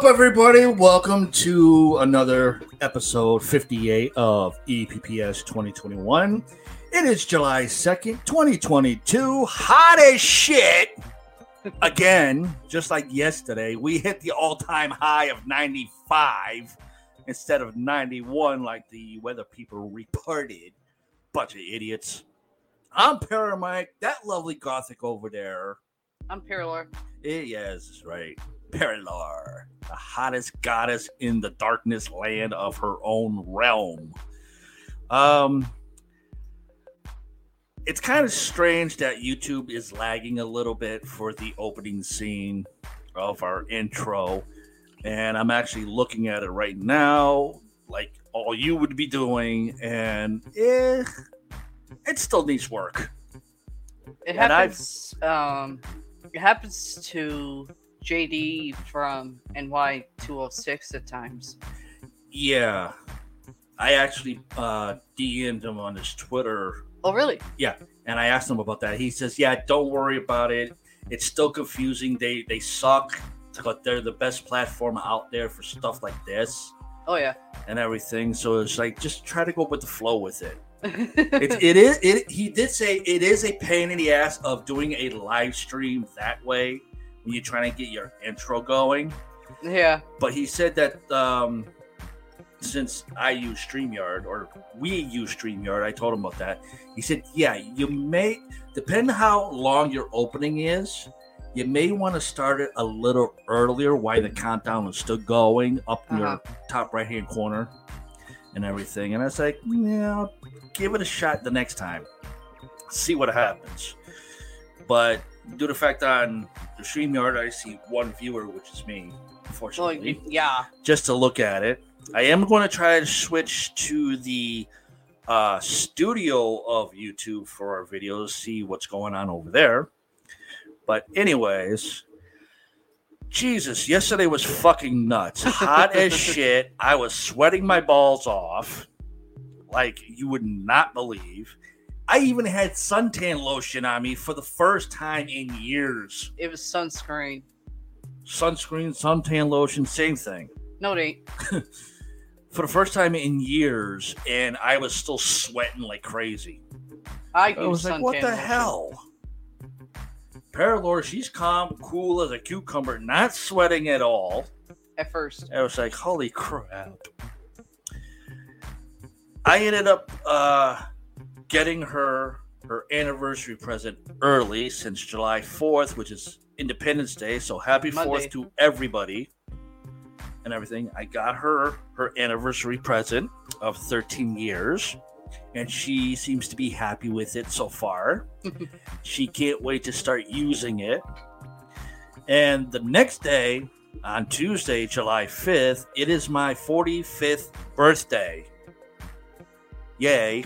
Up, everybody? Welcome to another episode 58 of EPPS 2021. It is July 2nd, 2022. Hot as shit. Again, just like yesterday, we hit the all time high of 95 instead of 91 like the weather people reported. Bunch of idiots. I'm Paramike, that lovely gothic over there. I'm Paralore. Yes, right. Paralore, the hottest goddess in the darkness land of her own realm. Um, it's kind of strange that YouTube is lagging a little bit for the opening scene of our intro, and I'm actually looking at it right now, like all you would be doing, and eh, it still needs work. It happens. Um, it happens to JD from NY two hundred six at times. Yeah, I actually uh, DM'd him on his Twitter Oh, really? Yeah. And I asked him about that. He says, "Yeah, don't worry about it. It's still confusing. They they suck, but they're the best platform out there for stuff like this Oh yeah. and everything. So it's like just try to go with the flow with it. It, it is. It he did say it is a pain in the ass of doing a live stream that way when you're trying to get your intro going. yeah. But he said that um, since I use StreamYard or we use StreamYard, I told him about that. He said, yeah, you may, depending how long your opening is, you may want to start it a little earlier while the countdown is still going up in Uh-huh. your top right hand corner and everything. And I was like, yeah, I'll give it a shot the next time. See what happens. But due to the fact on the StreamYard, I see one viewer, which is me, unfortunately yeah. just to look at it. I am going to try to switch to the uh, studio of YouTube for our videos, see what's going on over there. But, anyways, Jesus, yesterday was fucking nuts. Hot as shit. I was sweating my balls off like you would not believe. I even had suntan lotion on me for the first time in years. It was sunscreen. Sunscreen, suntan lotion, same thing. No, it ain't. for the first time in years, and I was still sweating like crazy. I, I was like, what the lotion. hell? Paralore, she's calm, cool as a cucumber, not sweating at all. At first. I was like, holy crap. I ended up uh, getting her her anniversary present early since July 4th, which is Independence Day. So happy Monday. 4th to everybody and everything. I got her her anniversary present of 13 years, and she seems to be happy with it so far. she can't wait to start using it. And the next day, on Tuesday, July 5th, it is my 45th birthday. Yay.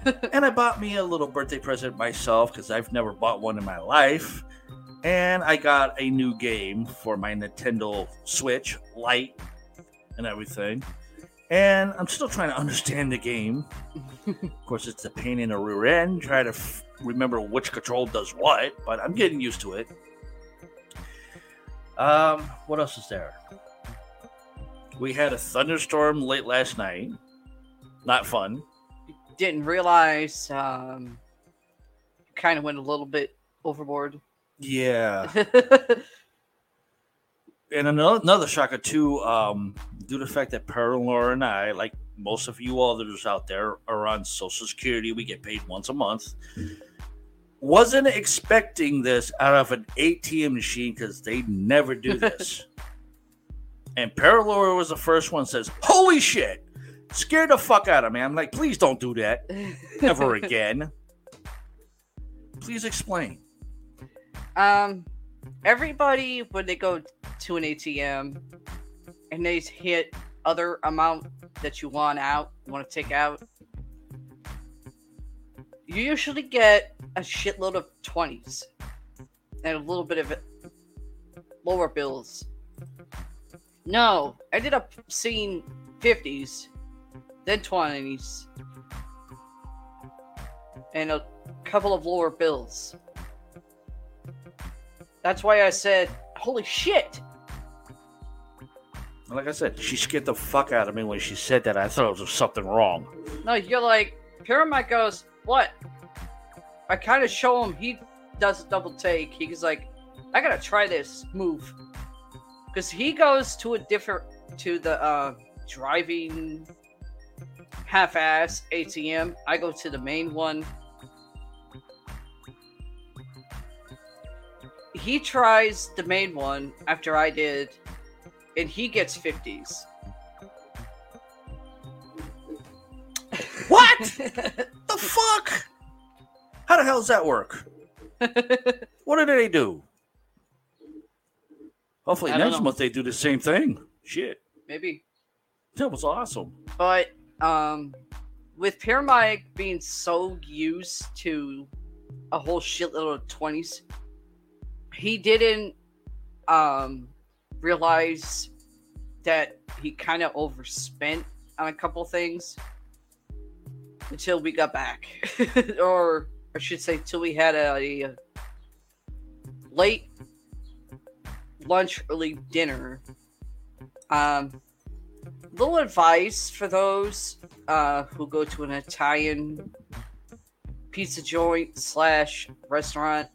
and I bought me a little birthday present myself because I've never bought one in my life. And I got a new game for my Nintendo Switch Lite and everything. And I'm still trying to understand the game. of course, it's a pain in the rear end, try to f- remember which control does what, but I'm getting used to it. Um, what else is there? We had a thunderstorm late last night. Not fun. Didn't realize. Um, kind of went a little bit overboard. Yeah. and another, another shocker too, um, due to the fact that Paramore and I, like most of you others out there, are on Social Security. We get paid once a month. Wasn't expecting this out of an ATM machine because they never do this. and Paralore was the first one says, "Holy shit!" Scared the fuck out of me. I'm like, please don't do that ever again. Please explain. Um, everybody when they go to an ATM and they hit other amount that you want out, want to take out, you usually get a shitload of twenties and a little bit of lower bills. No, I ended up seeing fifties, then twenties, and a couple of lower bills. That's why I said, "Holy shit!" Like I said, she scared the fuck out of me when she said that. I thought it was something wrong. No, you're like, Paramount goes, what? I kind of show him, he does a double take. He's like, I gotta try this move. Because he goes to a different, to the uh, driving half ass ATM. I go to the main one. He tries the main one after I did, and he gets 50s. What the fuck? How the hell does that work? What did they do? Hopefully next know. month they do the same thing. Shit, Maybe. that was awesome. But um, with Paramount being so used to a whole shitload of twenties, he didn't um realize that he kind of overspent on a couple things until we got back, or I should say, till we had a, a late lunch, early dinner. Um, little advice for those uh, who go to an Italian pizza joint slash restaurant.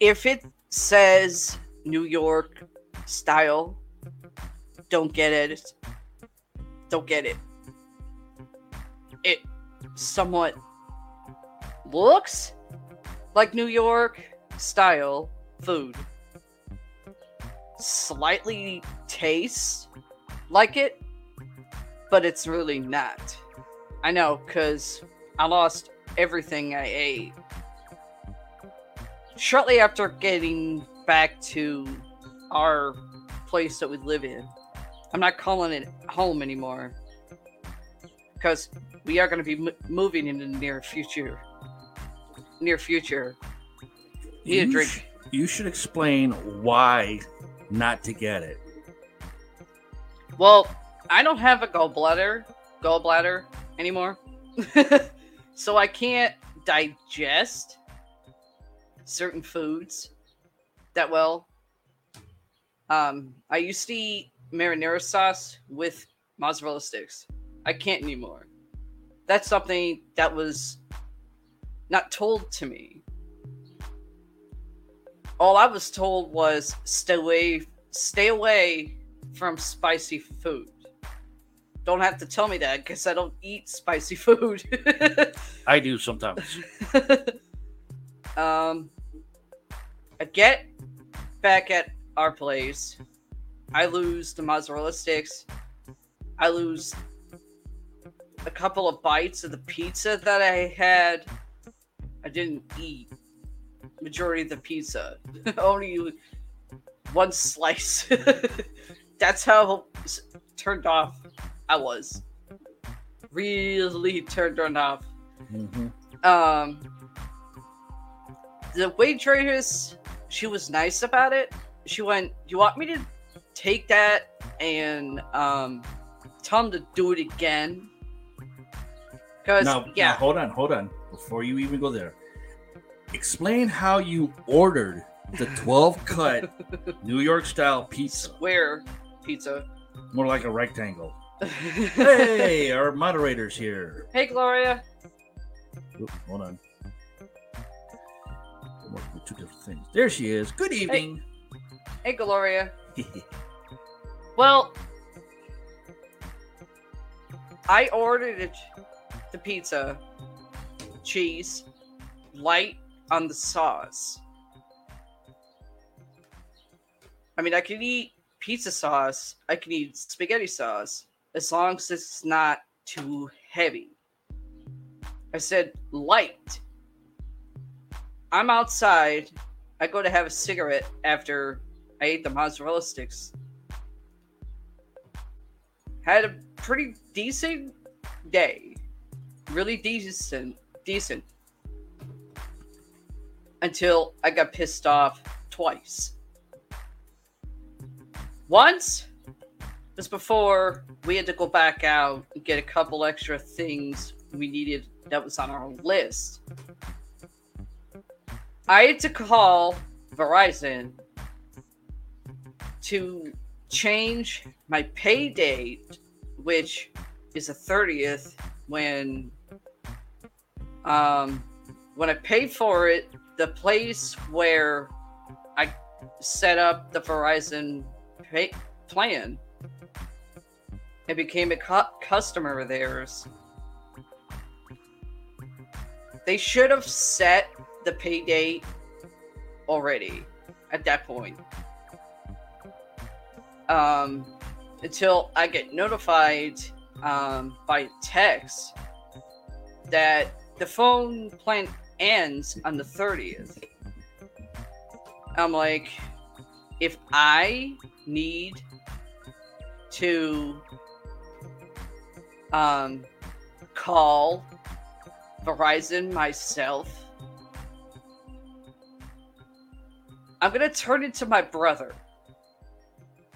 If it says New York style, don't get it. Don't get it. It somewhat looks like New York style food. Slightly tastes like it, but it's really not. I know, because I lost everything I ate. Shortly after getting back to our place that we live in, I'm not calling it home anymore. Because we are going to be m- moving in the near future. Near future. Need a drink. sh- you should explain why not to get it. Well, I don't have a gallbladder, gallbladder anymore, so I can't digest certain foods that well. Um, I used to eat marinara sauce with mozzarella sticks. I can't anymore. That's something that was not told to me. All I was told was stay away, stay away from spicy food. Don't have to tell me that because I don't eat spicy food. I do sometimes. um, I get back at our place. I lose the mozzarella sticks. I lose a couple of bites of the pizza that I had. I didn't eat majority of the pizza. Only one slice. That's how turned off I was. Really turned on off. Mhm. Um, the waitress, she was nice about it. She went, "You want me to take that and um, tell him to do it again?" Because Now, now, yeah, hold on, hold on. Before you even go there, explain how you ordered the 12 cut New York style pizza. square pizza. More like a rectangle. Hey, our moderator's here. hey, Gloria. Oop, hold on. I'm working with two different things. There she is. Good evening. Hey, Gloria. Well, I ordered it, the pizza, cheese, light on the sauce. I mean, I can eat pizza sauce, I can eat spaghetti sauce, as long as it's not too heavy. I said light. I'm outside. I go to have a cigarette after I ate the mozzarella sticks. Had a pretty decent day. Really decent. Decent. Until I got pissed off twice. Once was before we had to go back out and get a couple extra things we needed that was on our list. I had to call Verizon to change my pay date, which is the 30th, when um when I paid for it, the place where I set up the Verizon pay plan and became a cu- customer of theirs. They should have set the pay date already at that point. Um, until I get notified um, by text that the phone plan ends on the 30th. I'm like, if I need to um, call Verizon myself, I'm gonna turn into my brother,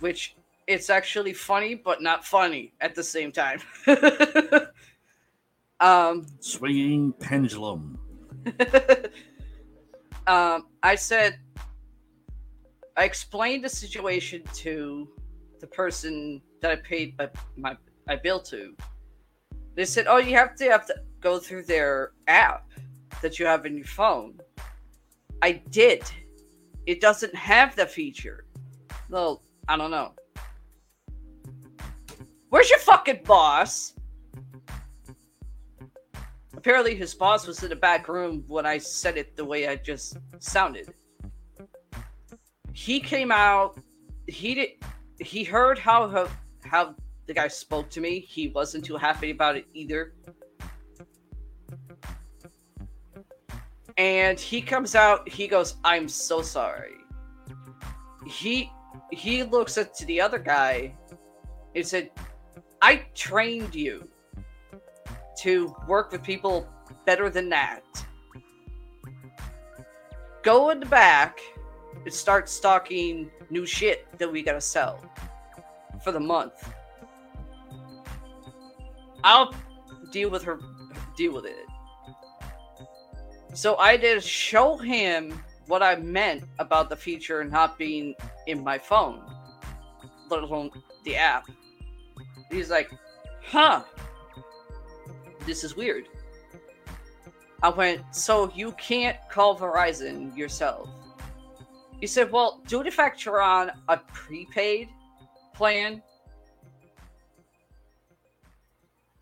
which it's actually funny but not funny at the same time. um, Swinging pendulum. um, I said, I explained the situation to the person that I paid my, my I bill to. They said, "Oh, you have to have to go through their app that you have in your phone." I did. It doesn't have the feature. Well, I don't know. Where's your fucking boss? Apparently, his boss was in the back room when I said it the way I just sounded. He came out. He did. He heard how how, the guy spoke to me. He wasn't too happy about it either. And he comes out. He goes, "I'm so sorry." He he looks at the other guy and said, "I trained you." To work with people better than that. Go in the back and start stocking new shit that we gotta sell for the month. I'll deal with her, deal with it. So I did show him what I meant about the feature not being in my phone, let alone the app. He's like, huh, this is weird. I went, so you can't call Verizon yourself. He said, well, due to fact you're on a prepaid plan,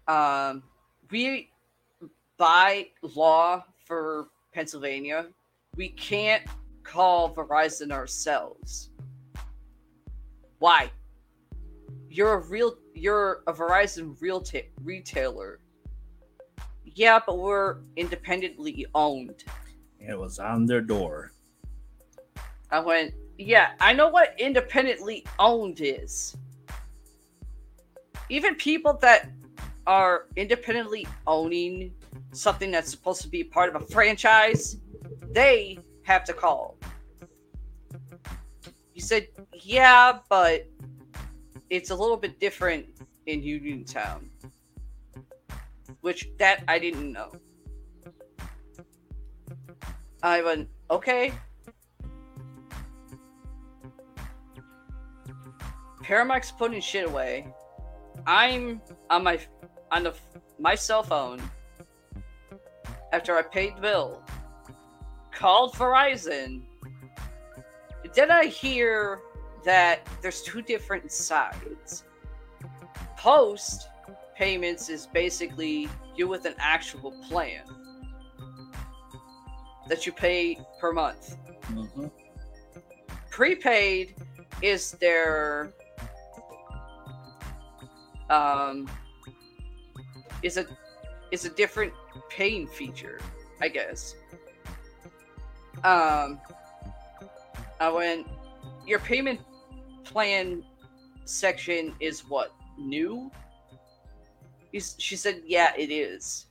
um, we, by law for Pennsylvania, we can't call Verizon ourselves. Why? You're a real, you're a Verizon real ta- retailer yeah, but we're independently owned. It was on their door. I went, yeah, I know what independently owned is. Even people that are independently owning something that's supposed to be part of a franchise, they have to call. He said, yeah, but it's a little bit different in Uniontown which that I didn't know. I went, okay. Paramount's putting shit away. I'm on my on the my cell phone after I paid the bill. Called Verizon. Then I hear that there's two different sides. Post payments is basically you with an actual plan that you pay per month. Mm-hmm. Prepaid is their um is a is a different paying feature, I guess. Um uh, when your payment plan section is what new He's, she said, "Yeah, it is."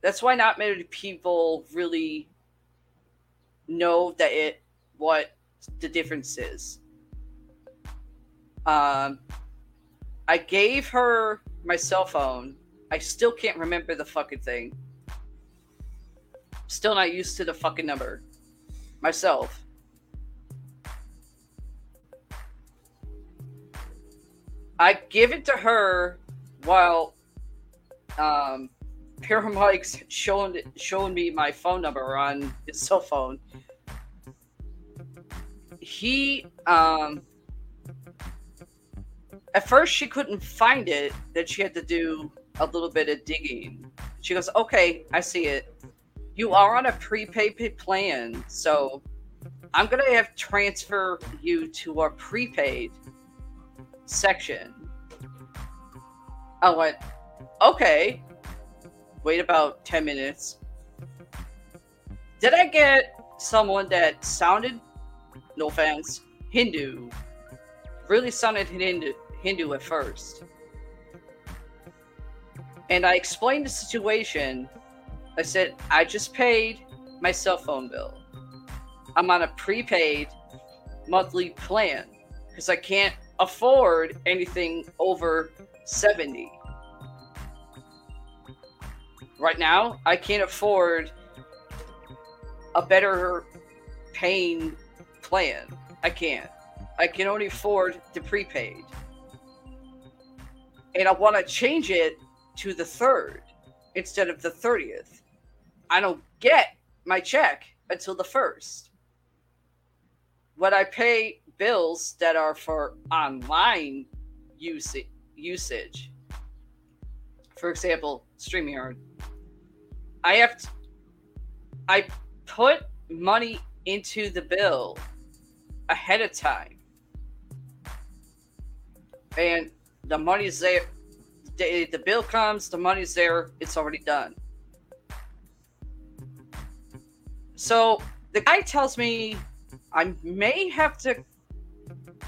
That's why not many people really know that it what the difference is. Um, I gave her my cell phone. I still can't remember the fucking thing. Still not used to the fucking number. Myself. I give it to her while um, Paramike's showing showing me my phone number on his cell phone. He um, at first she couldn't find it. Then she had to do a little bit of digging. She goes, "Okay, I see it. You are on a prepaid plan, so I'm gonna have transfer you to our prepaid section." I went, "Okay." Wait about ten minutes. Did I get someone that sounded, no offense, Hindu? Really sounded Hindu, Hindu at first. And I explained the situation. I said, I just paid my cell phone bill. I'm on a prepaid monthly plan because I can't afford anything over 70. Right now, I can't afford a better paying plan. I can't. I can only afford the prepaid. And I want to change it to the 3rd instead of the 30th. I don't get my check until the 1st. When I pay bills that are for online usage, usage for example, StreamYard, I have to, I put money into the bill ahead of time. And the money's there. The, the bill comes, the money's there, it's already done. So the guy tells me I may have to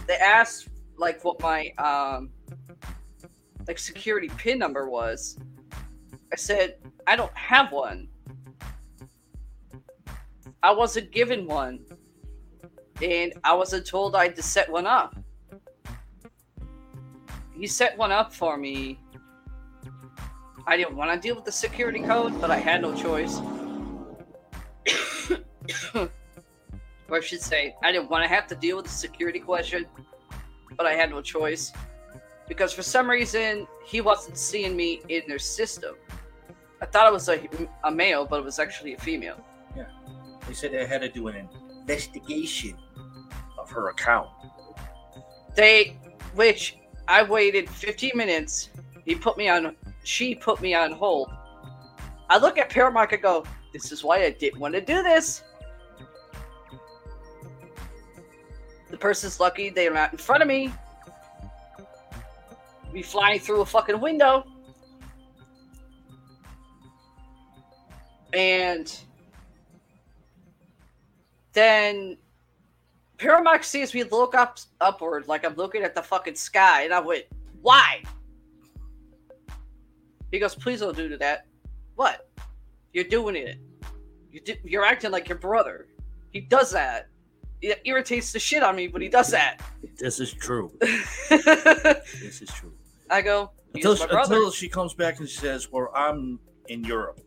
they asked like what my um like security pin number was. I said, I don't have one. I wasn't given one. And I wasn't told I had to set one up. He set one up for me. I didn't want to deal with the security code, but I had no choice. or I should say, I didn't want to have to deal with the security question, but I had no choice. Because for some reason, he wasn't seeing me in their system. I thought it was a, a male, but it was actually a female. Yeah. They said they had to do an investigation of her account. They, which I waited 15 minutes. He put me on, she put me on hold. I look at Paramount and go, this is why I didn't want to do this. The person's lucky they're not in front of me. Be flying through a fucking window. And then Paramount sees me look up upward like I'm looking at the fucking sky, and I went, "Why?" He goes, "Please don't do that." What? You're doing it. You di- you're acting like your brother. He does that. It irritates the shit on me, but he does that. This is true. This is true. I go, "He's Until, my brother." until she comes back and says, "Well, I'm in Europe."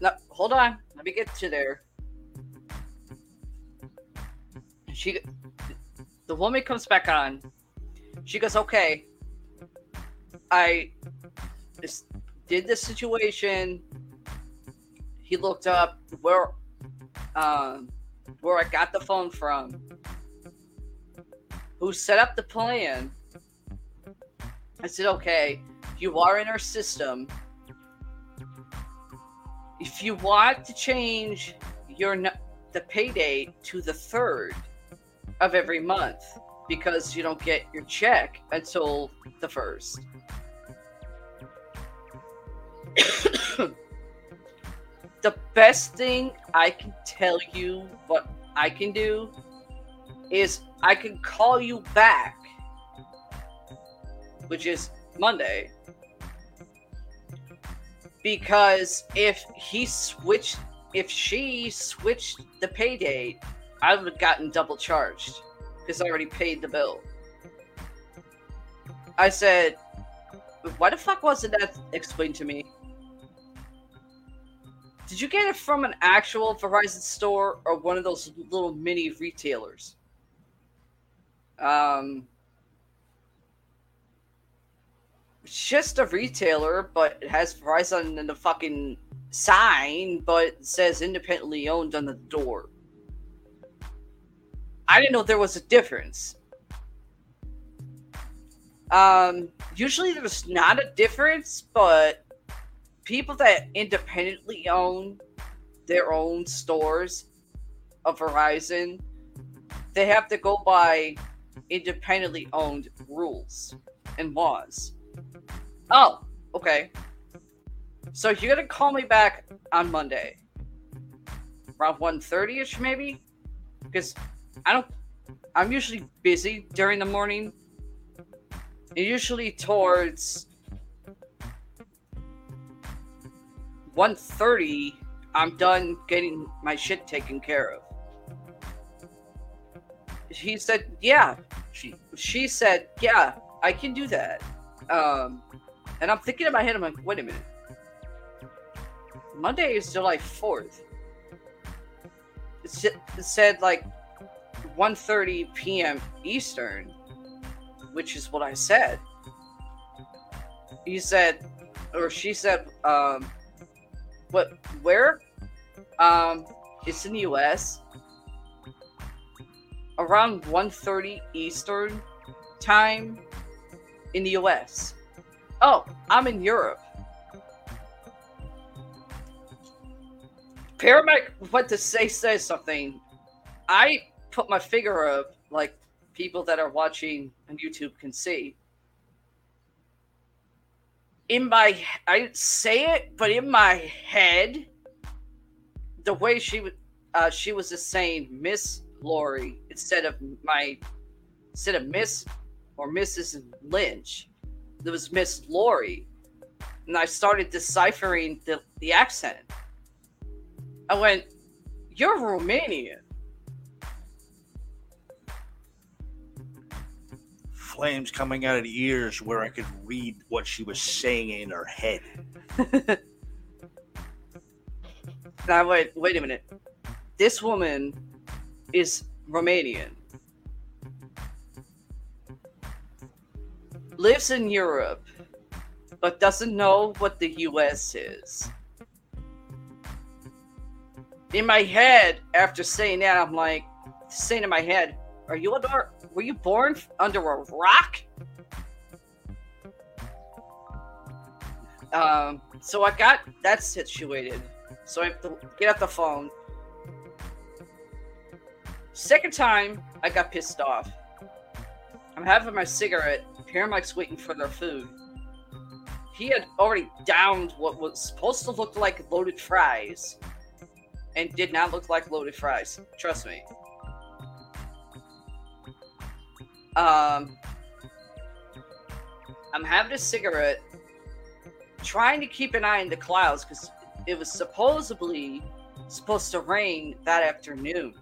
No, hold on. Let me get to there. She, the woman comes back on. She goes, "Okay, I did this situation." He looked up where, um, where I got the phone from. Who set up the plan? I said, "Okay, you are in our system." If you want to change your the payday to the third of every month because you don't get your check until the first. The best thing i can tell you what i can do is i can call you back which is monday because if he switched if she switched the pay date i would have gotten double charged because i already paid the bill. I said why the fuck wasn't that explained to me? Did you get it from an actual verizon store or one of those little mini retailers? Um It's just a retailer, but it has Verizon in the fucking sign, but says independently owned on the door. I didn't know there was a difference. Um, usually there's not a difference, but people that independently own their own stores of Verizon, they have to go by independently owned rules and laws. Oh, okay. So you're gonna call me back on Monday. Around 1.30 ish maybe? Because I don't I'm usually busy during the morning. And usually towards 1.30 I'm done getting my shit taken care of. He said, Yeah. She She said, Yeah, I can do that. Um and I'm thinking in my head, I'm like, wait a minute. Monday is July 4th. It, said like 1.30 p.m. Eastern, which is what I said. He said, or she said, um, what, where? Um, it's in the U.S. Around 1.30 Eastern time in the U.S. Oh, I'm in Europe. Paramedic went to say say something. I put my finger up like people that are watching on YouTube can see. In my I didn't say it, but in my head, the way she uh, she was just saying Miss Lori instead of my instead of Miss or Mrs. Lynch. There was Miss Lori. And I started deciphering the, the accent. I went, You're Romanian. flames coming out of the ears where I could read what she was saying in her head. and I went, Wait a minute. This woman is Romanian. Lives in Europe, but doesn't know what the US is. In my head, after saying that, I'm like, saying in my head, Are you under, were you born under a rock? Um, so I got that situated. So I have to get off the phone. Second time, I got pissed off. I'm having my cigarette. Paramike's waiting for their food. He had already downed what was supposed to look like loaded fries, and did not look like loaded fries. Trust me. Um, I'm having a cigarette, trying to keep an eye on the clouds because it was supposedly supposed to rain that afternoon,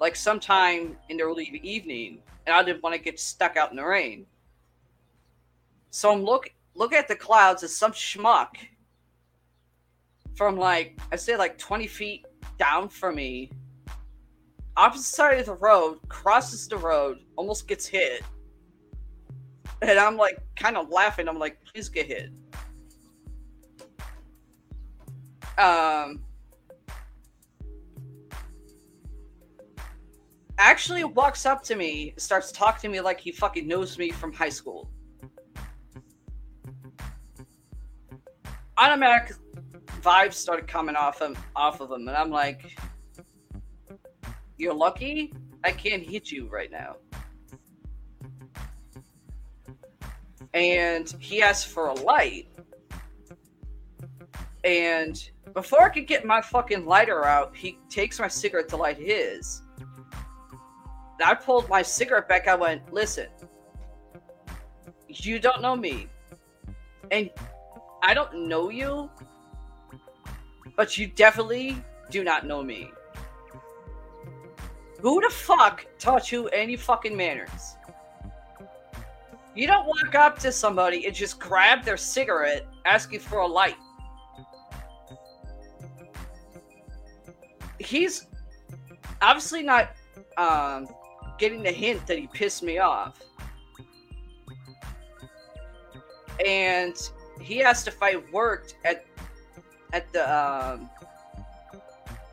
like sometime in the early evening, and I didn't want to get stuck out in the rain. So I'm look look at the clouds as some schmuck from like I say like 20 feet down from me, opposite side of the road, crosses the road, almost gets hit. And I'm like kind of laughing. I'm like, please get hit. Um actually walks up to me, starts talking to me like he fucking knows me from high school. Automatic vibes started coming off him off of him, and I'm like, You're lucky I can't hit you right now. And he asked for a light. And before I could get my fucking lighter out, he takes my cigarette to light his. I pulled my cigarette back. I went, listen, you don't know me. And I don't know you, but you definitely do not know me. Who the fuck taught you any fucking manners? You don't walk up to somebody and just grab their cigarette asking for a light. He's obviously not um, getting the hint that he pissed me off. and he asked if I worked at at the um,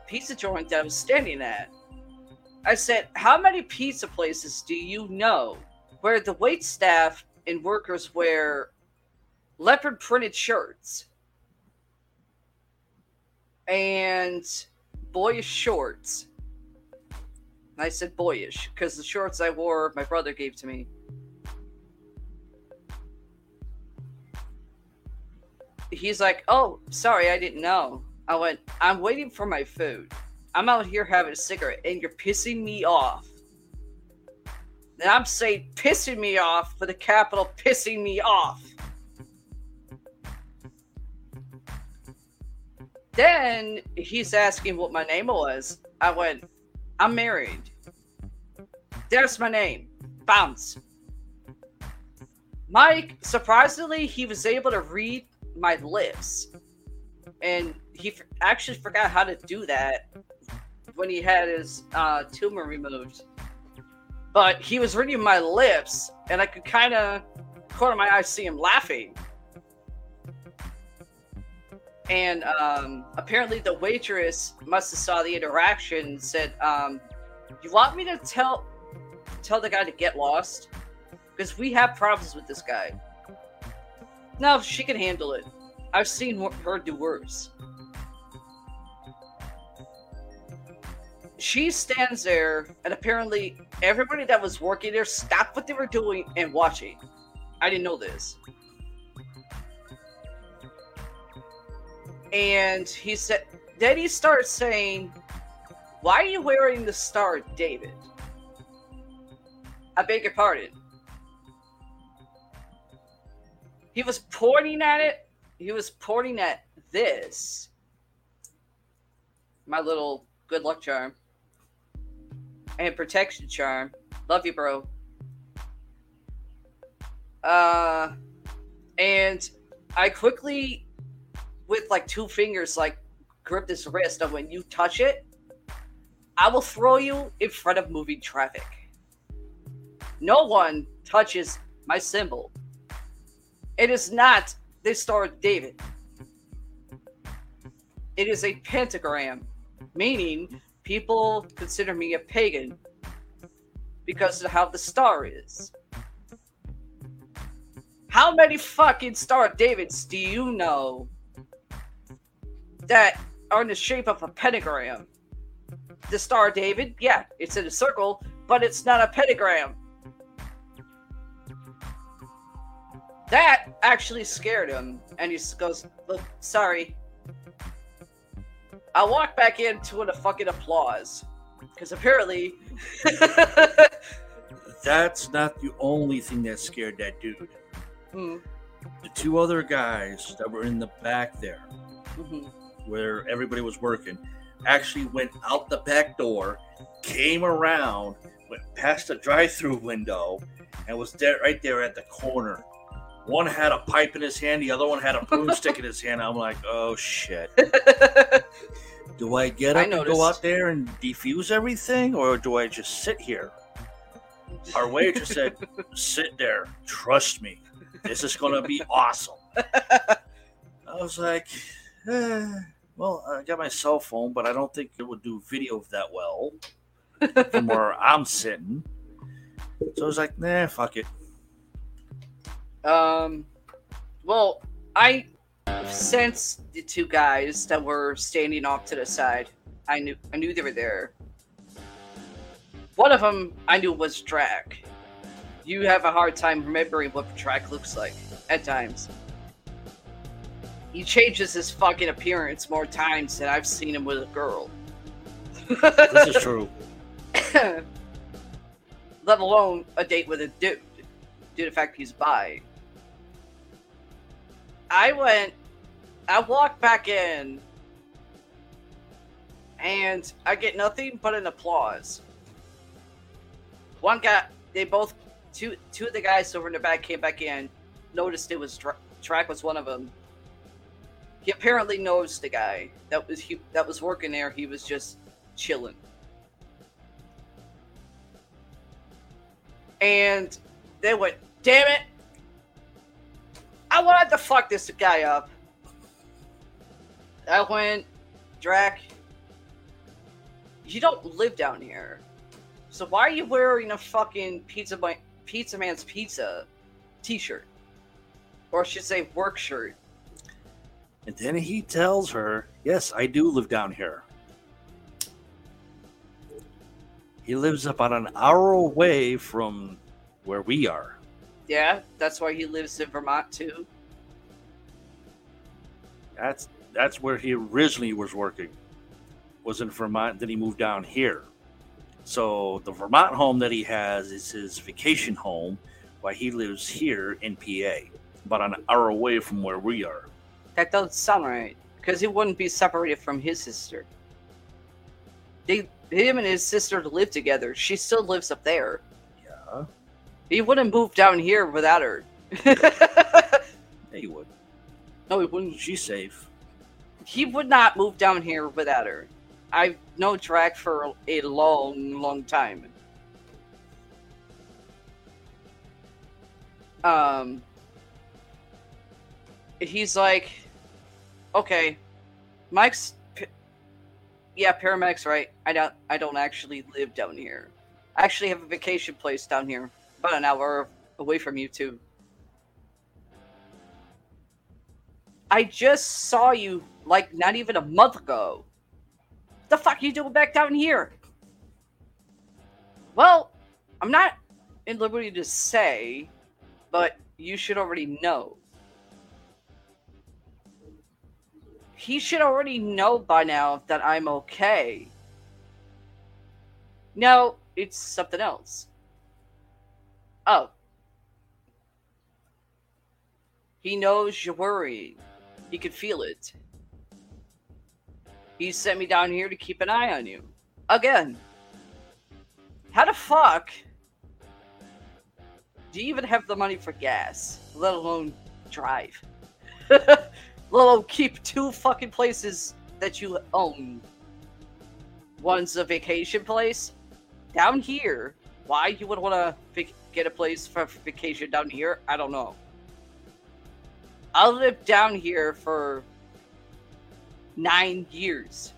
pizza joint that I was standing at. I said, "How many pizza places do you know where the wait staff and workers wear leopard printed shirts and boyish shorts?" I said boyish because the shorts I wore, my brother gave to me. He's like, Oh, sorry, I didn't know. I went, I'm waiting for my food. I'm out here having a cigarette and you're pissing me off. And I'm saying pissing me off for the capital pissing me off. Then he's asking what my name was. I went, I'm married. There's my name. Bounce. Mike, surprisingly, he was able to read my lips. And he actually forgot how to do that when he had his uh, tumor removed. But he was reading my lips, and I could kind of, corner of my eye, see him laughing. And um, apparently, the waitress must have saw the interaction and said, um, "You want me to tell tell the guy to get lost? Because we have problems with this guy." No, she can handle it. I've seen her do worse. She stands there, and apparently everybody that was working there stopped what they were doing and watching. I didn't know this. And he said, then he starts saying, Why are you wearing the Star David? I beg your pardon. He was pointing at it. He was pointing at this. My little good luck charm. And protection charm. Love you, bro. Uh and I quickly with like two fingers like grip this wrist and when you touch it, I will throw you in front of moving traffic. No one touches my symbol. It is not the Star of David. It is a pentagram, meaning people consider me a pagan because of how the star is. How many fucking Star of Davids do you know that are in the shape of a pentagram? The Star David, yeah, it's in a circle, but it's not a pentagram. That actually scared him, and he goes, "Look, sorry." I walk back into a fucking applause because apparently That's not the only thing that scared that dude. Hmm, The two other guys that were in the back there, mhm. Where everybody was working, actually went out the back door, came around, went past the drive-through window, and was there right there at the corner. One had a pipe in his hand, the other one had a broomstick in his hand. I'm like, oh shit. Do I get I and go out there and defuse everything, or do I just sit here? Our waiter said, "Sit there. Trust me. This is gonna be awesome." I was like, eh, "Well, I got my cell phone, but I don't think it would do video that well from where I'm sitting." So I was like, "Nah, fuck it." Um, well, I sensed the two guys that were standing off to the side. I knew, I knew they were there. One of them I knew was Drac. You have a hard time remembering what Drac looks like at times. He changes his fucking appearance more times than I've seen him with a girl. This is true. Let alone a date with a dude, due to the fact he's bi. I went, I walked back in, and I get nothing but an applause. One guy, they both, two two of the guys over in the back came back in, noticed it was Dra- Drac was one of them. He apparently knows the guy that was he, that was working there. He was just chilling. and they went, "Damn it! I wanted to fuck this guy up. I went, Drac. You don't live down here, so why are you wearing a fucking pizza pizza man's pizza t-shirt, or I should say work shirt? And then he tells her, Yes, I do live down here. He lives about an hour away from where we are. Yeah, that's why he lives in Vermont too. That's that's where he originally was working. Was in Vermont, then he moved down here. So the Vermont home that he has is his vacation home, while he lives here in PA, about an hour away from where we are. That doesn't sound right, because he wouldn't be separated from his sister. They, him and his sister live together. She still lives up there. Yeah, He wouldn't move down here without her. yeah, he would. no, he wouldn't. She's safe. He would not move down here without her. I've known Drac for a long, long time. Um, he's like, okay, Mike's, yeah, paramedics, right? I don't, I don't actually live down here. I actually have a vacation place down here, about an hour away from you too. I just saw you like not even a month ago. The fuck you doing back down here? Well, I'm not in liberty to say, but you should already know. He should already know by now that I'm okay. No, it's something else. Oh. He knows you're worried. He can feel it. He sent me down here to keep an eye on you. Again. How the fuck do you even have the money for gas, let alone drive? alone keep two fucking places that you own. One's a vacation place down here. Why you would want to vac- get a place for vacation down here, I don't know. I lived down here for nine years.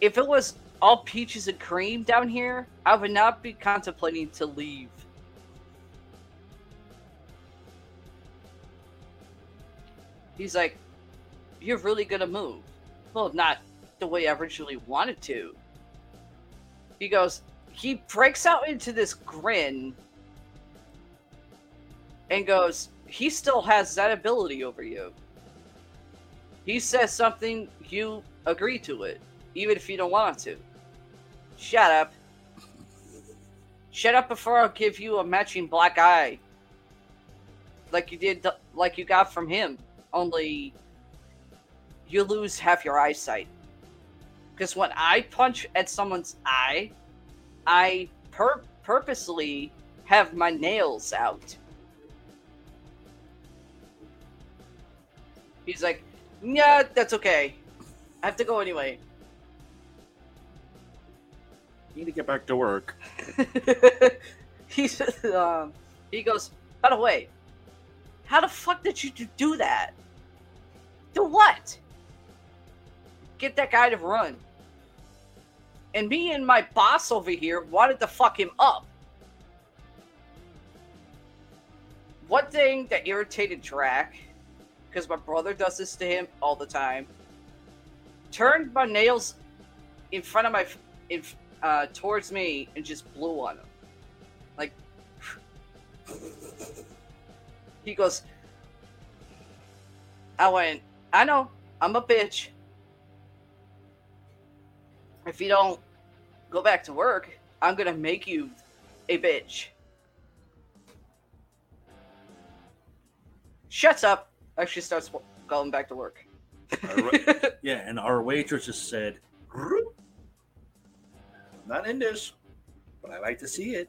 If it was all peaches and cream down here, I would not be contemplating to leave. He's like, You're really gonna move. Well, not the way I originally wanted to. He goes, He breaks out into this grin and goes, He still has that ability over you. He says something, you agree to it, even if you don't want to. Shut up. Shut up before I'll give you a matching black eye. Like you did, like you got from him. Only you lose half your eyesight. Because when I punch at someone's eye, I pur- purposely have my nails out. He's like, yeah, that's okay. I have to go anyway. Need to get back to work. he says, um, he goes, by the way, how the fuck did you do that? Do what? Get that guy to run. And me and my boss over here wanted to fuck him up. One thing that irritated Drac, because my brother does this to him all the time, turned my nails in front of my in, uh, towards me and just blew on him. Like, he goes, I went, I know, I'm a bitch. If you don't go back to work, I'm gonna make you a bitch. Shuts up. Actually starts going back to work. Yeah, and our waitress just said. "Not in this, but I like to see it."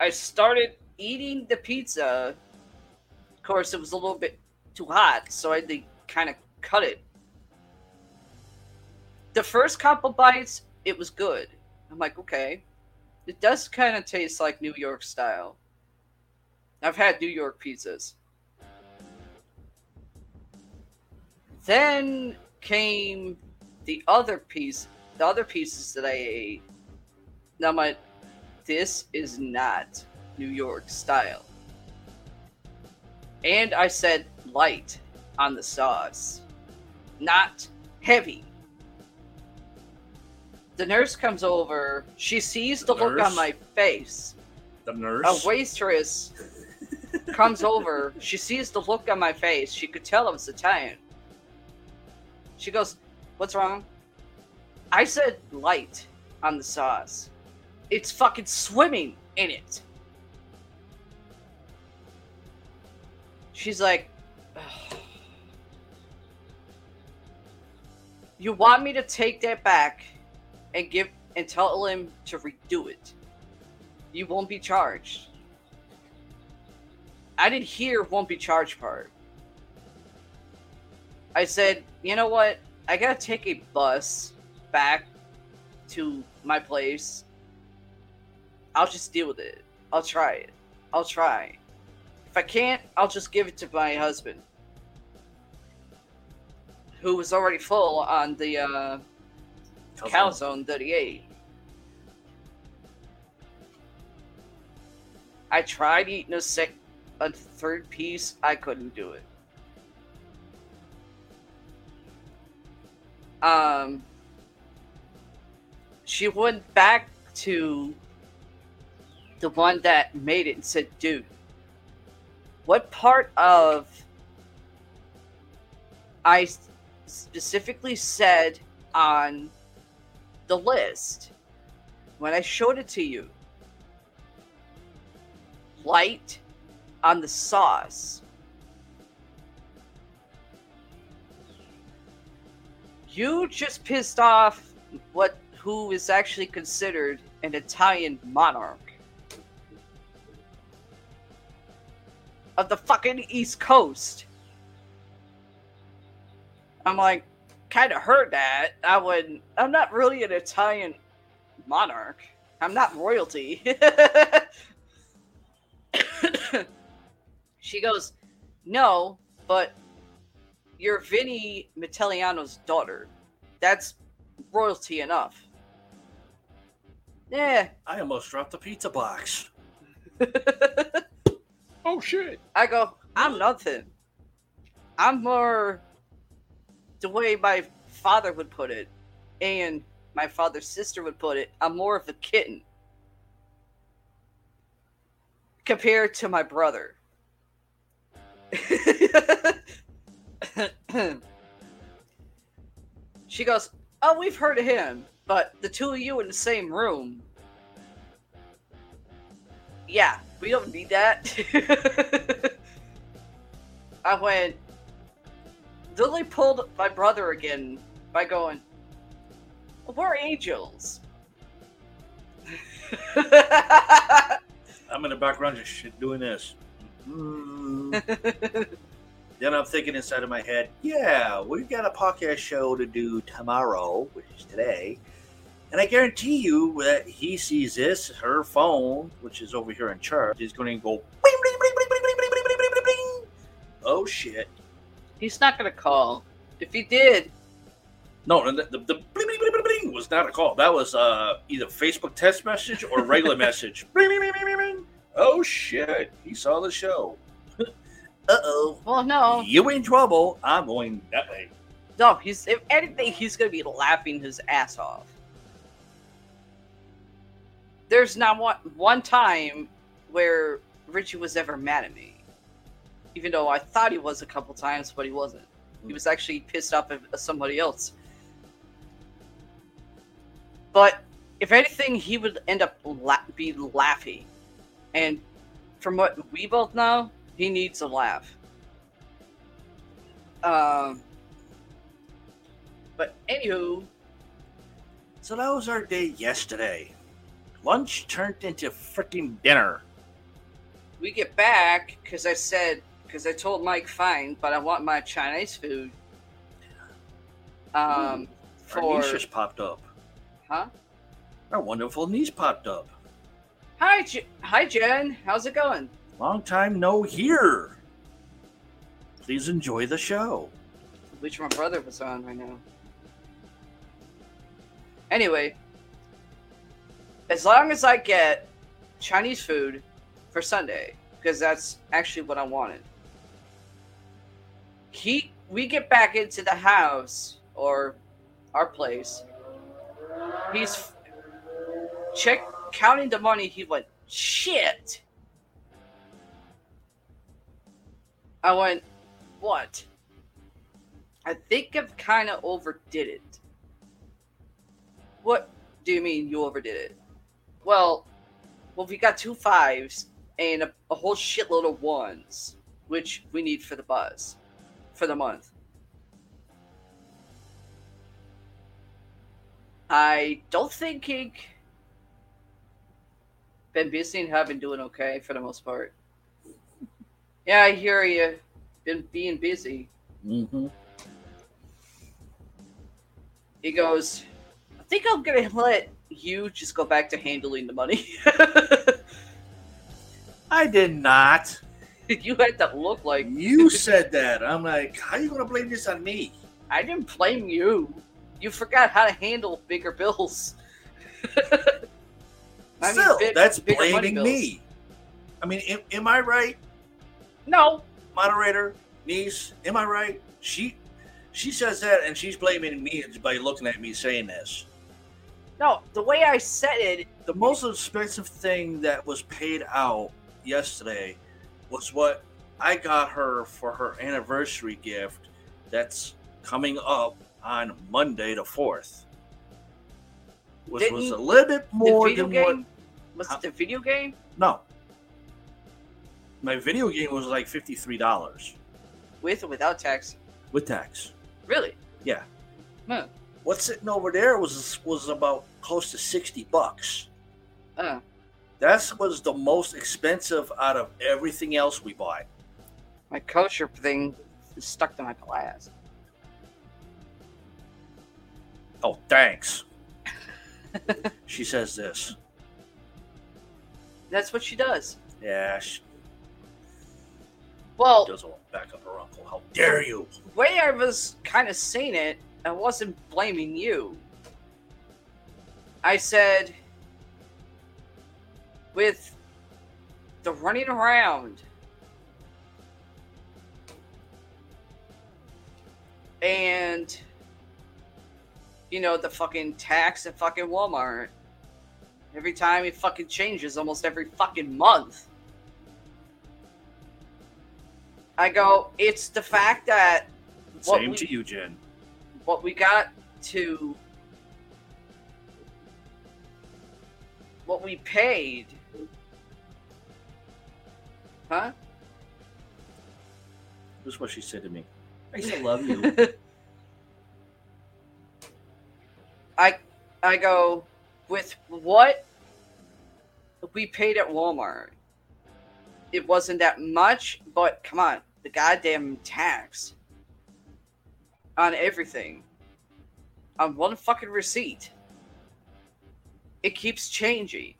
I started eating the pizza. Of course, it was a little bit too hot, so I had to kind of cut it. The first couple bites, it was good. I'm like, okay, it does kind of taste like New York style. I've had New York pizzas. Then came the other piece, the other pieces that I ate. Now my, this is not New York style. And I said light on the sauce, not heavy. The nurse comes over. She sees the, The look nurse? on my face. The nurse. A waitress comes over. She sees the look on my face. She could tell I was Italian. She goes, What's wrong? I said light on the sauce. It's fucking swimming in it. She's like, "Ugh. You want me to take that back and give and tell him to redo it? You won't be charged. I didn't hear won't be charged part. I said, you know what? I gotta take a bus back to my place. I'll just deal with it. I'll try it. I'll try. If I can't, I'll just give it to my husband. Who was already full on the uh, calzone that he ate. I tried eating a sec a third piece, I couldn't do it. Um she went back to the one that made it and said, dude, what part of I specifically said on the list when I showed it to you? Light on the sauce. You just pissed off what who is actually considered an Italian monarch of the fucking East Coast. I'm like, kind of heard that. I would. I'm not really an Italian monarch. I'm not royalty. she goes, no, but you're Vinny Metelliano's daughter. That's royalty enough. Yeah. I almost dropped the pizza box. Oh shit! I go, I'm nothing. I'm more the way my father would put it, and my father's sister would put it. I'm more of a kitten compared to my brother. she goes, Oh, we've heard of him, but the two of you in the same room. Yeah, we don't need that. I went, Lily pulled my brother again by going, We're angels. I'm in the background just shit doing this. Then I'm thinking inside of my head, yeah, we've got a podcast show to do tomorrow, which is today. And I guarantee you that he sees this, her phone, which is over here in charge, is going to go, bing, bing, bing, bing, bing, bing, bing, bing, bing, oh shit, He's not gonna call. If he did, No, the, the, the bling, bling, bling, bling, bling was not a call. That was uh, either Facebook text message or regular message. Bling, bling, bling, bling, bling. Oh shit, he saw the show. uh oh. well, no, You in trouble. I'm going that way. no. He's if anything, he's gonna be laughing his ass off. There's not one one time where Richie was ever mad at me, even though I thought he was a couple times, but he wasn't. He was actually pissed off at somebody else. But if anything, he would end up la- be laughing, and from what we both know, he needs a laugh. Um. But anywho, So that was our day yesterday. Lunch turned into freaking dinner. we get back because I said because I told Mike fine, but I want my Chinese food. Um, Our for niece just popped up. huh? Our wonderful niece popped up. Hi, J- hi, Jen. How's it going? Long time no here. Please enjoy the show. Which my brother was on right now. Anyway, as long as I get Chinese food for Sunday, because that's actually what I wanted. He, we get back into the house or our place. He's check counting the money. He went shit. I went, what? I think I've kind of overdid it. What do you mean you overdid it? Well, well, we got two fives and a, a whole shitload of ones, which we need for the buzz for the month. I don't think he been busy and have been doing okay for the most part. Yeah, I hear you. Been being busy. Mm-hmm. He goes, I think I'm gonna let you just go back to handling the money. I did not. you had that look like You said that. I'm like, how are you gonna blame this on me? I didn't blame you. You forgot how to handle bigger bills. I mean, Still, big- that's blaming me. I mean, am, am I right, No, moderator, niece? Am I right? She, she says that, and she's blaming me by looking at me saying this. no. The way I said it, The most expensive thing that was paid out yesterday was what I got her for her anniversary gift. That's coming up on Monday the fourth, which was a little bit the more video than game what was it the video game No. My video game was like fifty-three dollars with or without tax. with tax. Really? Yeah. Huh. What's sitting over there was was about close to sixty bucks. Uh, That was the most expensive out of everything else we bought. my kosher thing is stuck to my glass. Oh, thanks. she says this. That's what she does. Yeah, she Well, doesn't want to back up her uncle. How dare you? the way I was kind of saying it, I wasn't blaming you. I said, with the running around and, you know, the fucking tax at fucking Walmart, every time it fucking changes almost every fucking month. I go, it's the fact that Same we- to you, Jen. what we got to what we paid huh This is what she said to me. I still love you. i i go with what we paid at walmart it wasn't that much but come on the goddamn tax on everything on one fucking receipt it keeps changing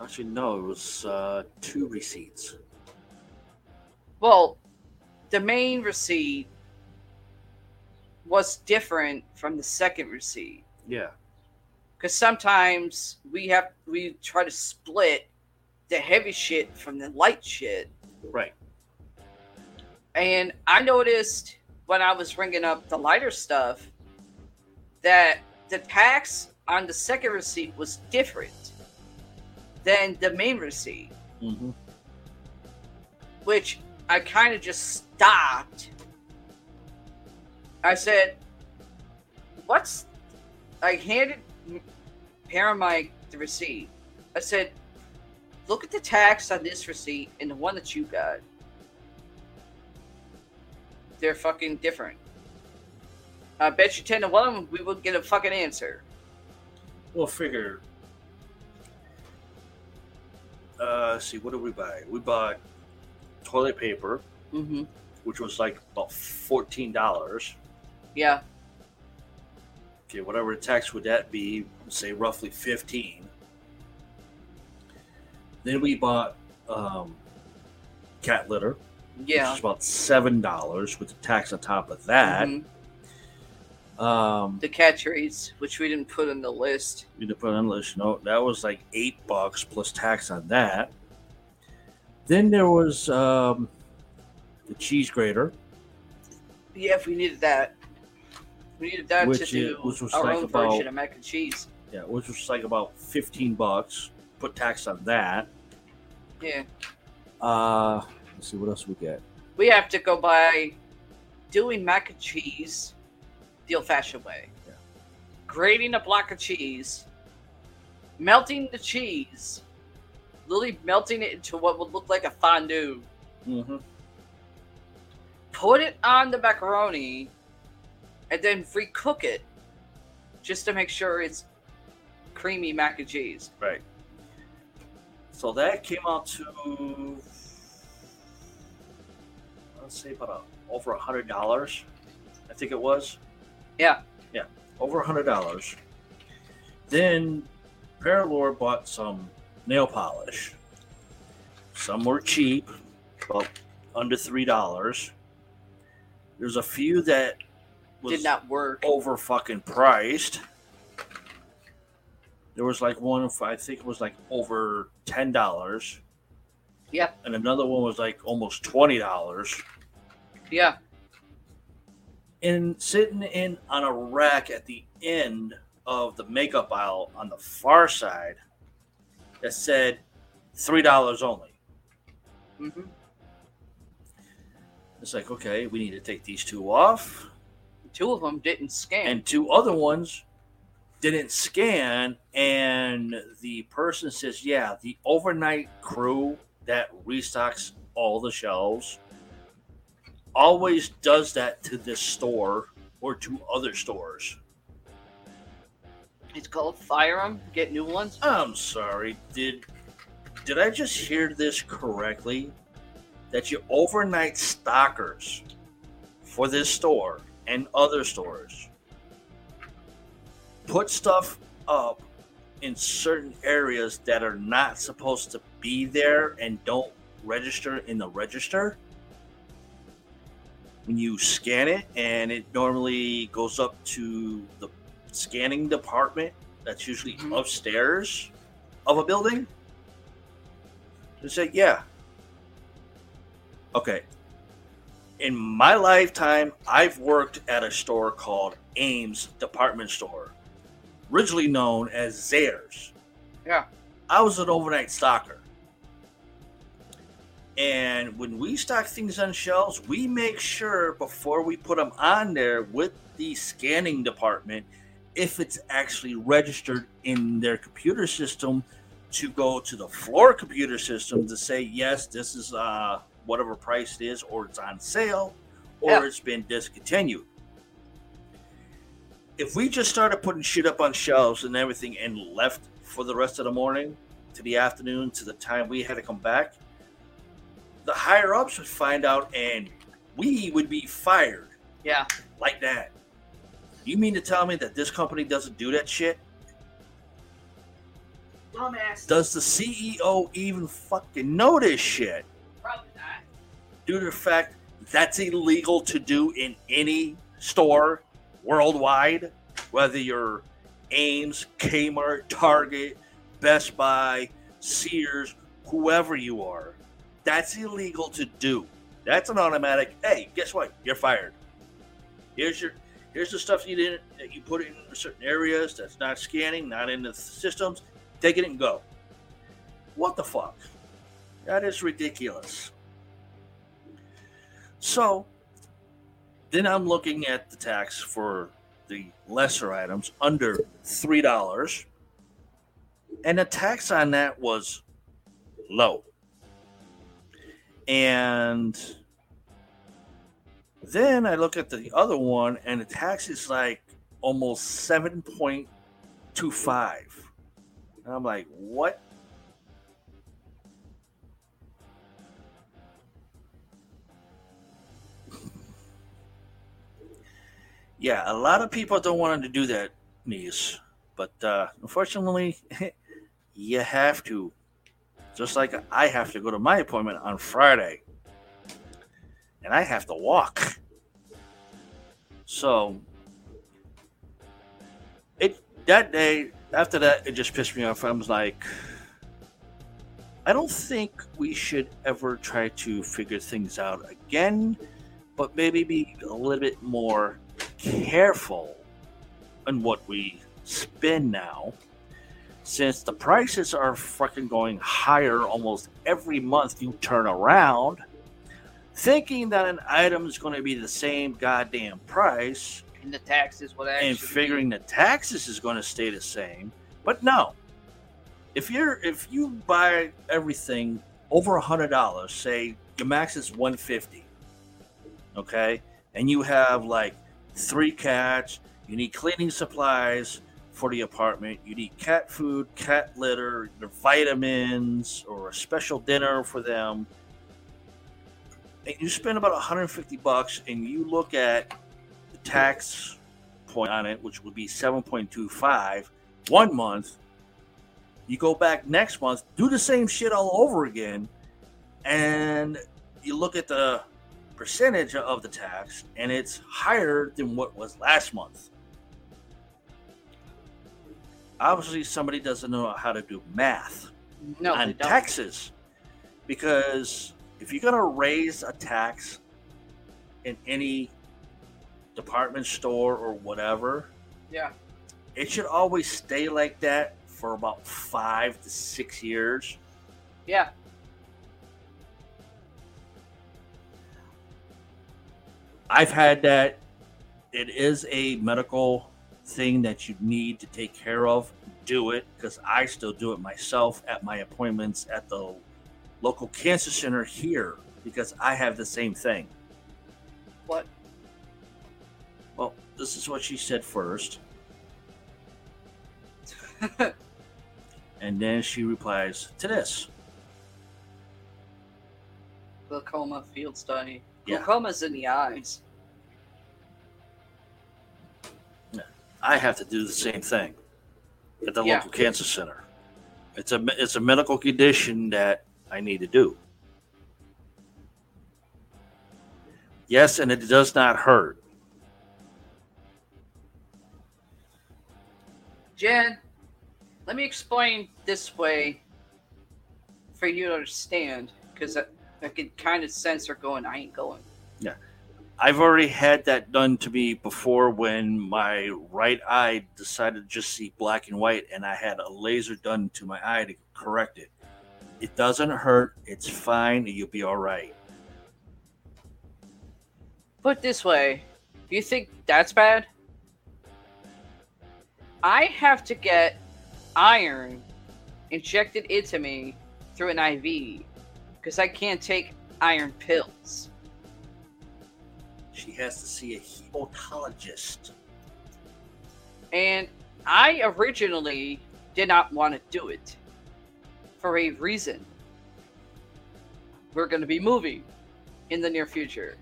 Actually, no, it was uh, two receipts. Well, the main receipt was different from the second receipt Yeah. because sometimes we have we try to split the heavy shit from the light shit. Right. And I noticed when I was ringing up the lighter stuff that the tax on the second receipt was different than the main receipt. Mm-hmm. which I kind of just stopped. I said, "What's?" I handed Paramike the receipt. I said, "Look at the tax on this receipt and the one that you got. They're fucking different. I bet you ten to one we will get a fucking answer." We'll figure. Uh, see, what did we buy? We bought toilet paper, Mm-hmm. which was like about fourteen dollars. Yeah. Okay, whatever the tax would that be? Say roughly fifteen. Then we bought um, cat litter, Yeah. which is about seven dollars with the tax on top of that. Mhm. Um, The cat trees, which we didn't put in the list. we didn't put on the list. No, that was like eight bucks plus tax on that. Then there was um, the cheese grater, Yeah, if we needed that. We needed that to Which do is- which was our like own about- version of mac and cheese. yeah, which was like about fifteen bucks. Put tax on that. Yeah. Uh, let's see what else we get. We have to go by doing mac and cheese the old fashioned way. Yeah. Grating a block of cheese, melting the cheese, literally melting it into what would look like a fondue, Mm-hmm. put it on the macaroni, and then recook it just to make sure it's creamy mac and cheese. Right. So that came out to let's say about a, over a hundred dollars. I think it was. Yeah. Yeah, over a hundred dollars. Then Paralore bought some nail polish. Some were cheap, about under three dollars. There's a few that was Did not work. over fucking priced. There was like one, I think it was like over ten dollars, Yeah, and another one was like almost twenty dollars. yeah. And sitting in on a rack at the end of the makeup aisle on the far side, that said three dollars only. hmm It's like okay, we need to take these two off. Two of them didn't scan. and two other ones didn't scan and the person says yeah the overnight crew that restocks all the shelves always does that to this store or to other stores it's called fire them, get new ones. i'm sorry did did i just hear this correctly that your overnight stockers for this store and other stores put stuff up in certain areas that are not supposed to be there and don't register in the register. When you scan it, and it normally goes up to the scanning department that's usually Mhm. upstairs of a building. They say, yeah. Okay. In my lifetime, I've worked at a store called Ames Department Store originally known as Zayres. Yeah. I was an overnight stocker. And when we stock things on shelves, we make sure before we put them on there with the scanning department if it's actually registered in their computer system to go to the floor computer system to say yes this is uh whatever price it is or it's on sale or Yeah. it's been discontinued if we just started putting shit up on shelves and everything and left for the rest of the morning to the afternoon to the time we had to come back, the higher ups would find out and we would be fired Yeah. like that. You mean to tell me that this company doesn't do that shit? Dumbass. Does the CEO even fucking know this shit? Probably not. Due to the fact that's illegal to do in any store worldwide, whether you're Ames, Kmart, Target, Best Buy, Sears, whoever you are. That's illegal to do. That's an automatic. Hey, guess what? You're fired. Here's your here's the stuff you didn't that you put in certain areas that's not scanning, not in the systems. Take it and go. What the fuck? That is ridiculous. So then I'm looking at the tax for the lesser items under three dollars, and the tax on that was low. And then I look at the other one, and the tax is like almost seven point two five. And I'm like, what? Yeah, a lot of people don't want to do that, niece. But uh, unfortunately, you have to. Just like I have to go to my appointment on Friday. And I have to walk. So it that day after that it just pissed me off. I was like I don't think we should ever try to figure things out again, but maybe be a little bit more careful on what we spend now since the prices are fucking going higher almost every month you turn around, thinking that an item is going to be the same goddamn price, And the taxes would actually and figuring the taxes is going to stay the same. But no, if you're if you buy everything over a hundred dollars, say your max is one fifty, okay, and you have like three cats, you need cleaning supplies for the apartment, you need cat food, cat litter, the vitamins, or a special dinner for them. And you spend about 150 bucks, and you look at the tax point on it, which would be 7.25 one month. You go back next month, do the same shit all over again, and you look at the percentage of the tax, and it's higher than what was last month. Obviously, somebody doesn't know how to do math no, on taxes because if you're going to raise a tax in any department store or whatever, Yeah. it should always stay like that for about five to six years. Yeah. I've had that. It is a medical thing that you need to take care of. Do it because I still do it myself at my appointments at the local cancer center here because I have the same thing. What? Well, this is what she said first. And then she replies to this. Glaucoma field study. Yeah. Glaucoma's in the eyes. I have to do the same thing at the Yeah. local cancer center. It's a it's a medical condition that I need to do. Yes, and it does not hurt. Jen, let me explain this way for you to understand, because I, I can kind of sense her going, I ain't going. I've already had that done to me before when my right eye decided to just see black and white, and I had a laser done to my eye to correct it. It doesn't hurt. It's fine. You'll be all right. Put this way, do you think that's bad? I have to get iron injected into me through an IV because I can't take iron pills. She has to see a hematologist. And I originally did not want to do it for a reason. We're going to be moving in the near future.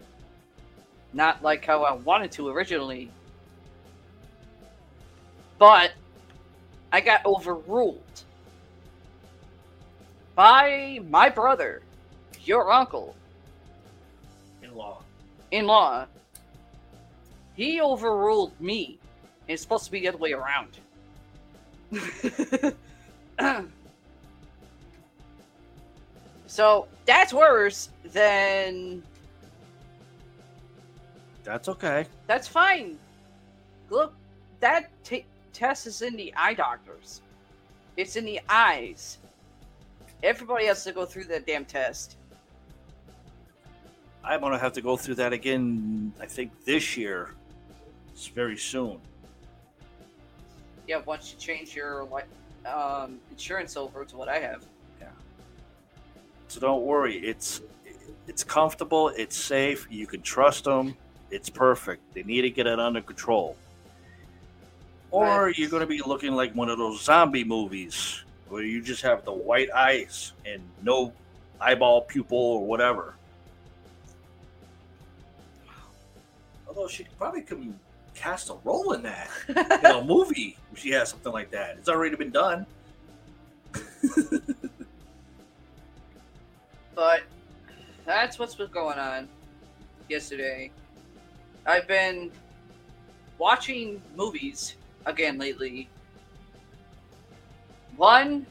Not like how I wanted to originally. But I got overruled by my brother, your uncle, In law. In law. He overruled me. It's supposed to be the other way around. so that's worse than That's okay. that's fine. Look, that t- test is in the eye doctors. It's in the eyes. Everybody has to go through that damn test. I'm gonna have to go through that again. I think this year. It's very soon. Yeah, once you change your um, insurance over to what I have. Yeah. So don't worry. It's it's comfortable. It's safe. You can trust them. It's perfect. They need to get it under control. Or Right. you're gonna be looking like one of those zombie movies where you just have the white eyes and no eyeball pupil or whatever. Although she probably could cast a role in that in a movie if she has something like that. It's already been done. But that's what's been going on yesterday. I've been watching movies again lately. One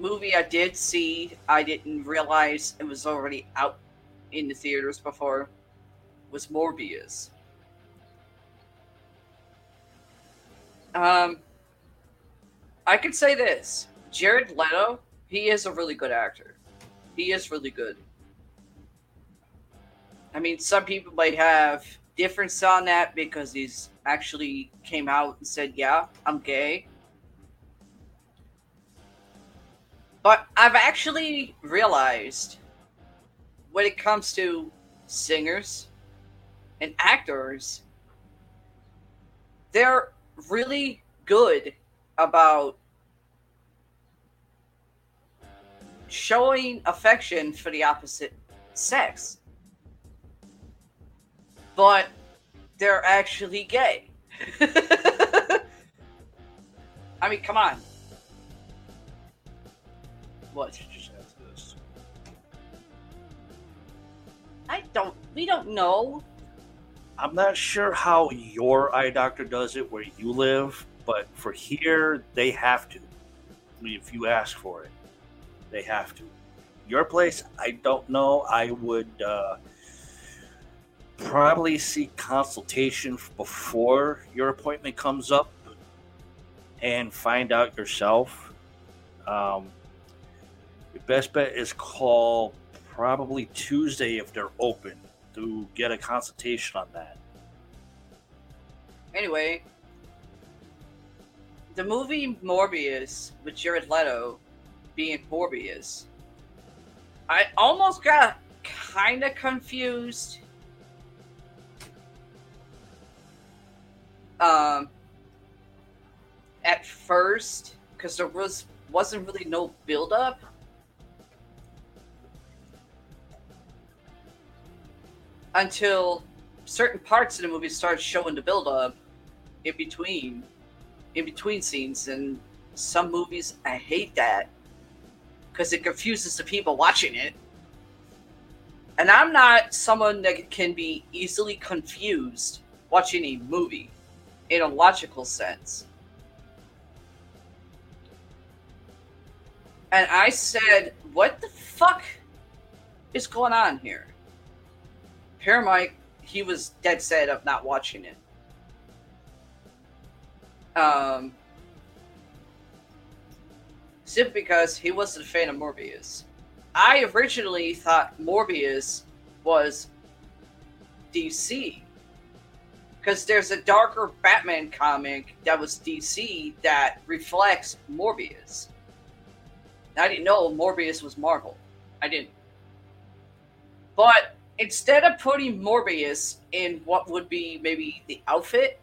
movie I did see, I didn't realize it was already out in the theaters before, was Morbius. Um, I could say this Jared Leto, he is a really good actor. He is really good. I mean, some people might have difference on that because he's actually came out and said, "Yeah, I'm gay." But I've actually realized when it comes to singers and actors, they're really good about showing affection for the opposite sex. But they're actually gay. I mean, come on. What? I don't. We don't know. I'm not sure how your eye doctor does it where you live, but for here, they have to. I mean, if you ask for it, they have to. Your place, I don't know. I would uh, probably seek consultation before your appointment comes up and find out yourself. Um, your best bet is call probably Tuesday if they're open to get a consultation on that. Anyway, the movie Morbius with Jared Leto being Morbius, I almost got kind of confused. Um, at first, because there was wasn't really no build up. Until certain parts of the movie start showing the build up in between in between scenes and some movies I hate that because it confuses the people watching it. And I'm not someone that can be easily confused watching a movie in a logical sense. And I said, What the fuck is going on here? Paramike, he was dead set of not watching it. Um, simply because he wasn't a fan of Morbius. I originally thought Morbius was DC. Because there's a darker Batman comic that was DC that reflects Morbius. I didn't know Morbius was Marvel. I didn't. But instead of putting Morbius in what would be maybe the outfit,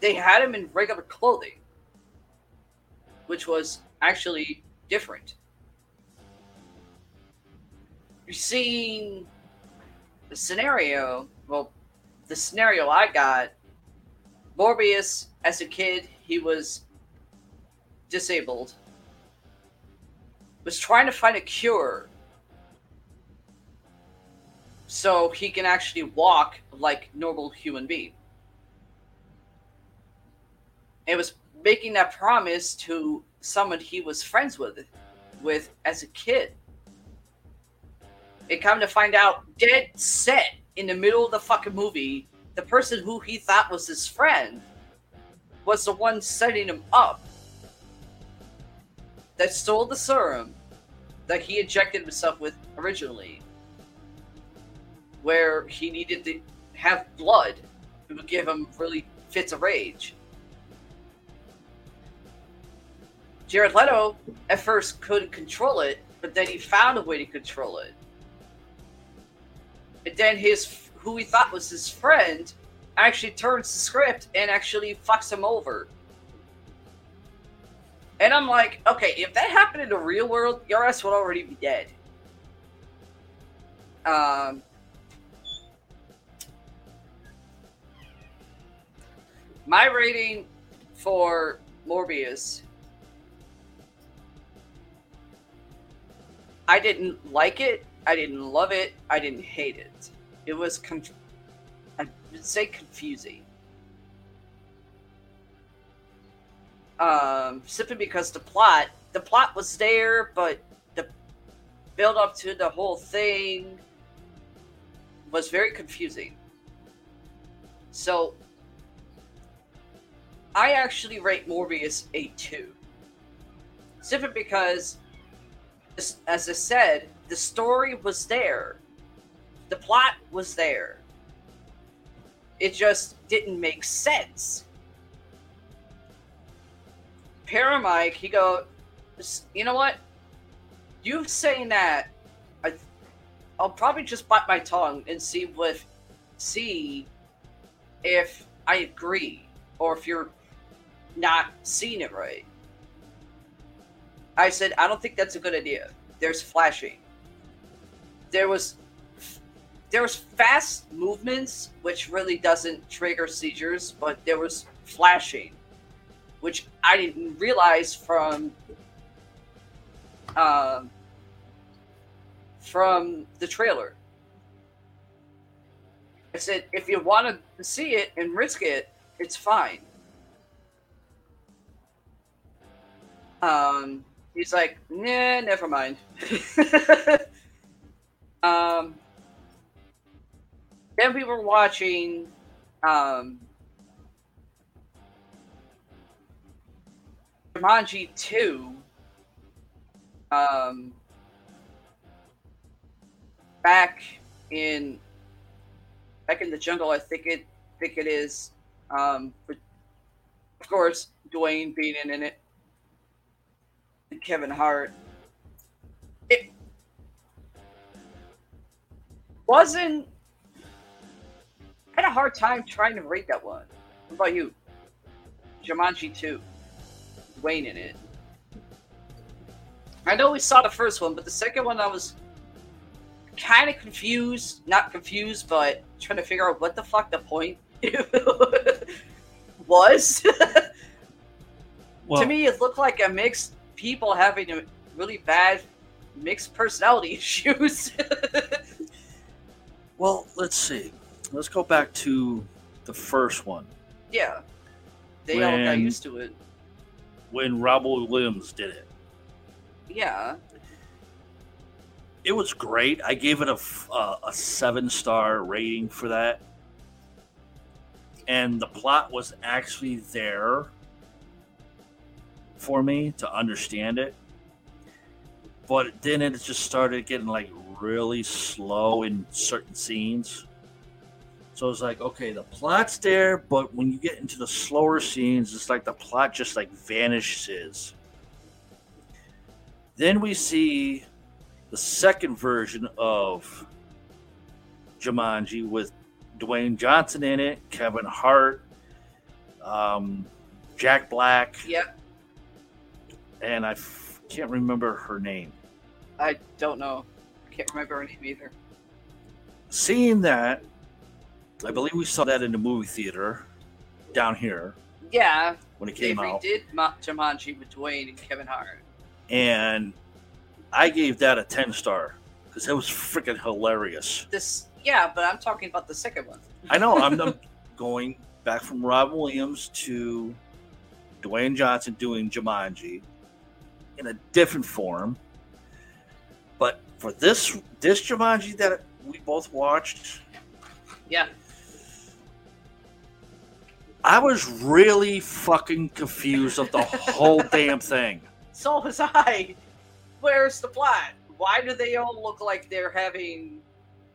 they had him in regular clothing, which was actually different. You're seeing the scenario. Well, the scenario I got Morbius, as a kid, he was disabled, was trying to find a cure so he can actually walk like normal human being. It was making that promise to someone he was friends with, with as a kid. It come to find out, dead set in the middle of the fucking movie, the person who he thought was his friend was the one setting him up. That stole the serum that he injected himself with originally, where he needed to have blood. It would give him really fits of rage. Jared Leto at first couldn't control it, but then he found a way to control it. And then his who he thought was his friend actually turns the script and actually fucks him over. And I'm like, okay, if that happened in the real world, your ass would already be dead. Um, my rating for Morbius I didn't like it. I didn't love it. I didn't hate it. It was, conf- I would say, confusing. Um, simply because the plot, the plot was there, but the build up to the whole thing was very confusing. So, I actually rate Morbius a two, simply because, as I said, the story was there, the plot was there. It just didn't make sense. Paramike, he go, you know what? You saying that, I, I'll probably just bite my tongue and see what, see if I agree or if you're not seeing it right. I said, I don't think that's a good idea. There's flashing. There was there was fast movements, which really doesn't trigger seizures, but there was flashing, which I didn't realize from um, from the trailer. I said, if you want to see it and risk it, it's fine. Um, he's like, nah, never mind. um, then we were watching um, Jumanji 2. Um, back in back in the jungle, I think it think it is. Um, but of course, Dwayne being in it, Kevin Hart. It wasn't. I had a hard time trying to rate that one. What about you? Jumanji 2. Dwayne in it. I know we saw the first one, but the second one I was kind of confused. Not confused, but trying to figure out what the fuck the point was. Well, to me, it looked like a mixed people having a really bad mixed personality issues. well, let's see. Let's go back to the first one yeah, they all got used to it. when Robert Williams did it. Yeah, It was great. I gave it a, uh, a seven star rating for that. And the plot was actually there for me to understand it. But then it just started getting like really slow in certain scenes. So it's like, okay, the plot's there, but when you get into the slower scenes, it's like the plot just like vanishes. Then we see the second version of Jumanji with Dwayne Johnson in it, Kevin Hart, um, Jack Black, yep. And I f- can't remember her name. I don't know. Can't remember her name either. Seeing that, I believe we saw that in the movie theater down here Yeah, when it came out, redid Ma- Jumanji with Dwayne and Kevin Hart. and I gave that a 10 star because it was freaking hilarious. This, yeah, but I'm talking about the second one. I know I'm, I'm going back from Rob Williams to Dwayne Johnson doing Jumanji in a different form. But for this this Jumanji that we both watched, Yeah, I was really fucking confused of the whole damn thing. so was I. Where's the plot? Why do they all look like they're having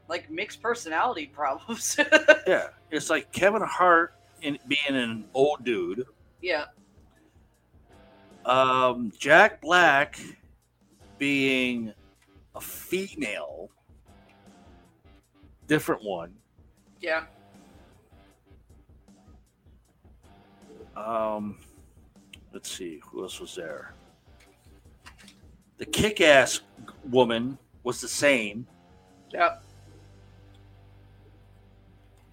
like mixed personality problems? Yeah, it's like Kevin Hart in, being an old dude, yeah, um, Jack Black being a female, different one. yeah. Um, let's see, who else was there? The kick-ass woman was the same, Yeah.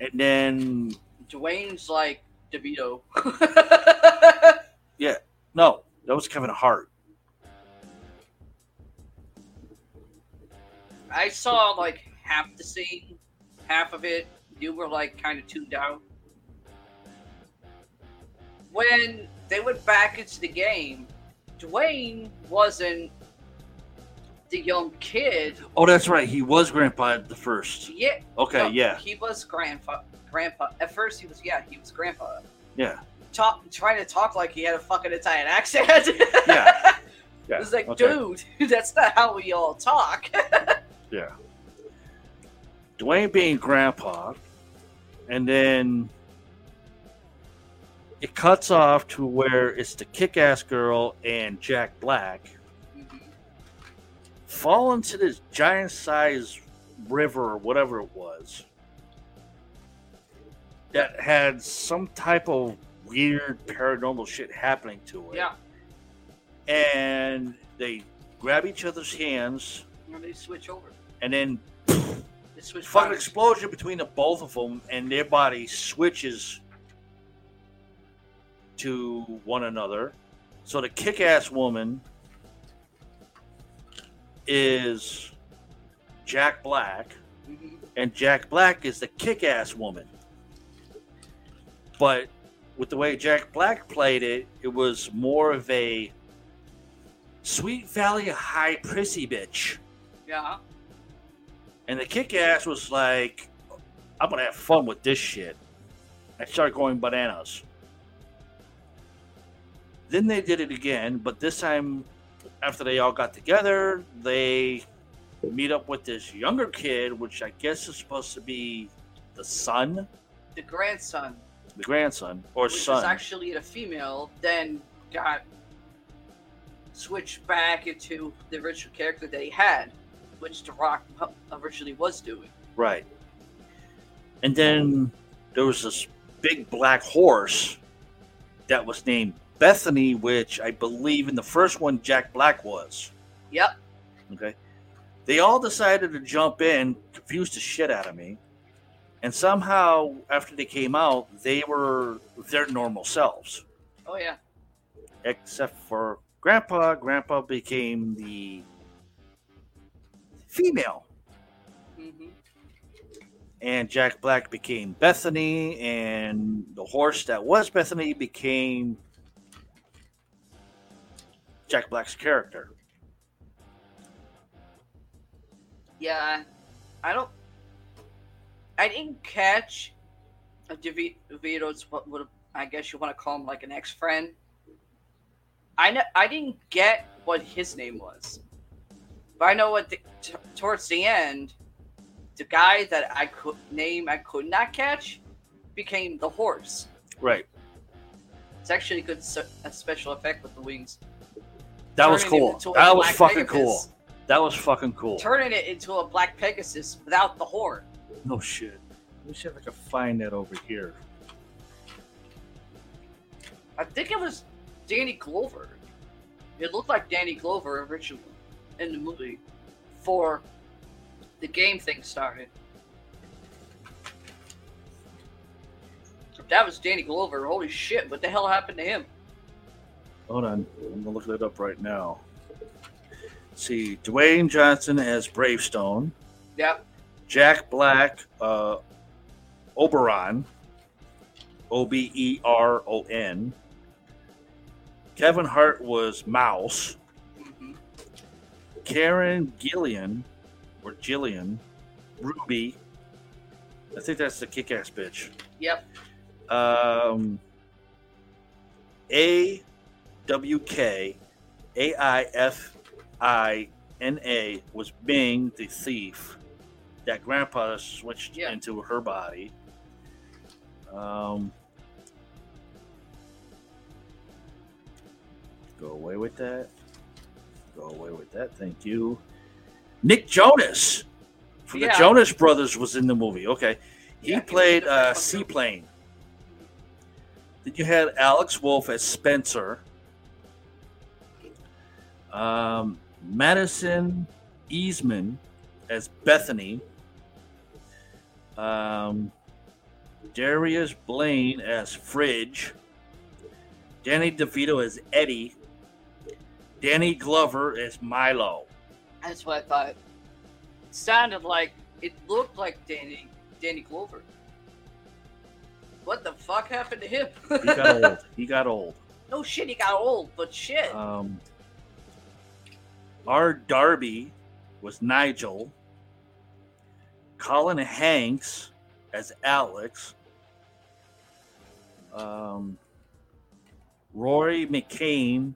and then Dwayne's like DeVito. Yeah. No, that was Kevin Hart. I saw like half the scene, half of it. You were like kind of tuned out. When they went back into the game, Dwayne wasn't the young kid. Oh, that's right. He was Grandpa at the first. Yeah. Okay, no, yeah, He was grandpa. Grandpa. At first, he was yeah, he was grandpa. yeah, Talk, trying to talk like he had a fucking Italian accent. Yeah. yeah. It's like, okay. dude, that's not how we all talk. Yeah. Dwayne being grandpa, and then it cuts off to where it's the kick ass girl and Jack Black mm-hmm. fall into this giant sized river or whatever it was that had some type of weird paranormal shit happening to it. yeah. And they grab each other's hands And they switch over. and then They switch. fucking bodies. explosion between the both of them, and their body switches to one another. So the kick-ass woman is Jack Black, Mhm. and Jack Black is the kick-ass woman. But with the way Jack Black played it, it was more of a Sweet Valley High prissy bitch. Yeah. And the kick ass was like, I'm gonna have fun with this shit. I started going bananas. Then they did it again, but this time, after they all got together, they meet up with this younger kid, which I guess is supposed to be the son, The grandson, the grandson, or which son. was actually a female, then got switched back into the original character that he had, which The Rock originally was doing. Right. And then there was this big black horse that was named Bethany, which I believe in the first one Jack Black was. Yep. Okay. They all decided to jump in, confused the shit out of me. And somehow, after they came out, they were their normal selves. Oh yeah. Except for Grandpa. Grandpa became the female. hmm and Jack Black became Bethany, and the horse that was Bethany became Jack Black's character. Yeah. I don't. I didn't catch DeVito's what would I guess you want to call him like an ex friend. I know I didn't get what his name was, but I know what the, t- towards the end, the guy that I could name I could not catch became the horse. Right. It's actually a good a special effect with the wings. That was cool. That was fucking Pegasus. cool. That was fucking cool. Turning it into a black Pegasus without the horn. No shit. Let me see if I can find that over here. I think it was Danny Glover. It looked like Danny Glover originally in the movie for the game thing started. If that was Danny Glover, holy shit, what the hell happened to him? Hold on. I'm gonna look it up right now. see, Dwayne Johnson as Bravestone, Yep. Jack Black, uh, Oberon, O B E R O N. Kevin Hart was Mouse. hmm Karen Gillan, or Jillian, Ruby. I think that's the kick ass bitch. Yep. Um, A W K A I F I N A was Bing, the thief that Grandpa switched Yeah. into her body. Um, go away with that. Go away with that. Thank you. Nick Jonas from the Jonas Brothers was in the movie. Okay. He Yeah, played the uh, first one, too. Seaplane. Then you had Alex Wolff as Spencer. Um, Madison Iseman as Bethany. Um, Darius Blain as Fridge. Danny DeVito as Eddie. Danny Glover as Milo. That's what I thought. sounded like it looked like Danny Danny Glover. What the fuck happened to him? He got old. He got old. no shit, he got old, but shit. Um, our Darby was Nigel. Colin Hanks as Alex. Um, Rory McCann,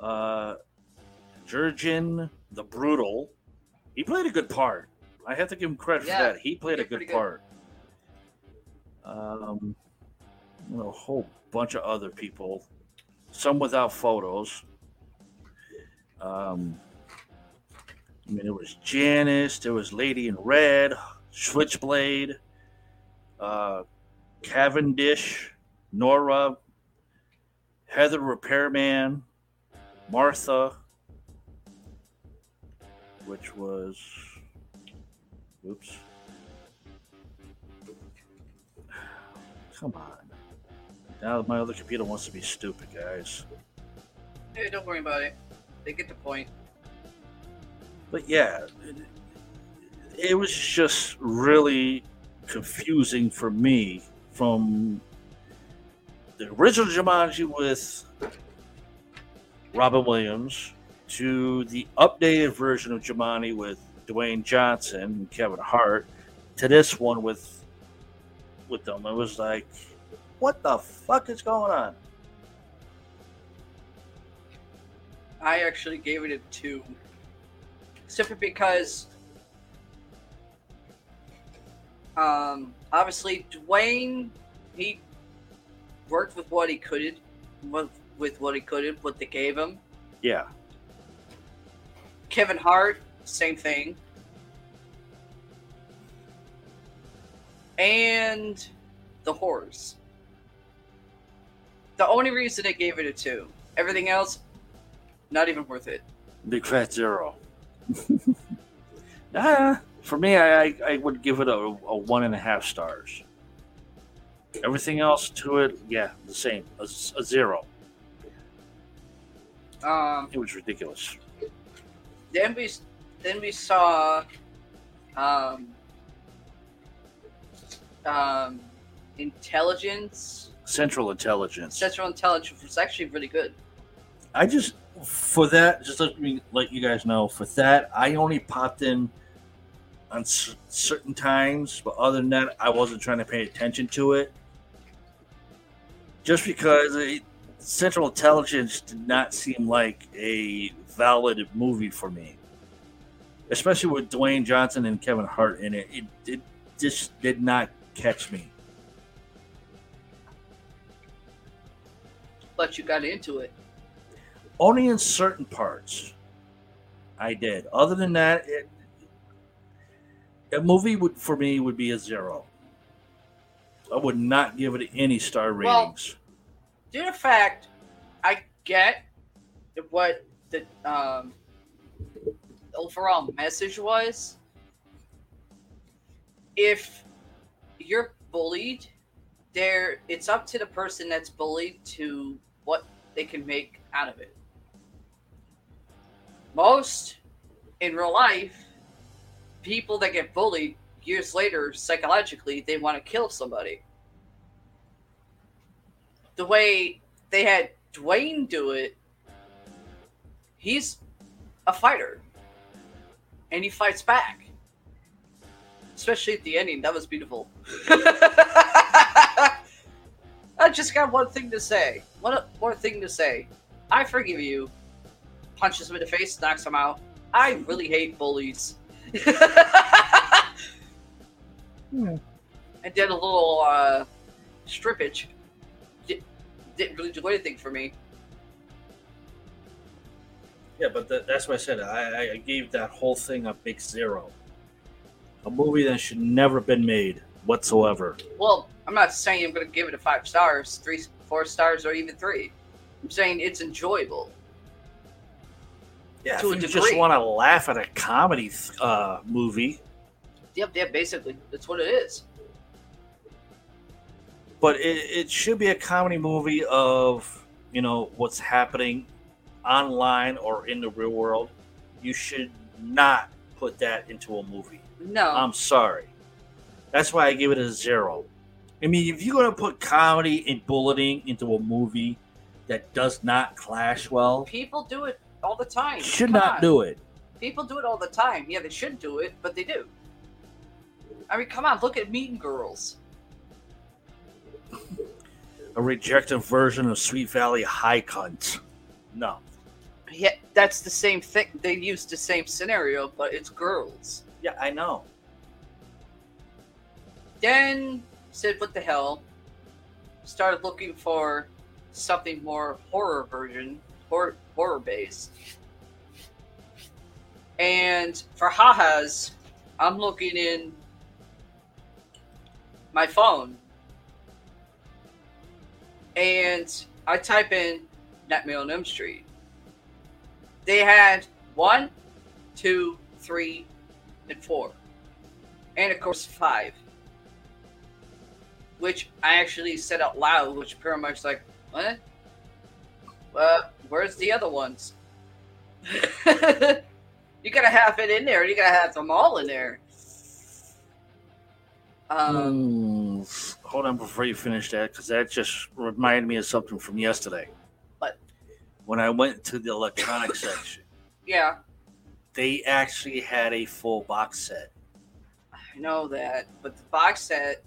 uh, Jurgen the Brutal. He played a good part. I have to give him credit Yeah, for that. He played a good, good. part. Um, you know, a whole bunch of other people, some without photos. Um, I mean, it was Janice, there was Lady in Red, Switchblade, uh, Cavendish, Nora, Heather Repairman, Martha, which was, oops. Come on. Now my other computer wants to be stupid, guys. hey, don't worry about it. They get the point. But yeah, it, it was just really confusing for me from the original Jumanji with Robin Williams to the updated version of Jumanji with Dwayne Johnson and Kevin Hart to this one with with them. It was like, what the fuck is going on? I actually gave it a two. Simply because um obviously Dwayne he worked with what he could with, with what he could what they gave him. Yeah, Kevin Hart, same thing. And the horse. The only reason I gave it a two. Everything else, not even worth it. Big fat zero. ah, for me, I, I, would give it a, a one and a half stars. Everything else to it, yeah, the same, a, a zero. Um, It was ridiculous. then we then we saw um, um, intelligence. Central Intelligence. Central intelligence was actually really good. I just for that, just let me let you guys know. For that, I only popped in on c- certain times, but other than that, I wasn't trying to pay attention to it. Just because it, Central Intelligence did not seem like a valid movie for me, especially with Dwayne Johnson and Kevin Hart in it. It, it just did not catch me. But you got into it. Only in certain parts, I did. Other than that, it, a movie would for me would be a zero. I would not give it any star Well- ratings. due to fact, I get what the um, overall message was. If you're bullied, there it's up to the person that's bullied to what they can make out of it. Most in real life, people that get bullied years later psychologically they want to kill somebody the way they had Dwayne do it, he's a fighter. And he fights back. Especially at the ending. That was beautiful. I just got one thing to say. One more thing to say. I forgive you. Punches him in the face, knocks him out. I really hate bullies. and did a little uh, strippage didn't really do anything for me. Yeah, but that, that's what I said. I, I gave that whole thing a big zero. A movie that should never been made whatsoever. Well, I'm not saying I'm going to give it a five stars, three, four stars, or even three. I'm saying it's enjoyable. Yeah, To a you just want to laugh at a comedy uh, movie, Yep, yep. Basically, that's what it is. but it, it should be a comedy movie of you know what's happening online or in the real world you should not put that into a movie. No. I'm sorry. That's why I give it a zero. I mean, if you're going to put comedy and bulleting into a movie that does not clash well, People do it all the time. should Come not on. do it. People do it all the time. Yeah, they shouldn't do it, but they do. I mean, come on, look at Mean Girls. A rejected version of Sweet Valley High Cunt. No. Yeah, that's the same thing. They use the same scenario, but it's girls. Yeah, I know. Then said, "What the hell?" Started looking for something more horror version, horror horror based. And for ha-has, I'm looking in my phone, and I type in Nightmare on Elm Street. They had one, two, three, and four, and of course five which I actually said out loud, which much like, what? Uh, where's the other ones? you gotta have it in there. You gotta have them all in there. Um, Mm, hold on before you finish that, because that just reminded me of something from yesterday. What? When I went to the electronic section, yeah, they actually had a full box set. I know that, but the box set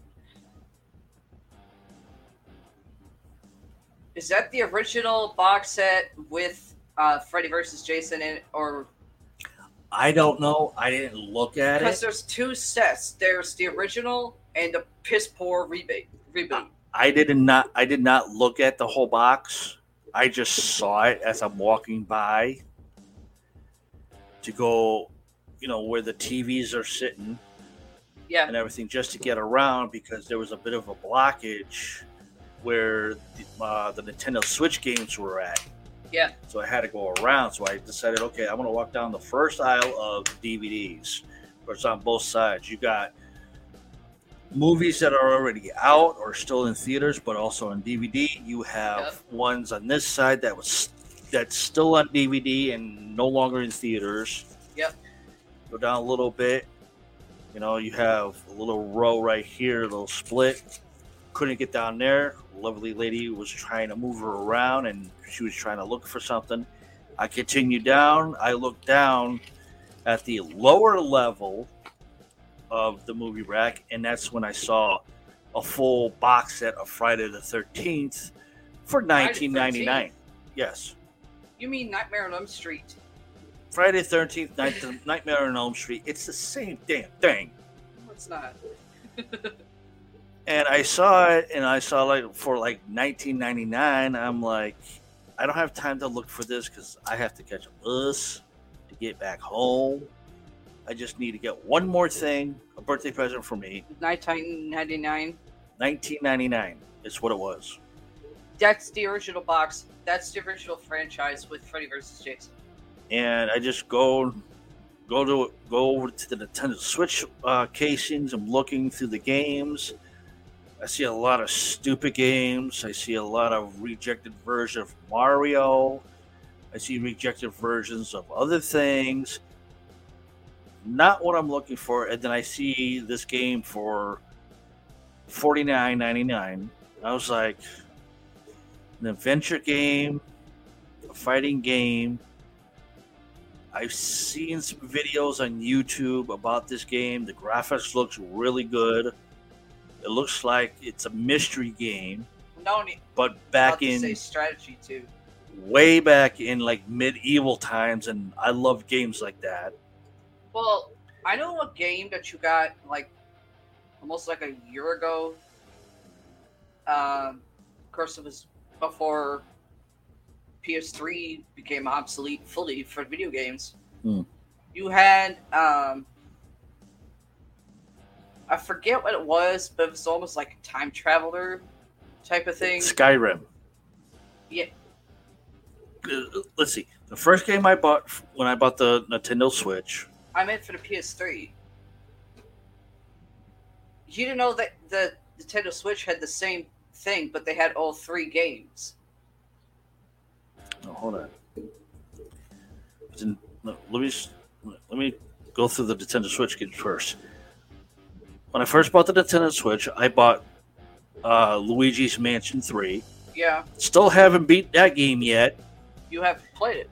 is that the original box set with uh, Freddy versus Jason in it, or I don't know. I didn't look at because it. there's two sets. There's the original and the piss poor rebate reboot. I did not. I did not look at the whole box. I just saw it as I'm walking by to go, you know, where the TVs are sitting Yeah, and everything, just to get around because there was a bit of a blockage where the, uh, the Nintendo Switch games were at. Yeah. So I had to go around. So I decided, okay, I'm going to walk down the first aisle of DVDs. Of course, on both sides, you got movies that are already out or still in theaters, but also on DVD. You have Yep. ones on this side that was that's still on DVD and no longer in theaters. Yep. Go down a little bit. You know, you have a little row right here, a little split. Couldn't get down there. Lovely lady was trying to move her around and she was trying to look for something. I continued down. I looked down at the lower level of the movie rack, and that's when I saw a full box set of Friday the 13th for 1999. Yes. you mean Nightmare on Elm Street? Friday the 13th, Night- Nightmare on Elm Street. It's the same damn thing. No, it's not. And I saw it, and I saw like for like 1999. I'm like, I don't have time to look for this because I have to catch a bus to get back home. I just need to get one more thing, a birthday present for me. 1999. 1999 is what it was. That's the original box. That's the original franchise with Freddy versus Jason. and I just go go to go over to the Nintendo Switch uh, casings. I'm looking through the games. I see a lot of stupid games. I see a lot of rejected version of Mario. I see rejected versions of other things. Not what I'm looking for. And then I see this game for forty nine ninety nine. I was like, an adventure game, a fighting game. I've seen some videos on YouTube about this game. The graphics looks really good. It looks like it's a mystery game, No need but back to say in strategy too. way back in like medieval times, and I love games like that. Well, I know a game that you got like almost like a year ago. Um, of course, it was before PS3 became obsolete fully for video games. Hmm. You had um, I forget what it was, but it was almost like a time traveler type of thing. Skyrim. Yeah. Uh, Let's see. The first game I bought when I bought the Nintendo Switch. I meant for the PS3. You didn't know that the Nintendo Switch had the same thing, but they had all three games. Oh, hold on. It's in- no, let me let me go through the Nintendo Switch games first. When I first bought the Nintendo Switch, I bought uh, Luigi's Mansion 3. Yeah, Still haven't beat that game yet. you have played it.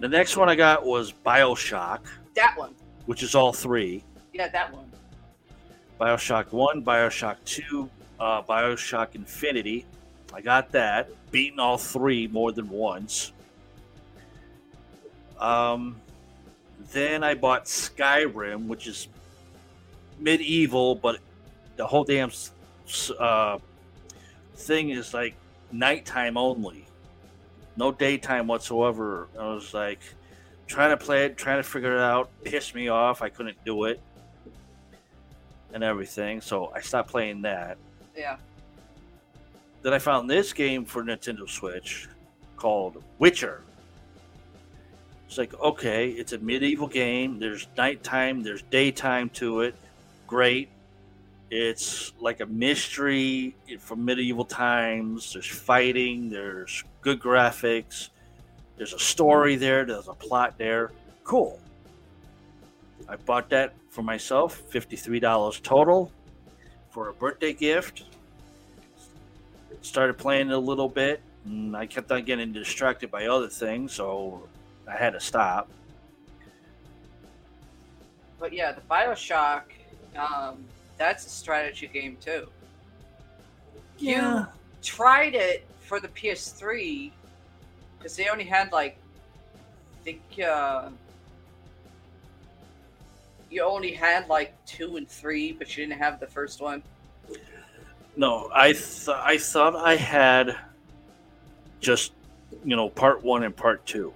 The next one I got was Bioshock, That one. which is all three. Yeah, that one. Bioshock 1, Bioshock 2, uh, Bioshock Infinity. I got that. Beaten all three more than once. Um, then I bought Skyrim, which is medieval, but the whole damn uh, thing is like nighttime only. No daytime whatsoever. I was like trying to play it, trying to figure it out. Pissed me off. I couldn't do it and everything. So I stopped playing that. Yeah. Then I found this game for Nintendo Switch called Witcher. It's like, okay, it's a medieval game. There's nighttime, there's daytime to it. Great. It's like a mystery from medieval times. There's fighting, there's good graphics, there's a story there, there's a plot there. Cool. I bought that for myself, $53 total for a birthday gift. Started playing a little bit, and I kept on getting distracted by other things, so I had to stop. But yeah, the Bioshock, um, that's a strategy game too. You tried it for the PS3 because they only had like, I think uh, you only had like two and three, but you didn't have the first one. No, I th- I thought I had just you know part one and part two,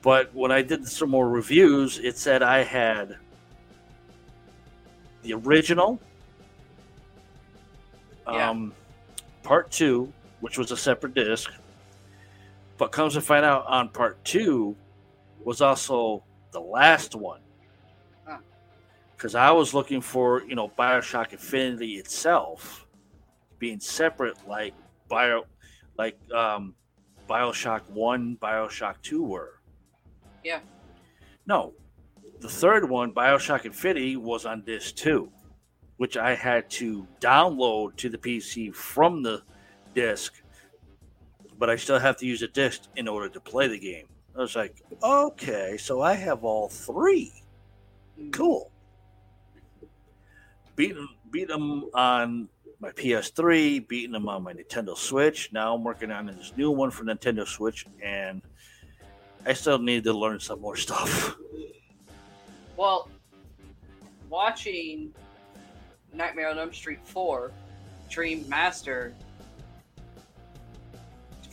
but when I did some more reviews, it said I had the original, Yeah. um, part two, which was a separate disc, but comes to find out on part two was also the last one Huh. because I was looking for you know Bioshock Infinity itself being separate, like Bio, like um, Bioshock One, Bioshock Two were. Yeah. No, the third one, Bioshock Infinity, was on disc two, which I had to download to the PC from the disc, but I still have to use a disc in order to play the game. I was like, okay, so I have all three. Hmm. Cool. Beating beat them on my PS3, beating them on my Nintendo Switch. Now I'm working on this new one for Nintendo Switch, and I still need to learn some more stuff. Well, watching Nightmare on Elm Street 4, Dream Master,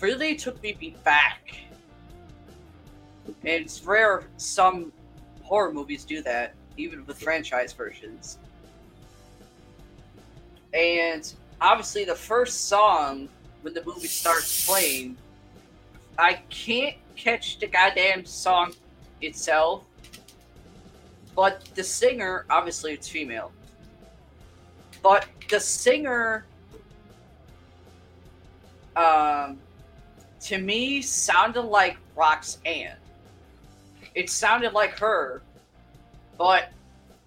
really took me back. And it's rare some horror movies do that, even with franchise versions. And obviously, the first song when the movie starts playing, I can't catch the goddamn song itself but the singer obviously it's female. But the singer um to me sounded like roxanne. It sounded like her but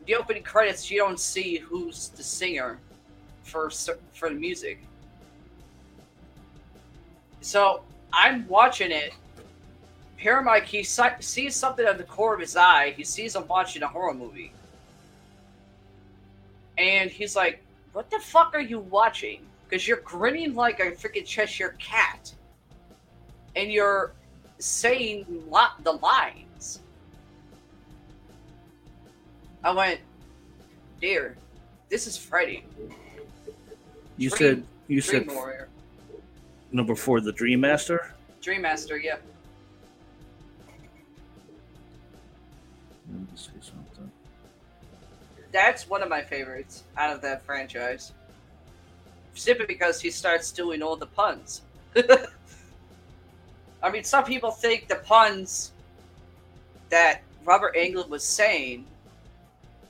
the opening credits you don't see who's the singer for for the music. So i'm watching it Paramike, he si- sees something at the core of his eye. He sees him watching a horror movie. And he's like, What the fuck are you watching? Because you're grinning like a freaking Cheshire cat. And you're saying lo- the lines. I went, Dear, this is Freddy. You Dream- said you Dream said Warrior. number four, the Dream Master. Dream Master, yeah. See something. that's one of my favorites out of that franchise. Simply because he starts doing all the puns. I mean, some people think the puns that Robert Englund was saying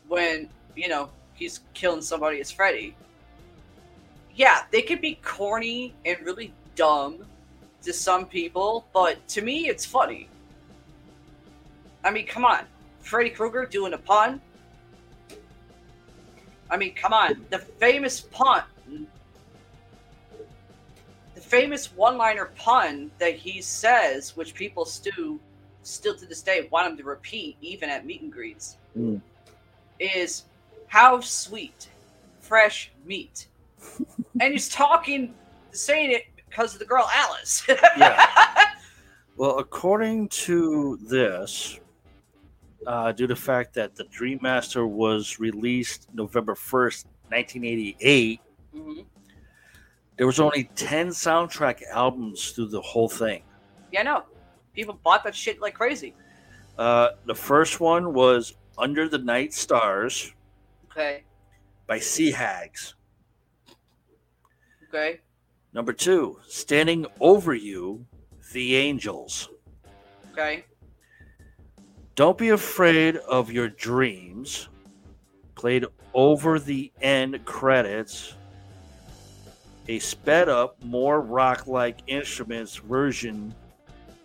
when, you know, he's killing somebody as Freddy. Yeah, they could be corny and really dumb to some people, but to me, it's funny. I mean, come on. Freddy Krueger doing a pun. I mean, come on. The famous pun. The famous one liner pun that he says, which people still, still to this day want him to repeat, even at meet and greets, Mm. is how sweet, fresh meat. and he's talking, saying it because of the girl Alice. Yeah. Well, according to this, uh, due to the fact that the Dream Master was released November 1st, 1988, Mhm. there was only 10 soundtrack albums through the whole thing. Yeah, no. People bought that shit like crazy. Uh, the first one was Under the Night Stars Okay. by Sea Hags. Okay. Number two, Standing Over You, The Angels. Okay. Don't be afraid of your dreams. Played over the end credits. A sped up, more rock like instruments version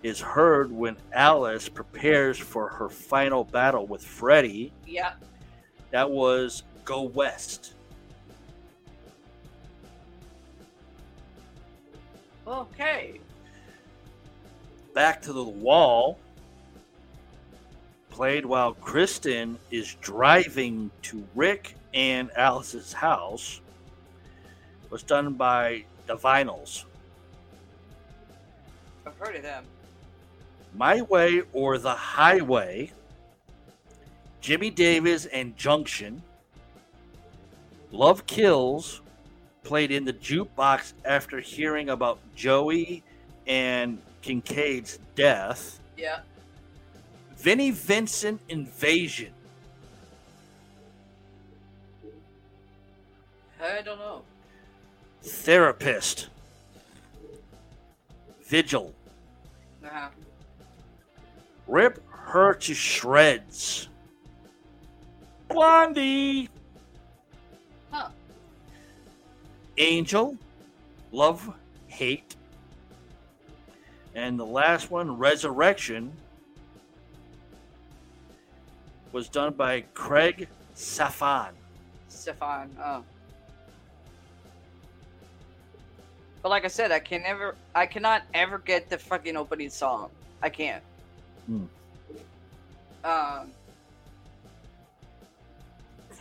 is heard when Alice prepares for her final battle with Freddy. Yeah. That was Go West. Okay. Back to the Wall. Played while Kristen is driving to Rick and Alice's house. Was done by Divinyls. I've heard of them. My Way or the Highway. Jimmy Davis and Junction. Love Kills. Played in the jukebox after hearing about Joey and Kincaid's death. Yeah. Vinnie Vincent Invasion. I don't know. Therapist. Vigil. Uh-huh. Rip her to shreds. Blondie. Huh. Angel. Love, hate. And the last one, Resurrection, was done by Craig Safan. Stefan. Oh. But like I said, I can never, I cannot ever get the fucking opening song. I can't. Hmm. Um,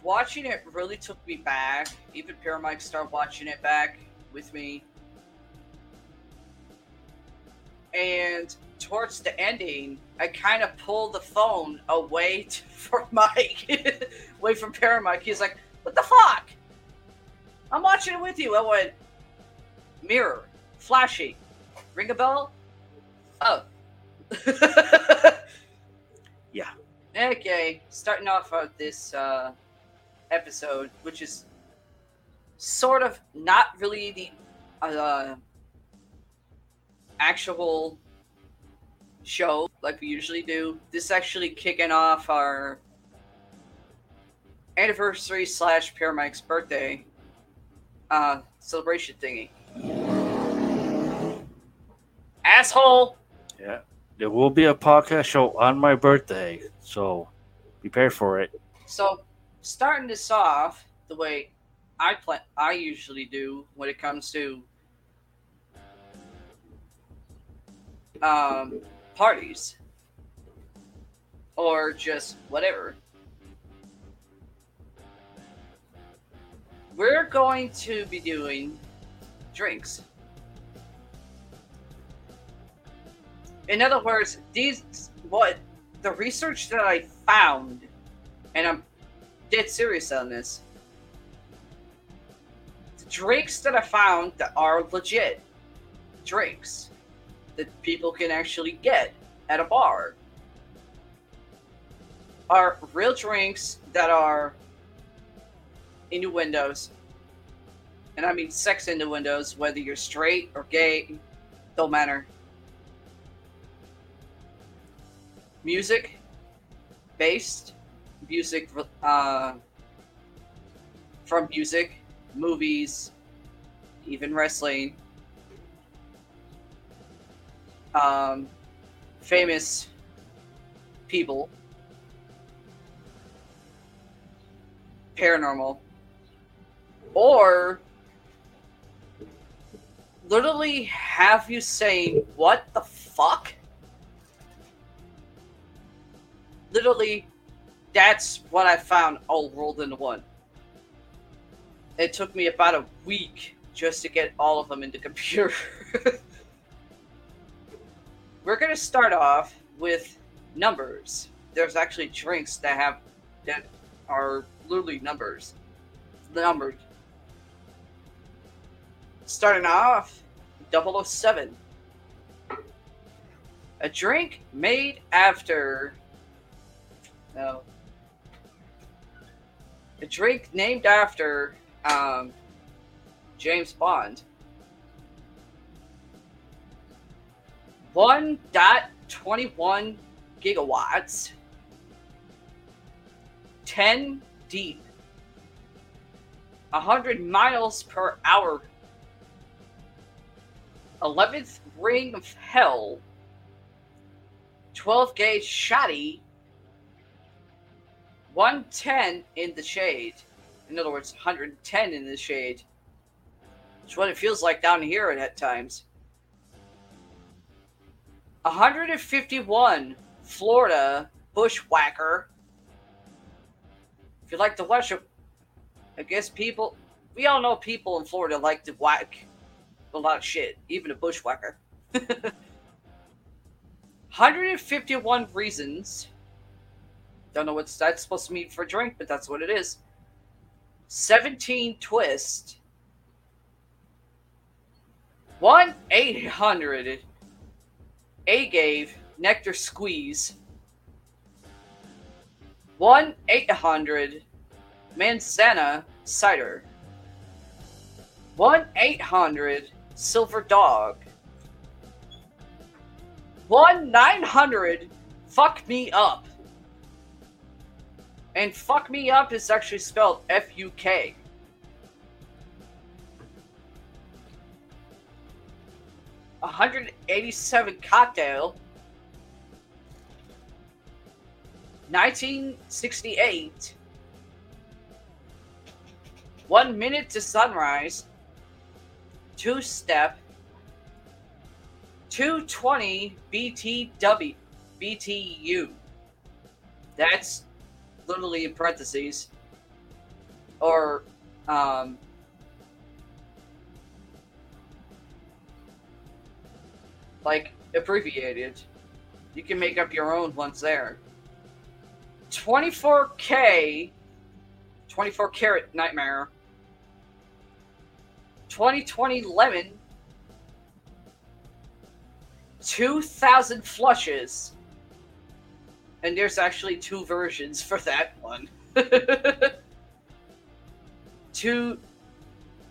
watching it really took me back. Even Paramike started watching it back with me. And towards the ending, I kind of pulled the phone away t- from Mike, away from Paramike. He's like, "What the fuck? I'm watching it with you." I went, "Mirror, flashy, ring a bell." Oh. Yeah. Okay, starting off of this uh, episode, which is sort of not really the uh, actual show like we usually do. This is actually kicking off our anniversary slash Paramike's birthday uh, celebration thingy. Asshole! Yeah. There will be a podcast show on my birthday, so prepare for it. So, starting this off the way I plan, I usually do when it comes to um, parties or just whatever. We're going to be doing drinks. In other words, these what the research that I found, and I'm dead serious on this. The drinks that I found that are legit drinks that people can actually get at a bar are real drinks that are innuendos. And I mean sex innuendos, whether you're straight or gay, don't matter. Music based, music uh, from music, movies, even wrestling. Um, famous people, paranormal, or literally have you saying, What the fuck? Literally, that's what I found all rolled into one. It took me about a week just to get all of them into computer. We're gonna start off with numbers. There's actually drinks that have that are literally numbers. Numbered. Starting off, 007. A drink made after. No. A drink named after um, James Bond. 1.21 gigawatts. 10 deep. 100 miles per hour 11th Ring of Hell, 12 gauge shotty, 110 in the shade. In other words, 110 in the shade. It's what it feels like down here at times. 151 Florida Bushwhacker. If you like to watch it, I guess people, we all know people in Florida like to whack a lot of shit, even a bushwhacker. 151 reasons. Don't know what that's supposed to mean for a drink, but that's what it is. 17 twist. 1 800 agave nectar squeeze. 1 800 manzana cider. 1 800 Silver Dog. One nine hundred. Fuck me up. And fuck me up is actually spelled F U K. One hundred eighty-seven cocktail. 1968. One minute to sunrise two step 220 BTW BTU. That's literally in parentheses. Or um like abbreviated. You can make up your own ones there. 24K 24 karat nightmare 2020 Lemon, 2,000 flushes. And there's actually two versions for that one. to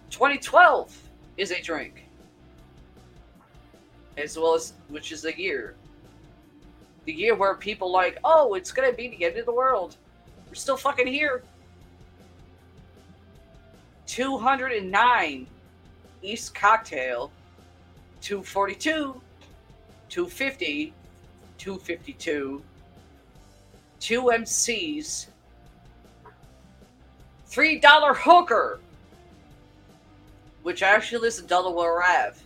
2012 is a drink. As well as, which is a year. The year where people like, oh, it's gonna be the end of the world. We're still fucking here. 209 East Cocktail, 242, 250, 252, two MCs, three dollar hooker, which actually is in Delaware Ave,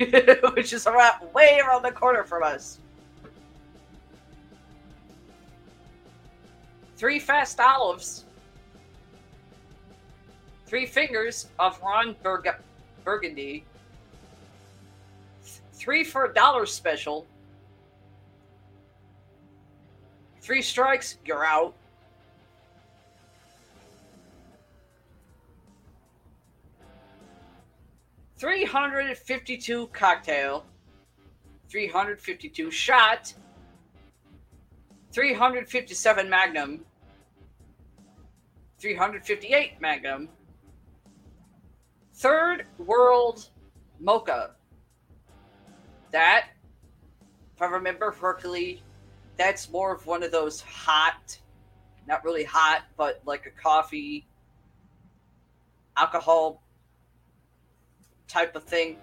which is around way around the corner from us. Three fast olives, three fingers of Ron Burger. Burgundy. Three for a dollar special. Three strikes, you're out. Three hundred fifty-two cocktail, three hundred fifty-two shot, three hundred fifty-seven magnum, three hundred fifty-eight magnum, Third World Mocha. That, if I remember correctly, that's more of one of those hot, not really hot, but like a coffee, alcohol type of thing.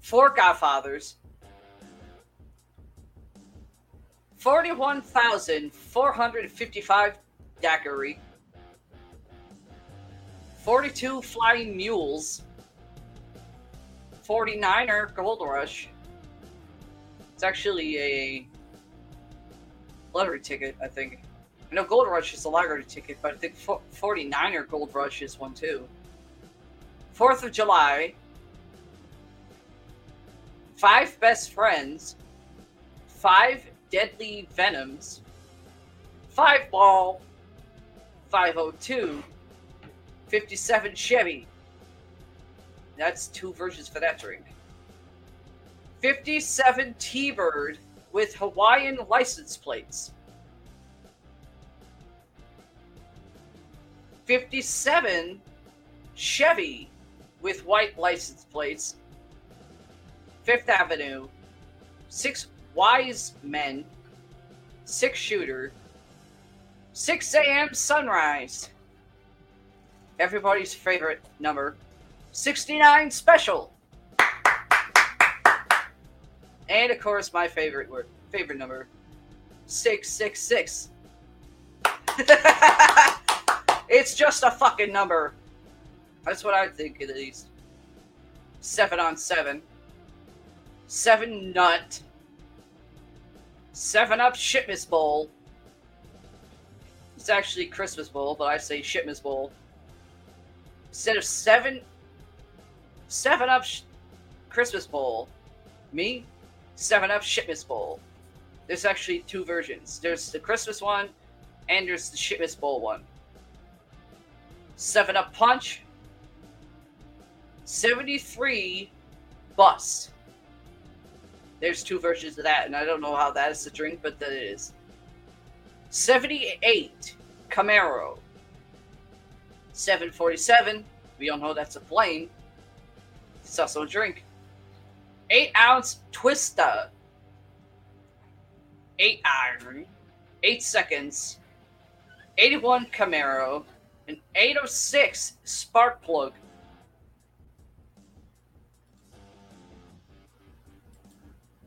Four Godfathers. 41,455 daiquiri, 42 flying mules, 49er Gold Rush. It's actually a lottery ticket, I think. I know Gold Rush is a lottery ticket, but I think 49er Gold Rush is one too. 4th of July, Five Best Friends, Five Deadly Venoms, Five Ball, 502, 57 Chevy. That's two versions for that drink. 57 T Bird with Hawaiian license plates. 57 Chevy with white license plates. Fifth Avenue. Six Wise Men. Six Shooter. 6 a.m. Sunrise. Everybody's favorite number. 69 Special. And of course, my favorite word, favorite number, 666. it's just a fucking number. That's what I think at least. Seven on seven. Seven nut. Seven up Shipmas Bowl. It's actually Christmas Bowl, but I say Shipmas Bowl. Instead of seven, seven up sh- Christmas Bowl, me, seven up Shipmas Bowl. There's actually two versions. There's the Christmas one, and there's the Shipmas Bowl one. Seven Up Punch, 73 Bus. There's two versions of that, and I don't know how that is a drink, but that is. 78 Camaro. 747. We all know that's a plane. It's also a drink. 8 ounce Twista. 8 iron. 8 seconds. 81 Camaro. An 806 Spark Plug.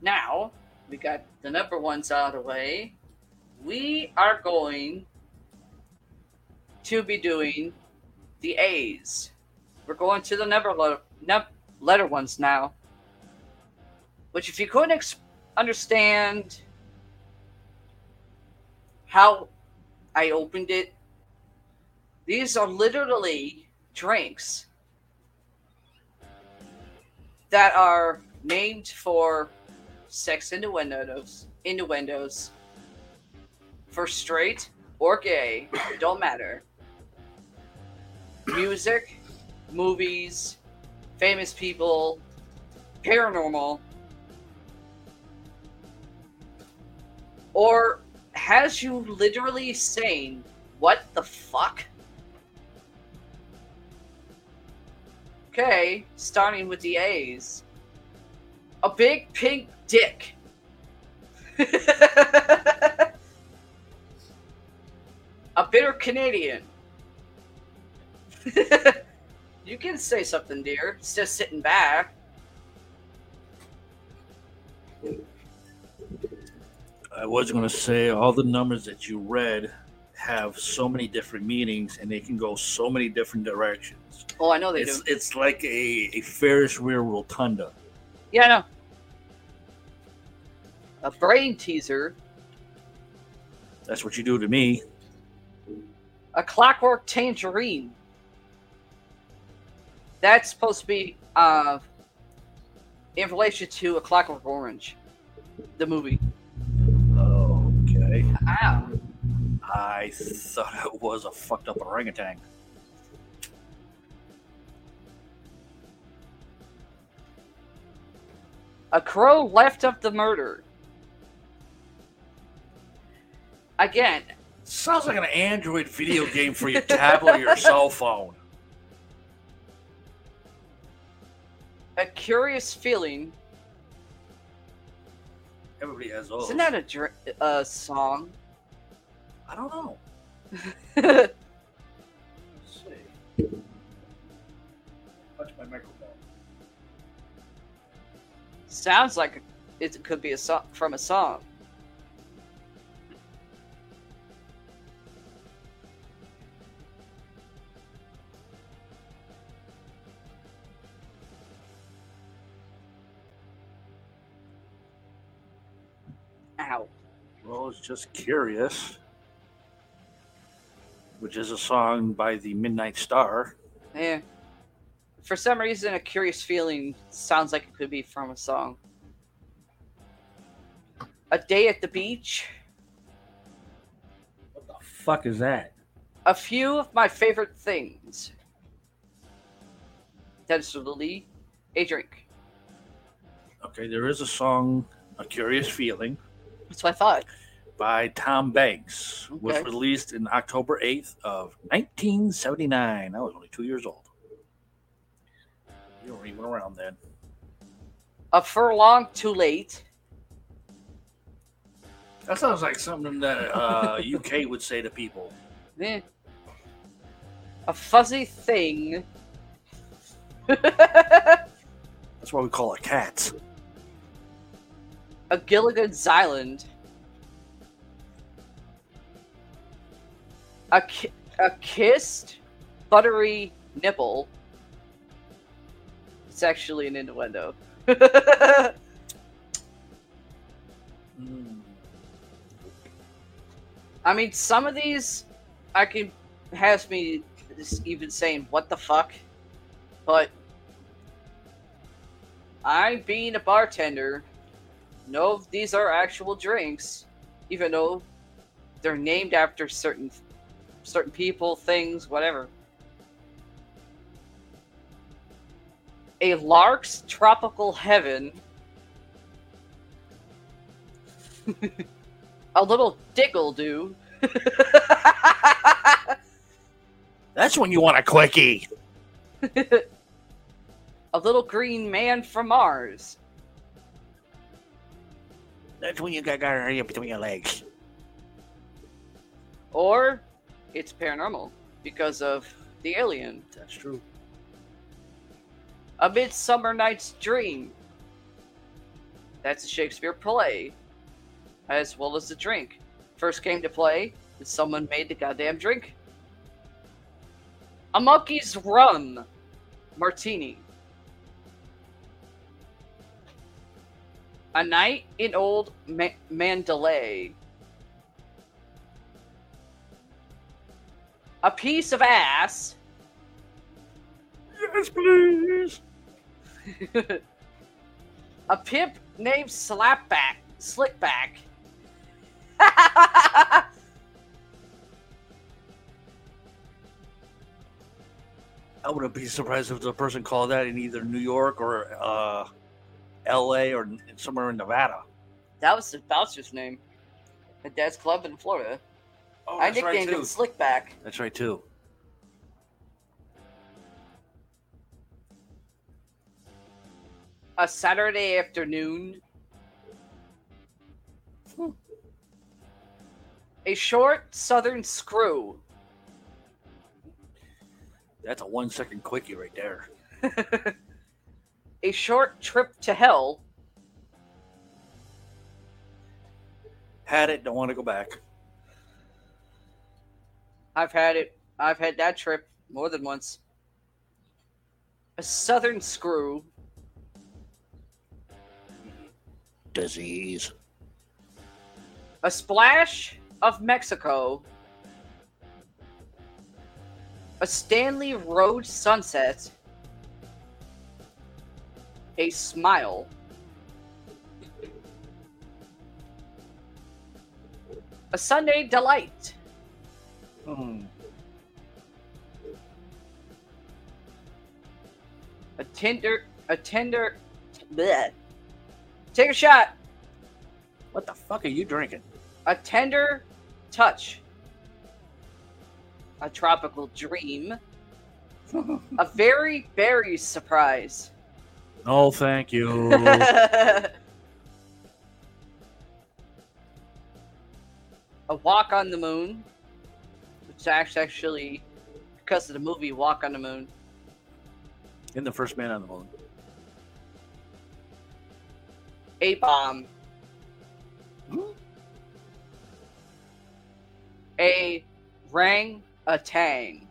Now, we got the number ones out of the way. We are going to be doing the A's. We're going to the number letter, ones now. Which, if you couldn't ex- understand how I opened it, these are literally drinks that are named for sex innuendos, innuendos for straight or gay, don't matter. Music, movies, famous people, paranormal, or has you literally saying, What the fuck? Okay, starting with the A's. A big pink dick. A bitter Canadian. you can say something, dear. It's just sitting back. I was going to say all the numbers that you read have so many different meanings and they can go so many different directions. Oh, I know they It's do. it's like a, a Ferris wheel rotunda. Yeah, I know. A brain teaser. That's what you do to me. A clockwork tangerine. That's supposed to be uh, in relation to a clockwork orange, the movie. Okay. Ah, I thought it was a fucked up orangutan. a crow left of the murder. Again, Sounds like an Android video game for your tablet or your cell phone. a curious feeling. Everybody has those. Isn't that a dr- a song? I don't know. Let's see. Touch my microphone. Sounds like it could be a song from a song. Ow. Well, it's just curious, which is a song by the Midnight Star. Yeah. For some reason, a curious feeling sounds like it could be from a song. A day at the beach. What the fuck is that? A few of my favorite things. Tentatively, a drink. Okay, there is a song, A Curious Feeling, That's what I thought. by Tom Banks, was released in October 8th of 1979. I was only two years old. You weren't even around then. A furlong too late. That sounds like something that uh, UK would say to people. Eh. A fuzzy thing. That's why we call it cats. A Gilligan's Island. A, ki- a kissed buttery nipple. It's actually an innuendo. I mean, some of these I can has me even saying what the fuck, but I'm being a bartender, know these are actual drinks, even though they're named after certain certain people, things, whatever. A lark's tropical heaven. a little diggle do. That's when you want a quickie. a little green man from Mars. That's when you got gonorrhea between your legs. Or it's paranormal because of the alien. That's true. A Midsummer Night's Dream. That's a Shakespeare play, as well as the drink. First came to play, and someone made the goddamn drink. A Monkey's Run Martini. A Night in Old Ma- Mandalay. A Piece of Ass. Yes, please. a pimp named Slapback, Slickback. I wouldn't be surprised if the person called that in either New York or uh, L.A. or somewhere in Nevada. that was the bouncer's name. At Dad's Club in Florida. Oh, I right nicknamed too. him Slickback. That's right too. A Saturday afternoon. Hmm. A short southern screw. That's a one second quickie right there. a short trip to hell. Had it, don't want to go back. I've had it. I've had that trip more than once. A southern screw. Disease. A splash of Mexico. A Stanley Road sunset. A smile. A Sunday delight. Hmm. A tender. A tender. Bleh. Take a shot. What the fuck are you drinking? A tender touch. A tropical dream. A very very surprise. No, thank you. a walk on the moon. Which actually, because of the movie Walk on the Moon. in the first man on the moon. A bomb. A rang a tang.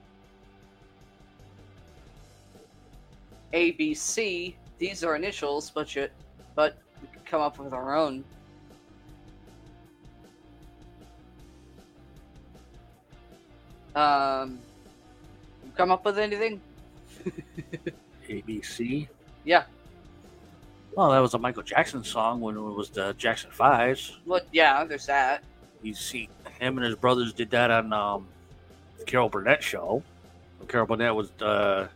ABC these are initials, but you, but we could come up with our own. Um, come up with anything? ABC. Yeah. Well, that was a Michael Jackson song when it was the Jackson Fives. Well, yeah, there's that. You see, him and his brothers did that on um, the Carol Burnett show. Carol Burnett was uh,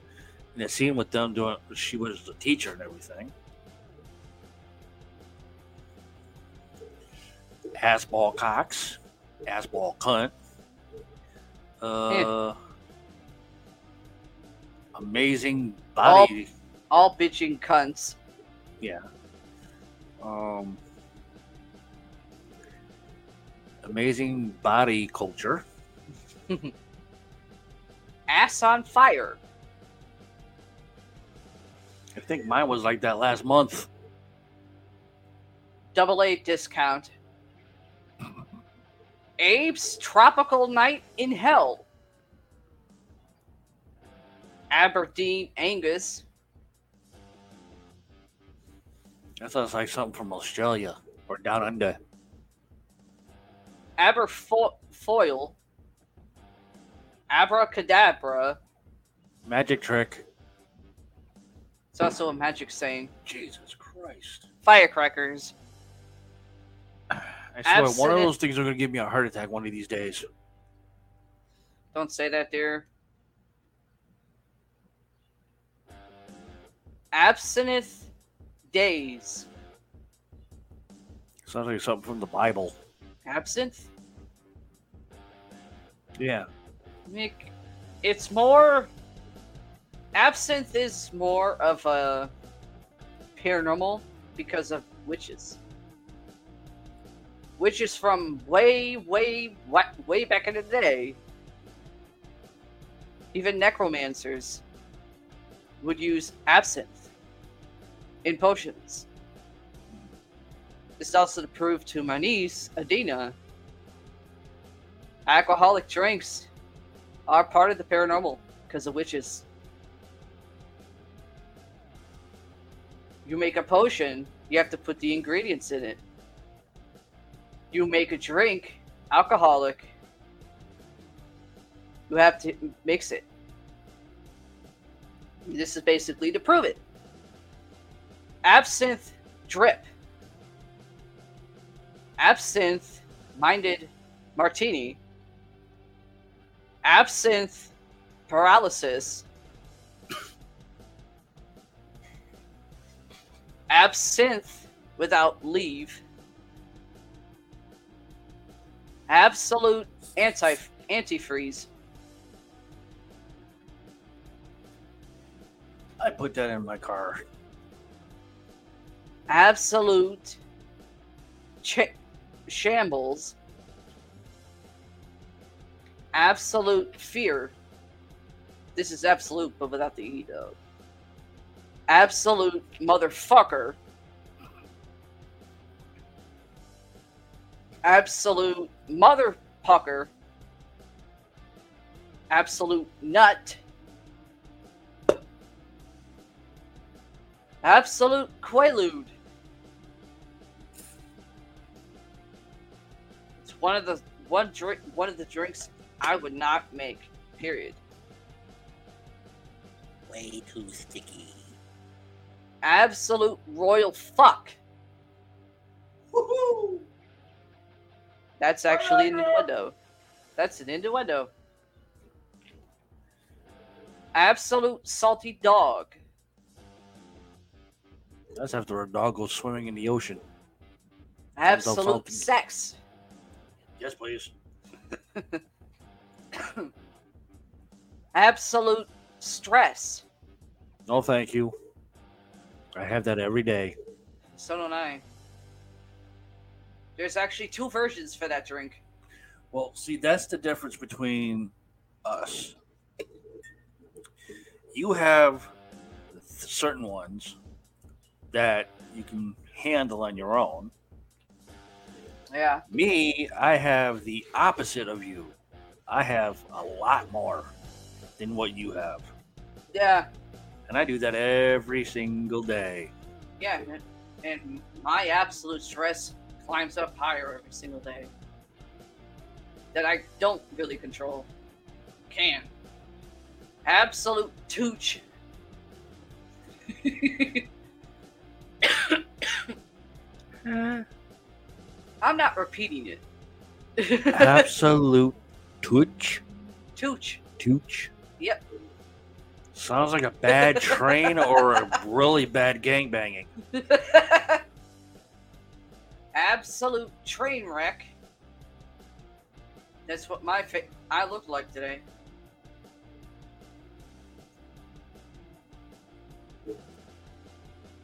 a scene with them doing. She was the teacher and everything. Assball Cox, Assball Cunt. Uh, amazing body. All bitching cunts. Yeah. Um, amazing body culture. Ass on fire. I think mine was like that last month. Double A discount. Abe's Tropical Night in Hell. Aberdeen Angus. That sounds like something from Australia or down under. Aberfoil. Abracadabra. Magic trick. It's also a magic saying. Jesus Christ. Firecrackers. I swear, one of those things are going to give me a heart attack one of these days. Don't say that, dear. Absinthe Days. Sounds like something from the Bible. Absinthe? Yeah. Nick, it's more. Absinthe is more of a paranormal because of witches. Witches from way, way, way, back in the day. Even necromancers would use absinthe in potions. This also to prove to my niece, Adina, alcoholic drinks are part of the paranormal because of witches. You make a potion, you have to put the ingredients in it. You make a drink, alcoholic, you have to mix it. This is basically to prove it. Absinthe drip. Absinthe minded martini absinthe paralysis, absinthe without leave, absolute anti antifreeze, I put that in my car. absolute ch- shambles, absolute fear. This is absolute, but without the E though. Absolute motherfucker. Absolute motherfucker. Absolute nut. Absolute quaalude. It's one of the one drink one of the drinks I would not make. Period. Way too sticky. Absolute royal fuck. Woohoo! That's actually an innuendo. That's an innuendo. Absolute salty dog. That's after a dog goes swimming in the ocean. Absolute sex. Yes, please. Absolute stress. No, thank you. I have that every day. So don't I. There's actually two versions for that drink. Well, see, that's the difference between us. You have certain ones that you can handle on your own. Yeah. Me, I have the opposite of you. I have a lot more than what you have. Yeah. And I do that every single day. Yeah. and- And my absolute stress climbs up higher every single day. That I don't really control. can. Absolute tooch. I'm not repeating it. Absolute tooch. Tooch. Tooch. Yep. Sounds like a bad train or a really bad gang banging. Absolute train wreck. That's what my fa- I look like today.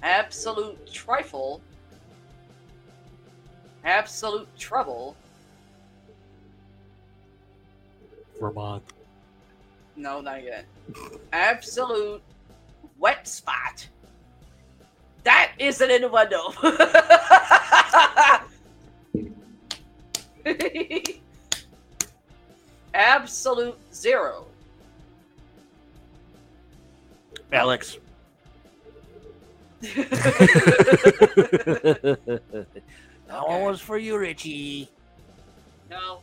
Absolute trifle. Absolute trouble. Vermont. No, not yet. Absolute wet spot. That is an innuendo. Absolute zero. Alex. that one was for you, Richie. No.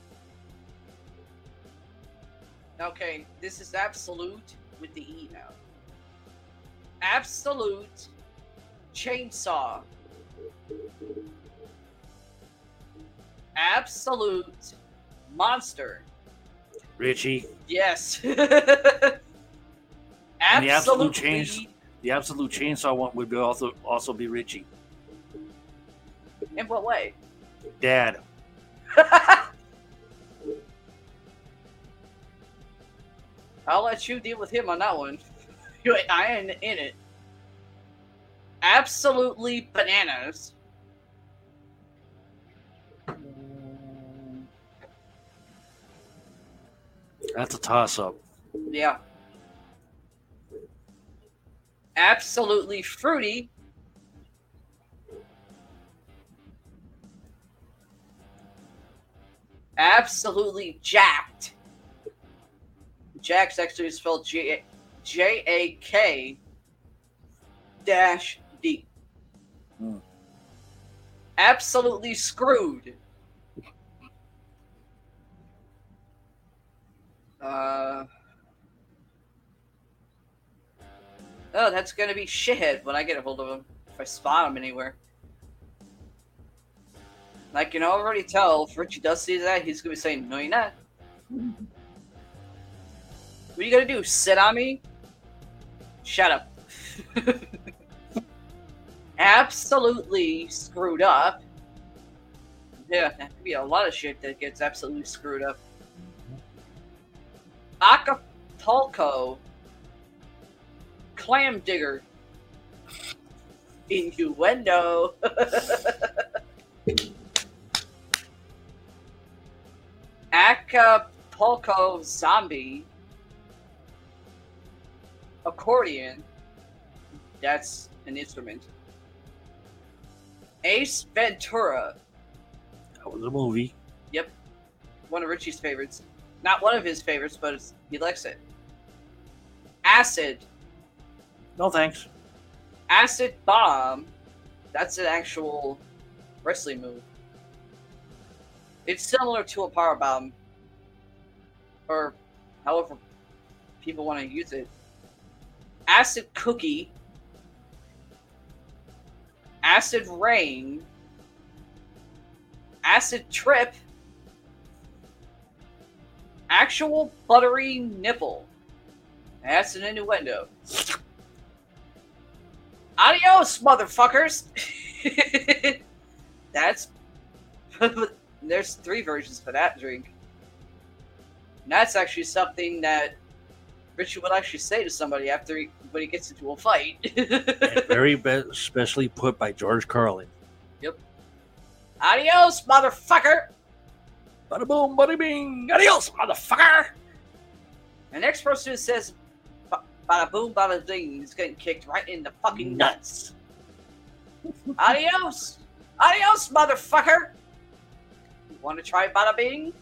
Okay, this is absolute with the E now. Absolute chainsaw. Absolute monster. Richie. Yes. And the absolute chains- The absolute chainsaw one would be also also be Richie. In what way? Dad. I'll let you deal with him on that one. I ain't in it. Absolutely bananas. That's a toss up. Yeah. Absolutely fruity. Absolutely jacked. Jack's actually spelled J J A K dash D. Hmm. Absolutely screwed. Uh. Oh, that's gonna be shithead when I get a hold of him. If I spot him anywhere. I can already tell if Richie does see that, he's gonna be saying, No, you're not. What are you gonna do? Sit on me? Shut up. absolutely screwed up. Yeah, that could be a lot of shit that gets absolutely screwed up. Acapulco clam digger innuendo. Acapulco zombie accordion. That's an instrument. Ace Ventura, That was a movie. Yep. One of Richie's favorites. Not one of his favorites, but it's, he likes it. Acid, No thanks. Acid Bomb. That's an actual wrestling move. It's similar to a power bomb, or however people want to use it. Acid Cookie, Acid Rain, Acid Trip, Actual Buttery Nipple. That's an innuendo. Adios, motherfuckers! That's. There's three versions for that drink. And that's actually something that Richard would actually say to somebody after he when he gets into a fight. Very be- specially put by George Carlin. Yep. Adios, motherfucker! Bada boom, bada bing. Adios, motherfucker. The next person who says bada boom, bada ding is getting kicked right in the fucking nuts. Adios! Adios, motherfucker! You want to try bada bing?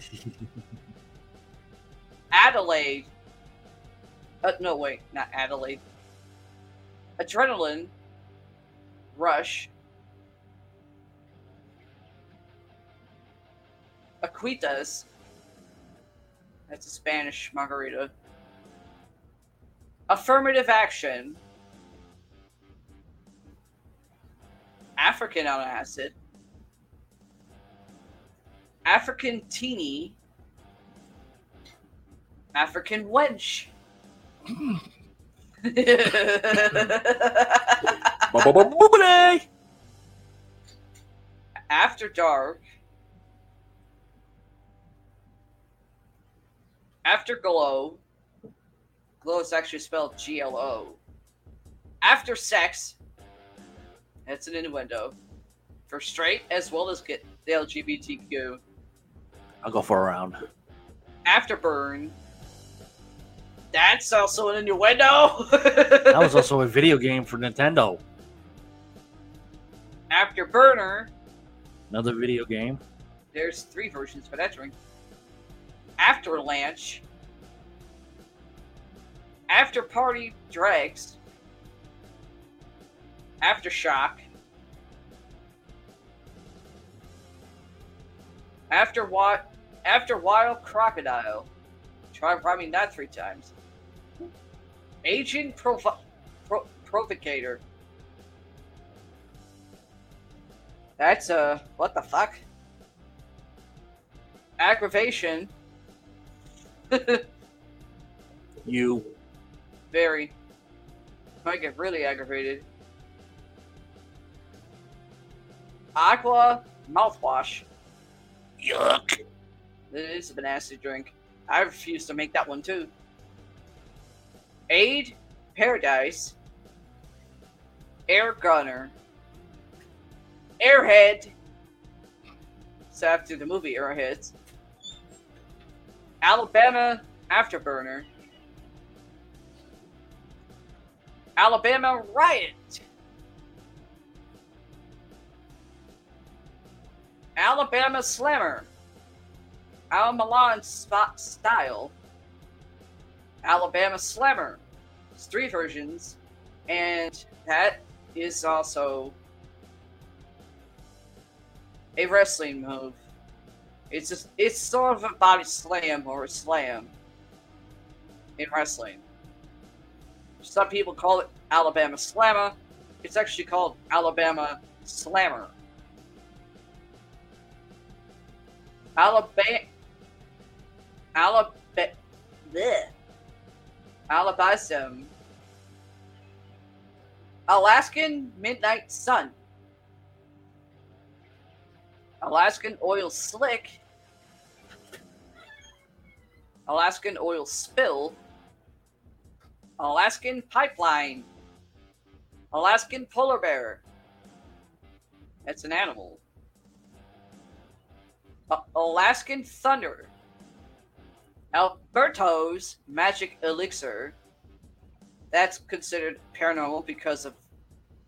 Adelaide. Uh, no, wait, not Adelaide. Adrenaline. Rush. Aquitas. That's a Spanish margarita. Affirmative action. African on acid. African teeny. African wench. After dark. After glow. Glow is actually spelled G L O. After sex. That's an innuendo. For straight as well as get the LGBTQ. I'll go for a round. Afterburn. That's also an innuendo. That was also a video game for Nintendo. Afterburner. Another video game. There's three versions for that drink. Afterlanche. After party dregs. Aftershock. After what? After wild crocodile. Try rhyming that three times. Agent provo- pro- provocator. That's uh, what the fuck? Aggravation. You. Very. Might get really aggravated. Aqua mouthwash. Yuck. It is a nasty drink. I refuse to make that one too. Aid, Paradise, Air Gunner, Airhead. It's after the movie Airheads. Alabama Afterburner. Alabama Riot. Alabama Slammer. Al Milan Spot Style. Alabama Slammer. It's three versions. And that is also a wrestling move. It's just it's sort of a body slam or a slam in wrestling. Some people call it Alabama Slammer. It's actually called Alabama Slammer. Alabama Alabama Alabasum. Alaskan Midnight Sun. Alaskan Oil Slick. Alaskan Oil Spill. Alaskan Pipeline. Alaskan Polar Bear. That's an animal. Alaskan Thunder Alberto's Magic Elixir that's considered paranormal because of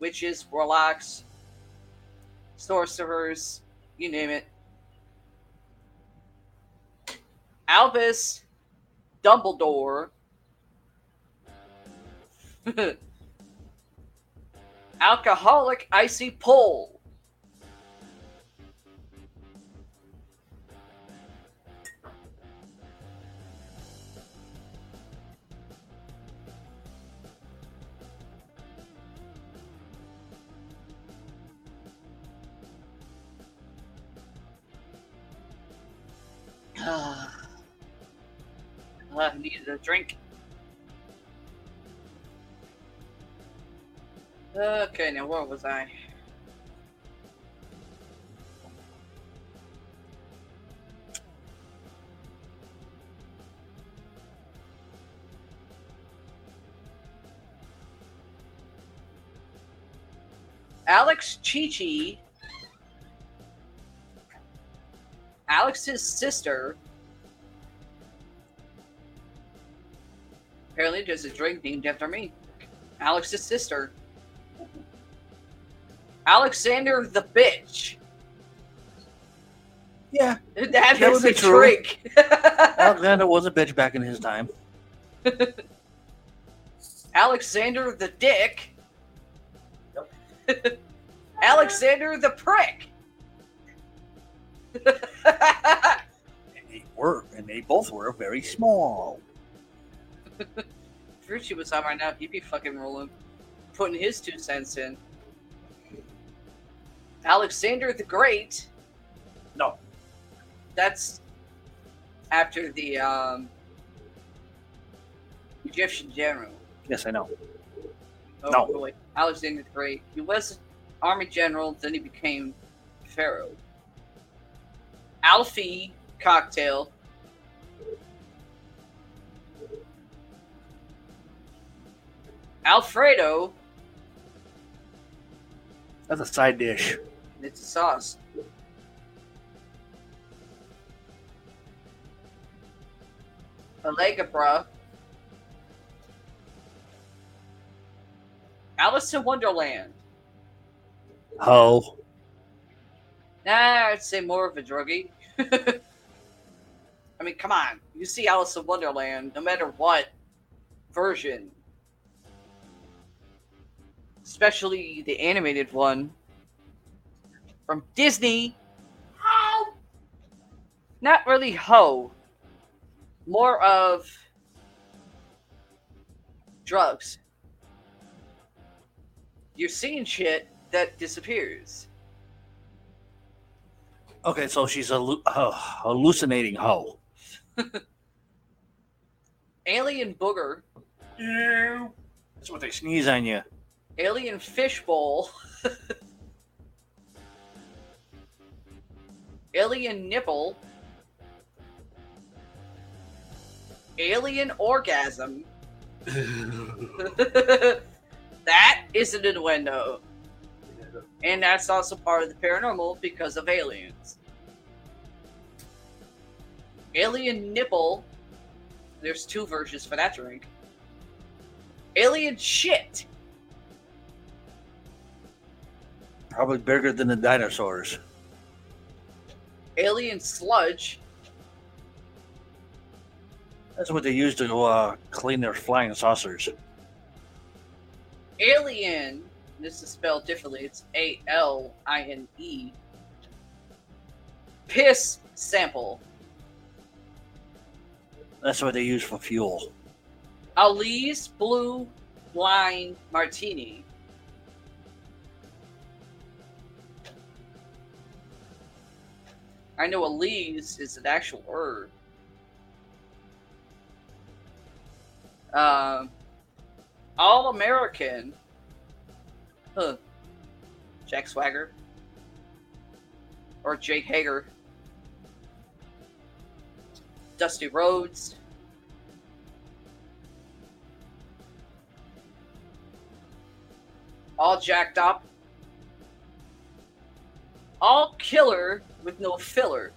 witches, warlocks, sorcerers, you name it. Albus Dumbledore. Alcoholic Icy Pole. Ah. I needed a drink. Okay, now where was I? Alex Chichi, Alex's sister. Apparently, there's a drink named after me. Alex's sister. Alexander the bitch. Yeah. That That is would a true. drink. Alexander was a bitch back in his time. Alexander the dick. Alexander the prick. they were, and they both were very small. Frucci was on right now. He'd be fucking rolling, putting his two cents in. Alexander the Great. No. That's after the um, Egyptian general. Yes, I know. Oh, No. boy. Alexander the Great. He was army general, then he became pharaoh. Alfie cocktail. Alfredo, That's a side dish. it's a sauce. Allegra. Alice in Wonderland. Ho. Nah, I'd say more of a druggie. I mean, come on. You see Alice in Wonderland, no matter what version, especially the animated one from Disney. Ho! Not really ho. More of drugs. You're seeing shit that disappears. Okay, so she's a uh, hallucinating hoe. Alien booger, That's what they sneeze on you. alien fishbowl, alien nipple, alien orgasm. that is an innuendo. And that's also part of the paranormal because of aliens. Alien nipple. There's two versions for that drink. Alien shit. Probably bigger than the dinosaurs. Alien sludge. That's what they use to uh, clean their flying saucers. Alien. This is spelled differently. It's A L I N E. Piss sample. That's what they use for fuel. Ali's blue wine martini. I know Ali's is an actual herb. Um, All American. Huh. Jack Swagger. Or Jake Hager. Dusty Rhodes. all jacked up, all killer with no filler.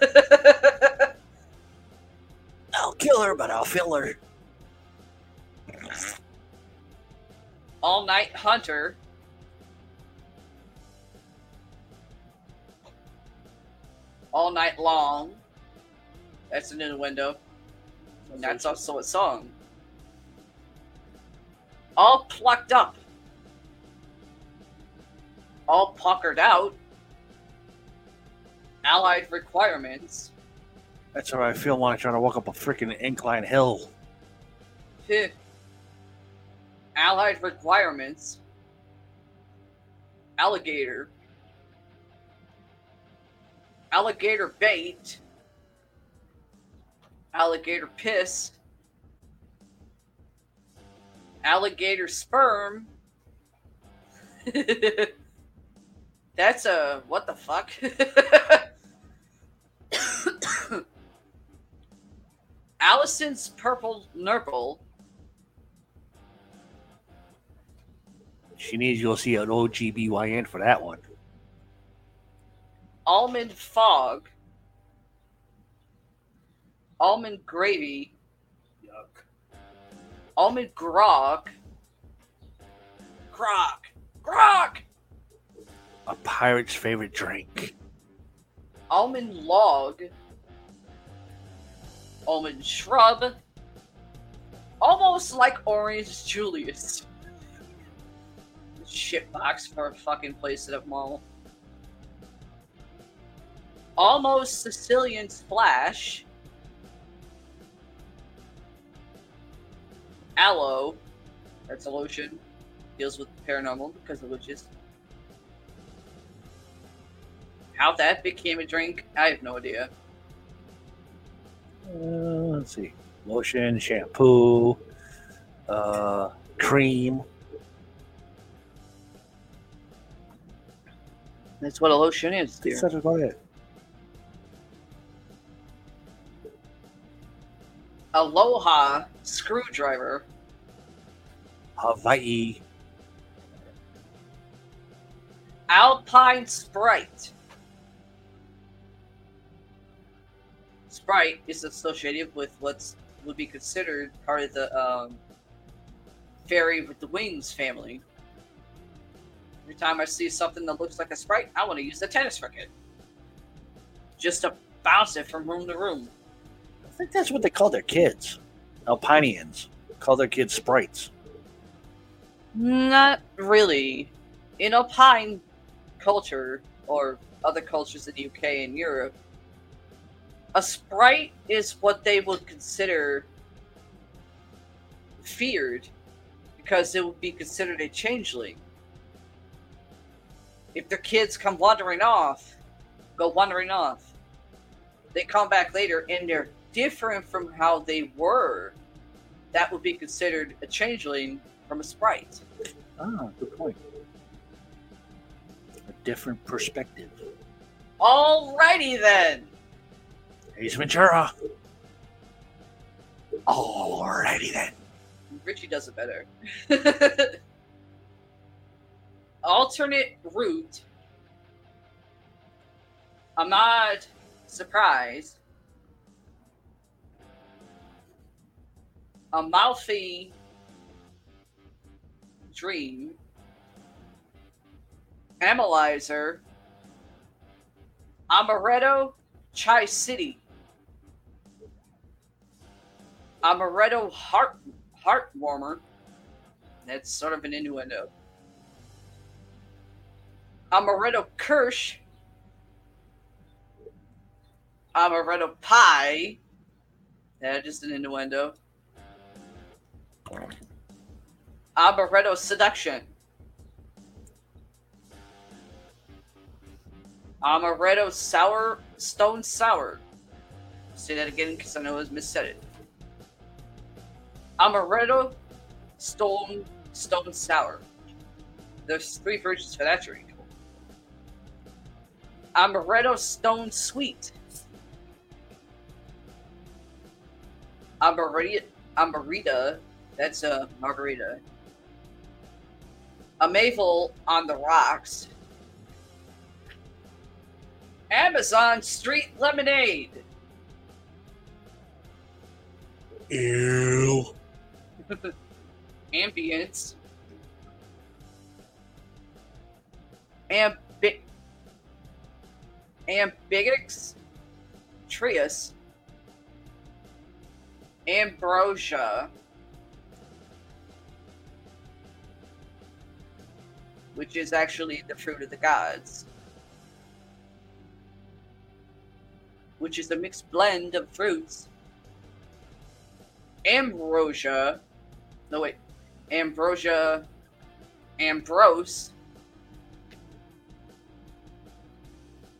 I'll kill her, but I'll fill her. Mm-hmm. All night hunter. All night long. That's an innuendo. And that's also a song. All plucked up. All puckered out. Allied requirements. That's how I feel when I try to walk up a freaking incline hill. Allied requirements. Alligator. Alligator bait. Alligator piss. Alligator sperm. That's a what the fuck? Allison's purple nurple. She needs you to see an OGBYN for that one. almond fog, almond gravy, Yuck. almond grog, grog, grog, A pirate's favorite drink. almond log, almond shrub, almost like orange Julius. Shit box for a fucking place at a mall. Almost Sicilian Splash. Aloe. That's a lotion. Deals with paranormal because of witches. How that became a drink, I have no idea. Uh, let's see. Lotion, shampoo, uh, cream. That's what a lotion is, dear. That's about it. Aloha screwdriver. Hawaii. Alpine Sprite. Sprite is associated with what's would be considered part of the um, fairy with the wings family. Every time I see something that looks like a Sprite, I want to use the tennis racket. Just to bounce it from room to room. I think that's what they call their kids. Alpinians call their kids sprites. Not really. In Alpine culture, or other cultures in the UK and Europe, a sprite is what they would consider feared because it would be considered a changeling. If their kids come wandering off, go wandering off, they come back later and they're different from how they were, that would be considered a changeling from a sprite. Ah, good point. A different perspective. Alrighty then. Ace Ventura. Alrighty then. Richie does it better. Alternate route. Ahmad surprise. Amalfi dream. Analyzer. Amaretto Chai City. Amaretto heart heart warmer. That's sort of an innuendo. Amaretto Kirsch. Amaretto Pie. Yeah, just an innuendo. Amaretto Seduction. Amaretto Sour Stone Sour. say that again because I know I was missaid it. Amaretto Stone Stone Sour. There's three versions for that drink. Amaretto Stone Sweet. Amarita, Amarita, that's a margarita. A Maple on the Rocks. Amazon Street Lemonade. Ew. Ambience. Ambi- Ambiguous. Trius. Ambrosia. Which is actually the fruit of the gods. Which is a mixed blend of fruits. Ambrosia. No, wait. Ambrosia. Ambrose.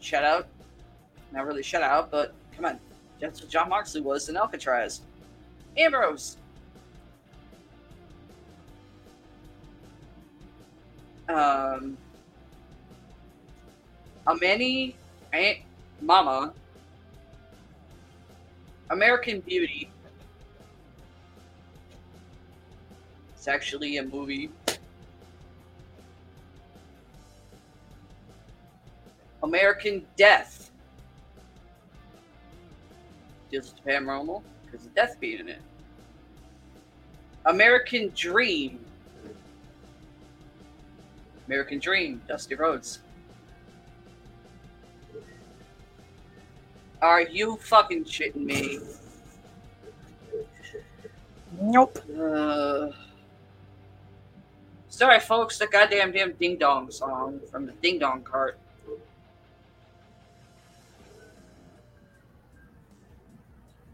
Shout out. Not really shout out, but come on. That's what Jon Moxley was in Alcatraz. Ambrose. Um, Amani Aunt Mama. American Beauty. It's actually a movie. American Death. Deals with paranormal because of death being in it. American Dream. American Dream, Dusty Rhodes. Are you fucking shitting me? Nope. Uh, sorry, folks, the goddamn damn Ding Dong song from the Ding Dong cart.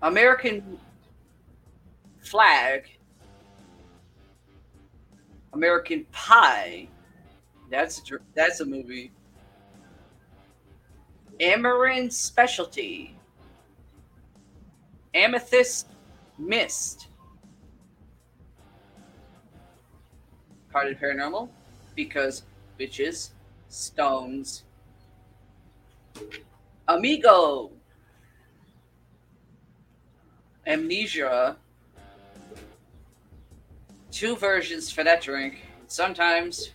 American flag. American Pie. That's a, that's a movie. Amarin Specialty. Amethyst Mist. Carded Paranormal. Because bitches. Stones. Amigo. Amnesia. Two versions for that drink. Sometimes,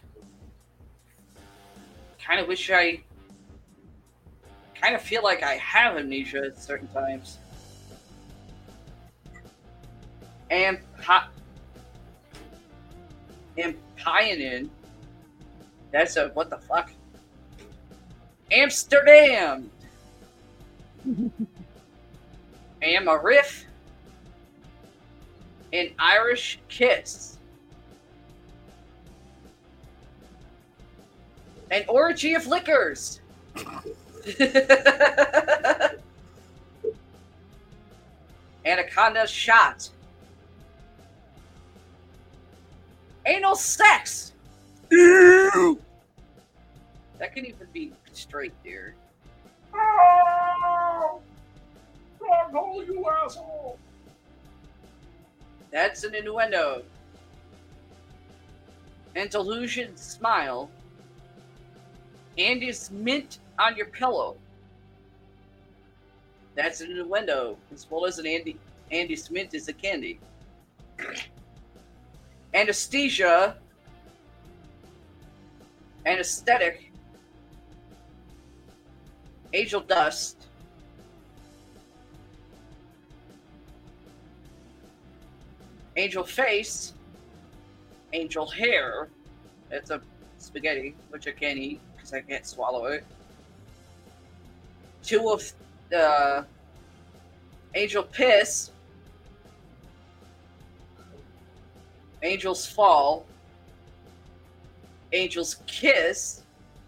kind of wish I. Kind of feel like I have amnesia at certain times. And pa- and Pionin. That's a what the fuck? Amsterdam. Am a riff. An Irish kiss. An orgy of liquors. Anaconda shot. Anal sex. Ew! That can even be straight, dear. Ah! Oh! hole, you asshole! That's an innuendo. An delusion smile. Andy's mint on your pillow. That's an innuendo, as well as an Andy Andy's mint is a candy. Anesthesia. Anesthetic. Angel dust. Angel face, angel hair. It's a spaghetti, which I can't eat because I can't swallow it. Two of the angel piss, angel's fall, angel's kiss.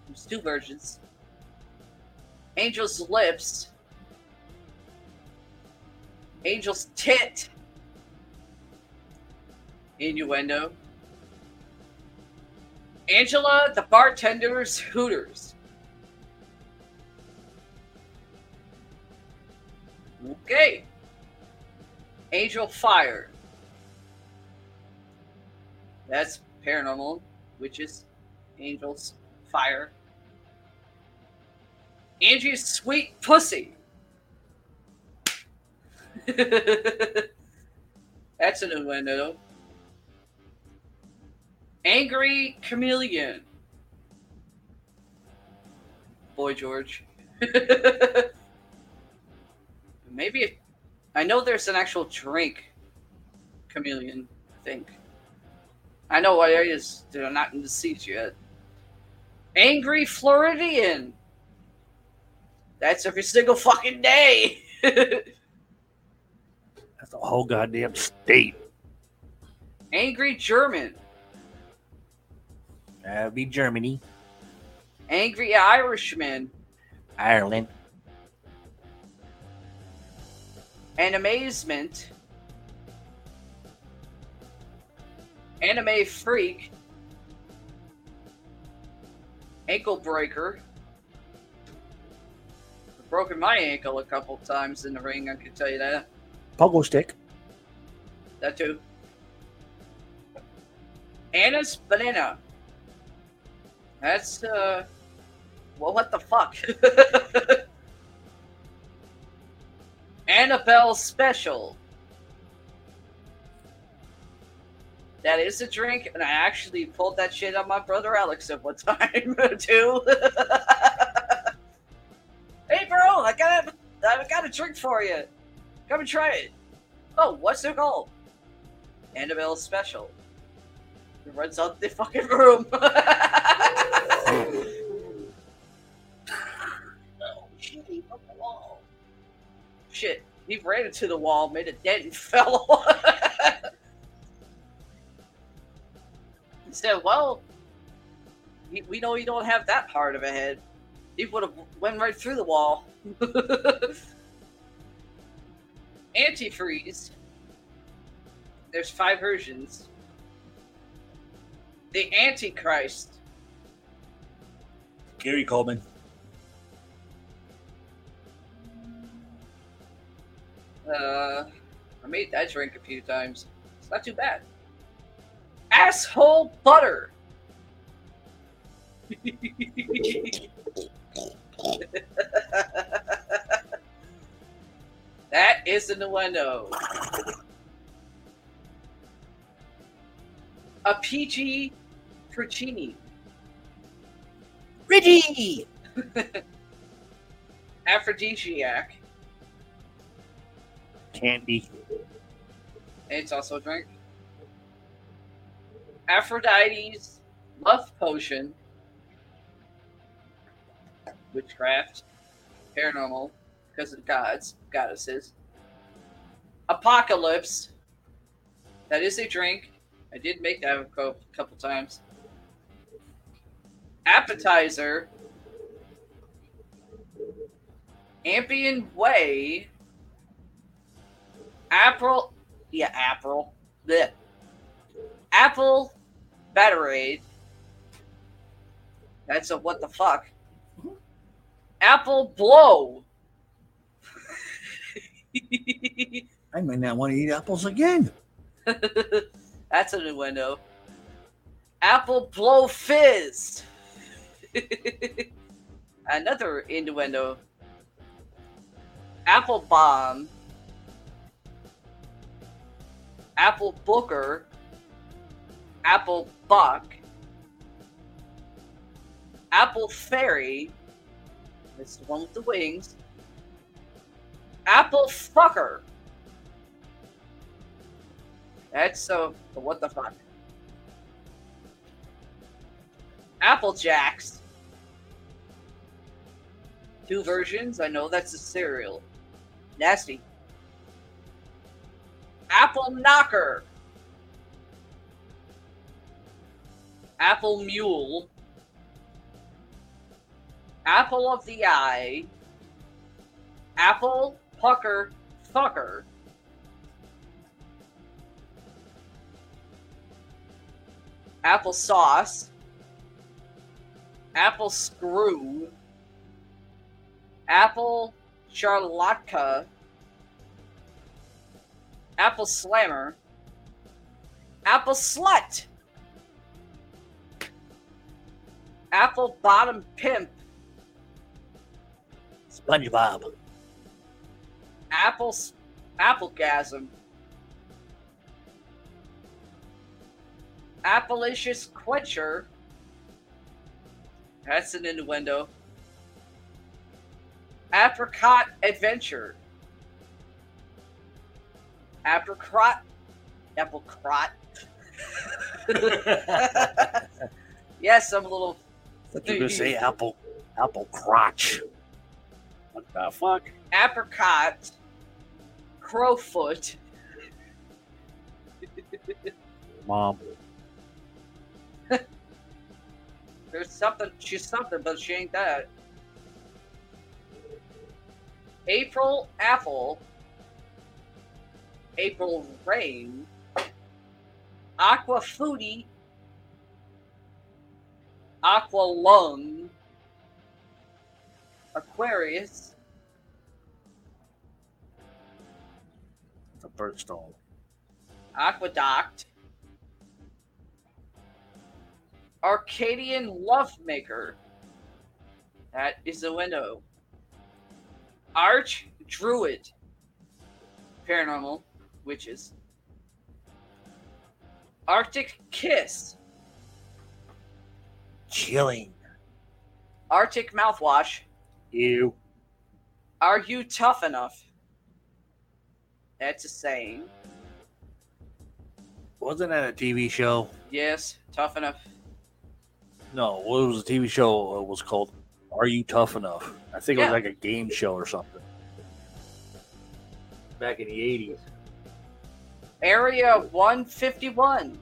There's two versions. Angel's lips, angel's tit innuendo. Angela, the bartender's Hooters. Okay. Angel Fire. That's paranormal, witches, angels, fire. Angie's sweet pussy. That's an innuendo. Angry Chameleon. Boy George. Maybe it, I know there's an actual drink. Chameleon, I think. I know what areas that are not in the seats yet. Angry Floridian. That's every single fucking day. That's a whole goddamn state. Angry German. That'd be Germany, Angry Irishman. Ireland. and amazement. Anime freak. Ankle breaker. I've broken my ankle a couple times in the ring, I can tell you that. Pogo stick. That too. Anna's banana. That's uh well what the fuck? Annabelle special. That is a drink, and I actually pulled that shit on my brother Alex at one time too. hey bro, I got a, I got a drink for you. Come and try it. Oh, what's it called? Annabelle special. It runs out the fucking room. Shit, he ran into the wall, made a dent, and fell. he said, "Well, we- we know you don't have that hard of a head. He would have went right through the wall." Antifreeze. There's five versions. The Antichrist. Gary Coleman. Uh, I made that drink a few times. It's not too bad. Asshole butter. that is the window. A PG Puccini. Reggie! Aphrodisiac. Candy. It's also a drink. Aphrodite's love potion. Witchcraft. Paranormal. Because of the gods, goddesses. Apocalypse. That is a drink. I did make that a couple times. Appetizer. Appian Way. April. Yeah, April. The Apple Batterade. That's a what the fuck. Mm-hmm. Apple Blow. I might not want to eat apples again. That's a new window. Apple Blow Fizz. Another innuendo. Apple Bomb. Apple Booker. Apple Buck. Apple Fairy. That's the one with the wings. Apple Fucker. That's so. What the fuck? Apple Jacks. Two versions. I know that's a cereal. Nasty. Apple Knocker. Apple Mule. Apple of the Eye. Apple Pucker Fucker. Apple Sauce. Apple Screw. Apple Charlotka. Apple Slammer. Apple Slut. Apple Bottom Pimp. SpongeBob. Apple Applegasm. Appalicious Quencher. That's an innuendo. Apricot Adventure. Apricot. Apricot. yes, I'm a little. thought you gonna say apple, apple crotch. What the fuck? Apricot. Crowfoot. Mom. There's something. She's something, but she ain't that. April Apple. April Rain. Aqua Foodie. Aqua Lung. Aquarius. A birthstone. Aqueduct. Arcadian Lovemaker. That is the window. Arch Druid. Paranormal. Witches. Arctic Kiss. Chilling. Arctic Mouthwash. You. Are you tough enough? That's a saying. Wasn't that a TV show? Yes, tough enough. No, what was the TV show? uh, was called Are You Tough Enough? I think it Yeah. was like a game show or something. Back in the 80s. Area 151.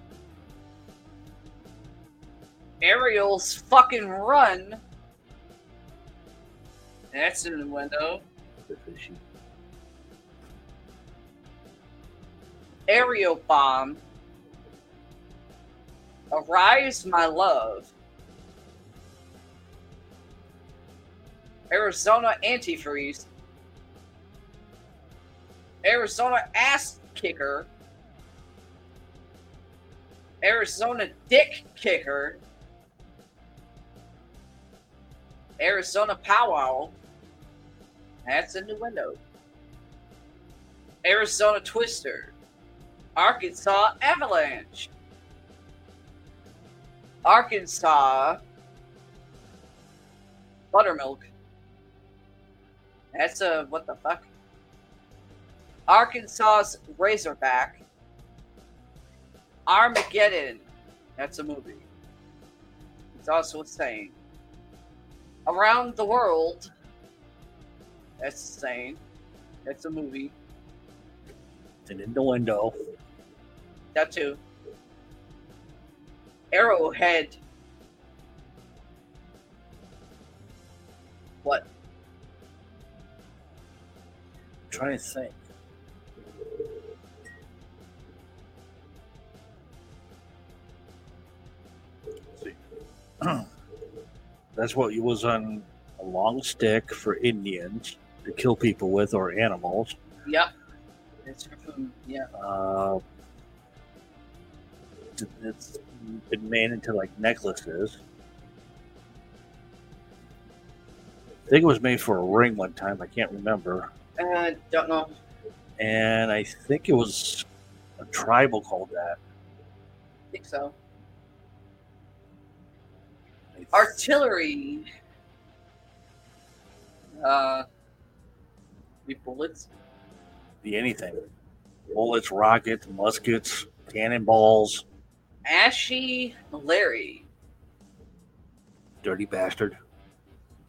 Ariel's fucking run. That's in the window. Aerial Bomb, Arise My Love, Arizona Antifreeze, Arizona Ass Kicker, Arizona Dick Kicker, Arizona Powwow. That's a new window. Arizona Twister, Arkansas Avalanche, Arkansas Buttermilk. That's a what the fuck? Arkansas Razorback, Armageddon. That's a movie. It's also a saying. Around the World. That's a saying. That's a movie. It's an innuendo. That too. Arrowhead. Trying to think. Let's see. That's what it was on a long stick for Indians to kill people with or animals. Yep. It's food. Yeah. Uh, it's been made into like necklaces. I think it was made for a ring one time. I can't remember. Uh, don't know. And I think it was a tribal called that. I think so. Artillery. Uh, the bullets. Be anything. Bullets, rockets, muskets, cannonballs. Ashy Larry. Dirty bastard.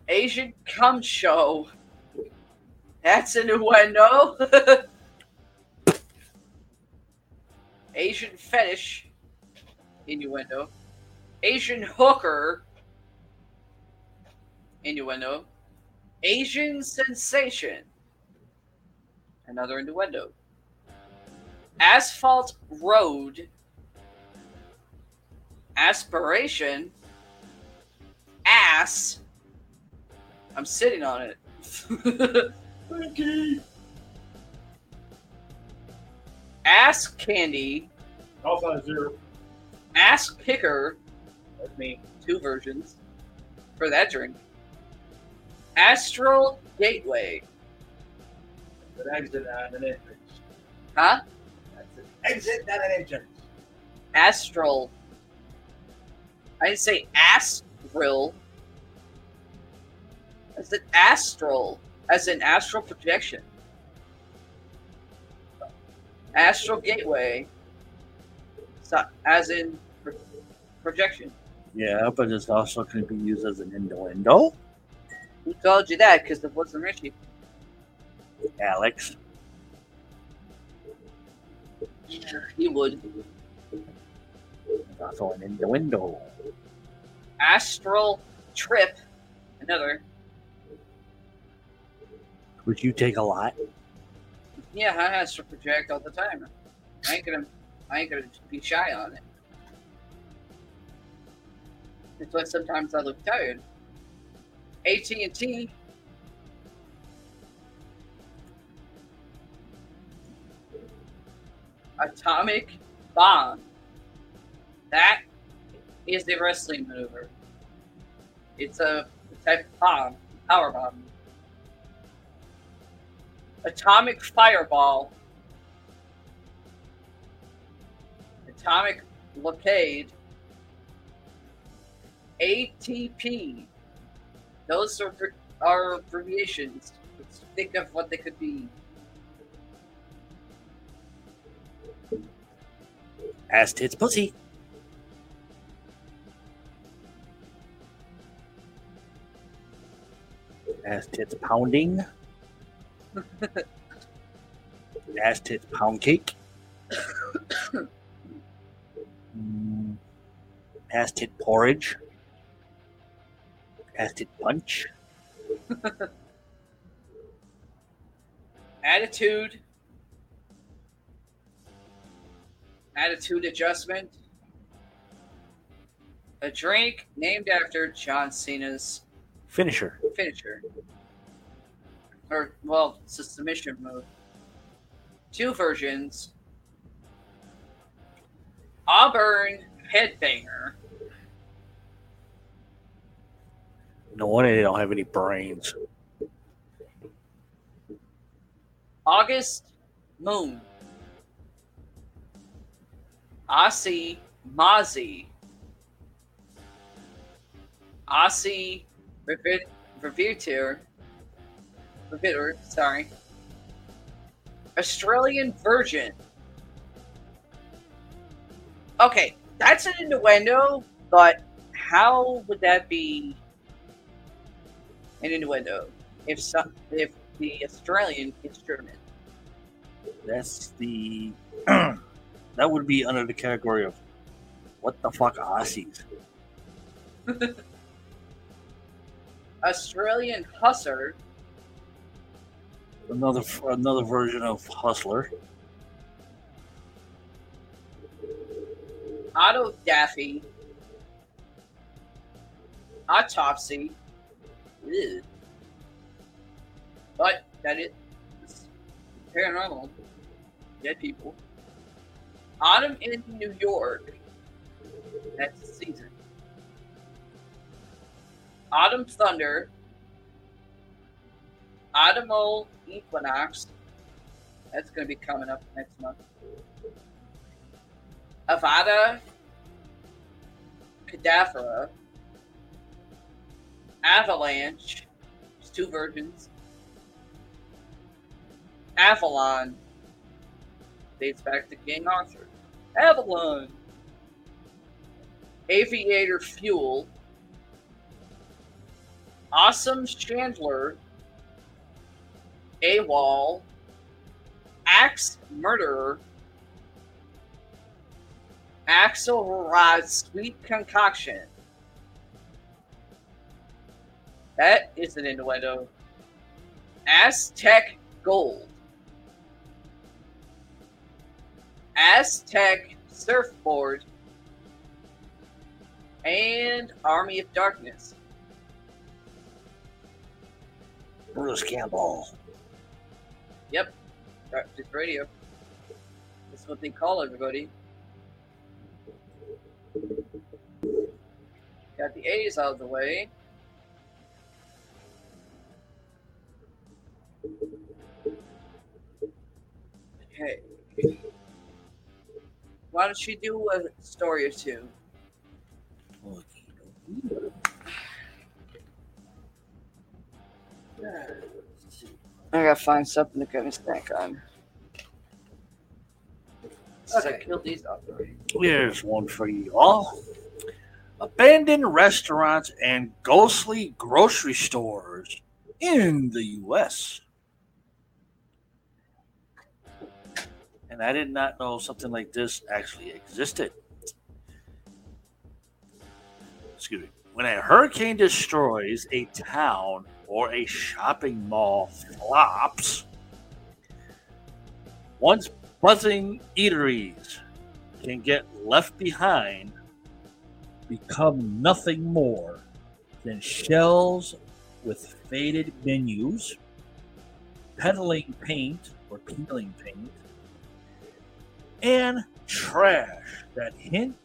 Asian cum show. That's innuendo. Asian fetish. Innuendo. Asian hooker. Innuendo. Asian sensation. Another innuendo. Asphalt road. Aspiration. Ass. I'm sitting on it. Ass candy. Alpha zero. Ass picker. That's me. Two versions for that drink. Astral gateway. An exit and an entrance. Huh? That's an exit and an entrance. Astral. I didn't say astral. I said astral, as an astral projection. Astral gateway, so- as in pro- projection. Yeah, but it's also going to be used as an innuendo. Who told you that? Because it wasn't Richie. Alex. Yeah, He would. It's also an innuendo. Astral trip, another. Would you take a lot? Yeah, I astral project all the time. I ain't gonna, I ain't gonna be shy on it. It's why sometimes I look tired. AT and T. Atomic bomb. That is the wrestling maneuver. It's a type of bomb, power bomb. Atomic fireball. Atomic blockade. ATP. Those are, are abbreviations. Let's think of what they could be. Ass tits pussy. Ass tits pounding. Ass tits pound cake. Mm, Ass tit porridge. Ass tit punch. Attitude. attitude adjustment. A drink named after John Cena's Finisher. finisher. Or, well, it's a submission move. Two versions. Auburn Headbanger. No wonder they don't have any brains. August Moon. Aussie Mozzie. Aussie Revit- Sorry. Australian Virgin. Okay, that's an innuendo, but how would that be an innuendo if some, if the Australian is German? That's the. that would be under the category of what the fuck Aussies. Australian Hustler. Another another version of Hustler. Otto Daffy. Autopsy. Ew. But that is paranormal. Dead people. Autumn in New York. That's the season. Autumn Thunder. Autumnal Equinox. That's going to be coming up next month. Avada Kedavra, Avalanche, there's two versions. Avalon dates back to King Arthur. Avalon, Aviator Fuel, Awesome Chandler, AWOL, Axe Murderer, Axelrod Sweet Concoction. That is an innuendo. Aztec Gold. Aztec Surfboard. And Army of Darkness. Bruce Campbell. Yep. Darkness Radio. That's what they call everybody. Got the A's out of the way. Okay. Why don't you do a story or two? I gotta find something to kind of snack on. Since I Okay. killed these off already. Here's one for you all. Abandoned restaurants and ghostly grocery stores in the U.S. And I did not know something like this actually existed. Excuse me. When a hurricane destroys a town or a shopping mall flops, once buzzing eateries can get left behind become nothing more than shells with faded menus, peddling paint or peeling paint, and trash that hint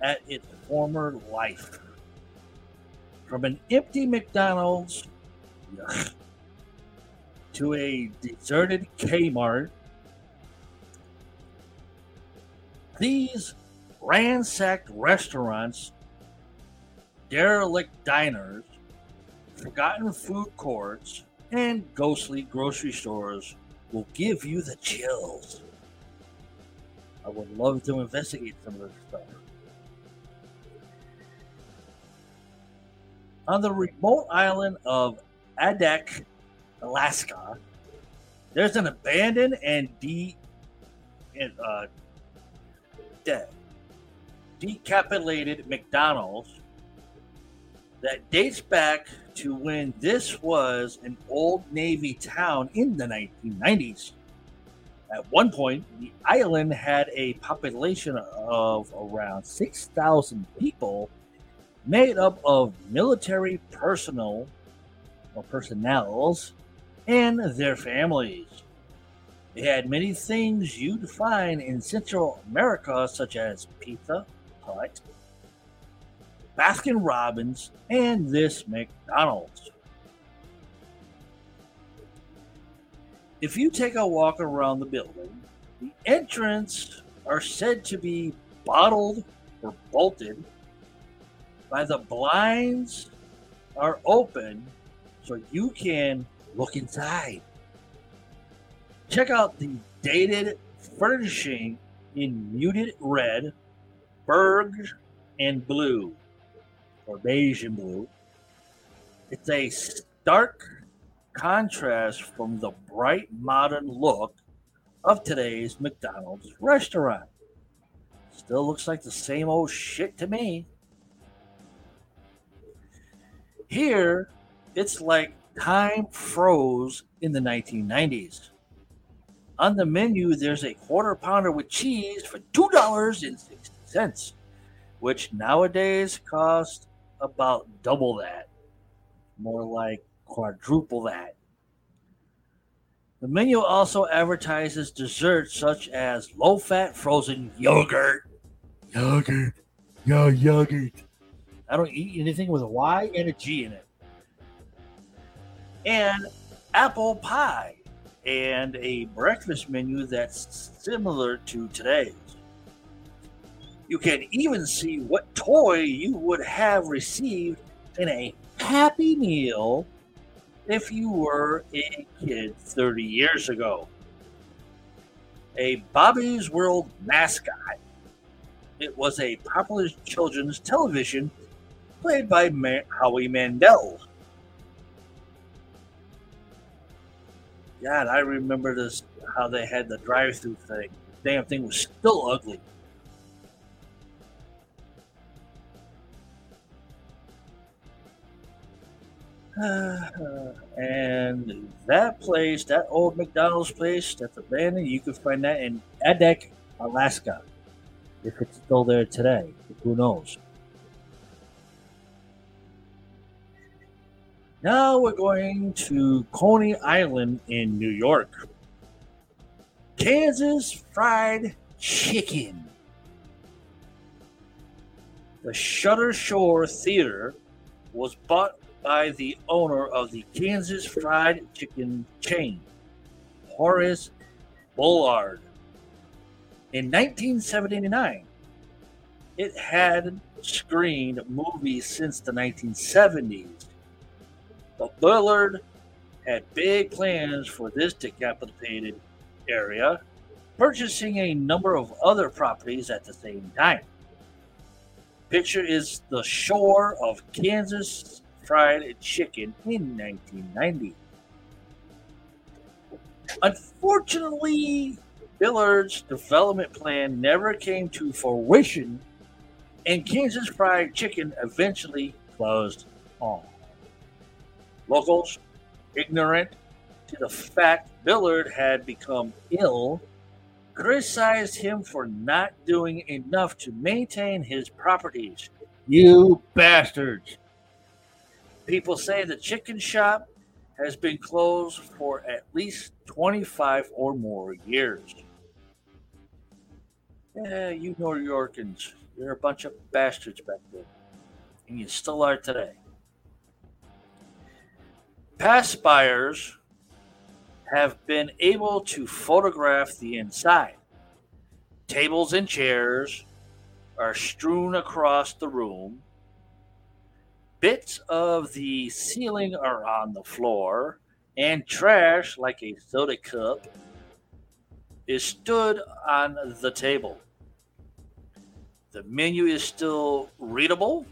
at its former life. From an empty McDonald's to a deserted Kmart These ransacked restaurants, derelict diners, forgotten food courts, and ghostly grocery stores will give you the chills. I would love to investigate some of this stuff. On the remote island of Adak, Alaska, there's an abandoned and de and, uh, decapitated McDonald's that dates back to when this was an old Navy town in the 1990s. At one point, the island had a population of around 6,000 people made up of military personnel or personnels and their families. They had many things you'd find in Central America, such as Pizza Hut, Baskin Robbins, and this McDonald's. If you take a walk around the building, the entrance are said to be bottled or bolted by the blinds are open so you can look inside. Check out the dated furnishing in muted red, berg, and blue, or beige and blue. It's a stark contrast from the bright modern look of today's McDonald's restaurant. Still looks like the same old shit to me. Here, it's like time froze in the 1990s. On the menu, there's a quarter pounder with cheese for $2.60, which nowadays costs about double that. More like quadruple that. The menu also advertises desserts such as low fat frozen yogurt. Yogurt. Yo, yogurt. I don't eat anything with a Y and a G in it. And apple pie and a breakfast menu that's similar to today's. You can even see what toy you would have received in a Happy Meal if you were a kid 30 years ago. A Bobby's World mascot. It was a popular children's television played by Ma- Howie Mandel. God, I remember this how they had the drive-through thing. The damn thing was still ugly. and that place, that old McDonald's place that's abandoned, you can find that in Adak, Alaska. If it's still there today, who knows? Now we're going to Coney Island in New York. Kansas Fried Chicken. The Shutter Shore Theater was bought by the owner of the Kansas Fried Chicken chain, Horace Bullard. In 1979, it had screened movies since the 1970s. But Bullard had big plans for this decapitated area, purchasing a number of other properties at the same time. Picture is the shore of Kansas Fried Chicken in 1990. Unfortunately, Billard's development plan never came to fruition, and Kansas Fried Chicken eventually closed on. Locals, ignorant to the fact Billard had become ill, criticized him for not doing enough to maintain his properties. You bastards! People say the chicken shop has been closed for at least 25 or more years. Yeah, you New Yorkers, you're a bunch of bastards back then. And you still are today. Past buyers have been able to photograph the inside. Tables and chairs are strewn across the room. Bits of the ceiling are on the floor, and trash, like a soda cup, is stood on the table. The menu is still readable.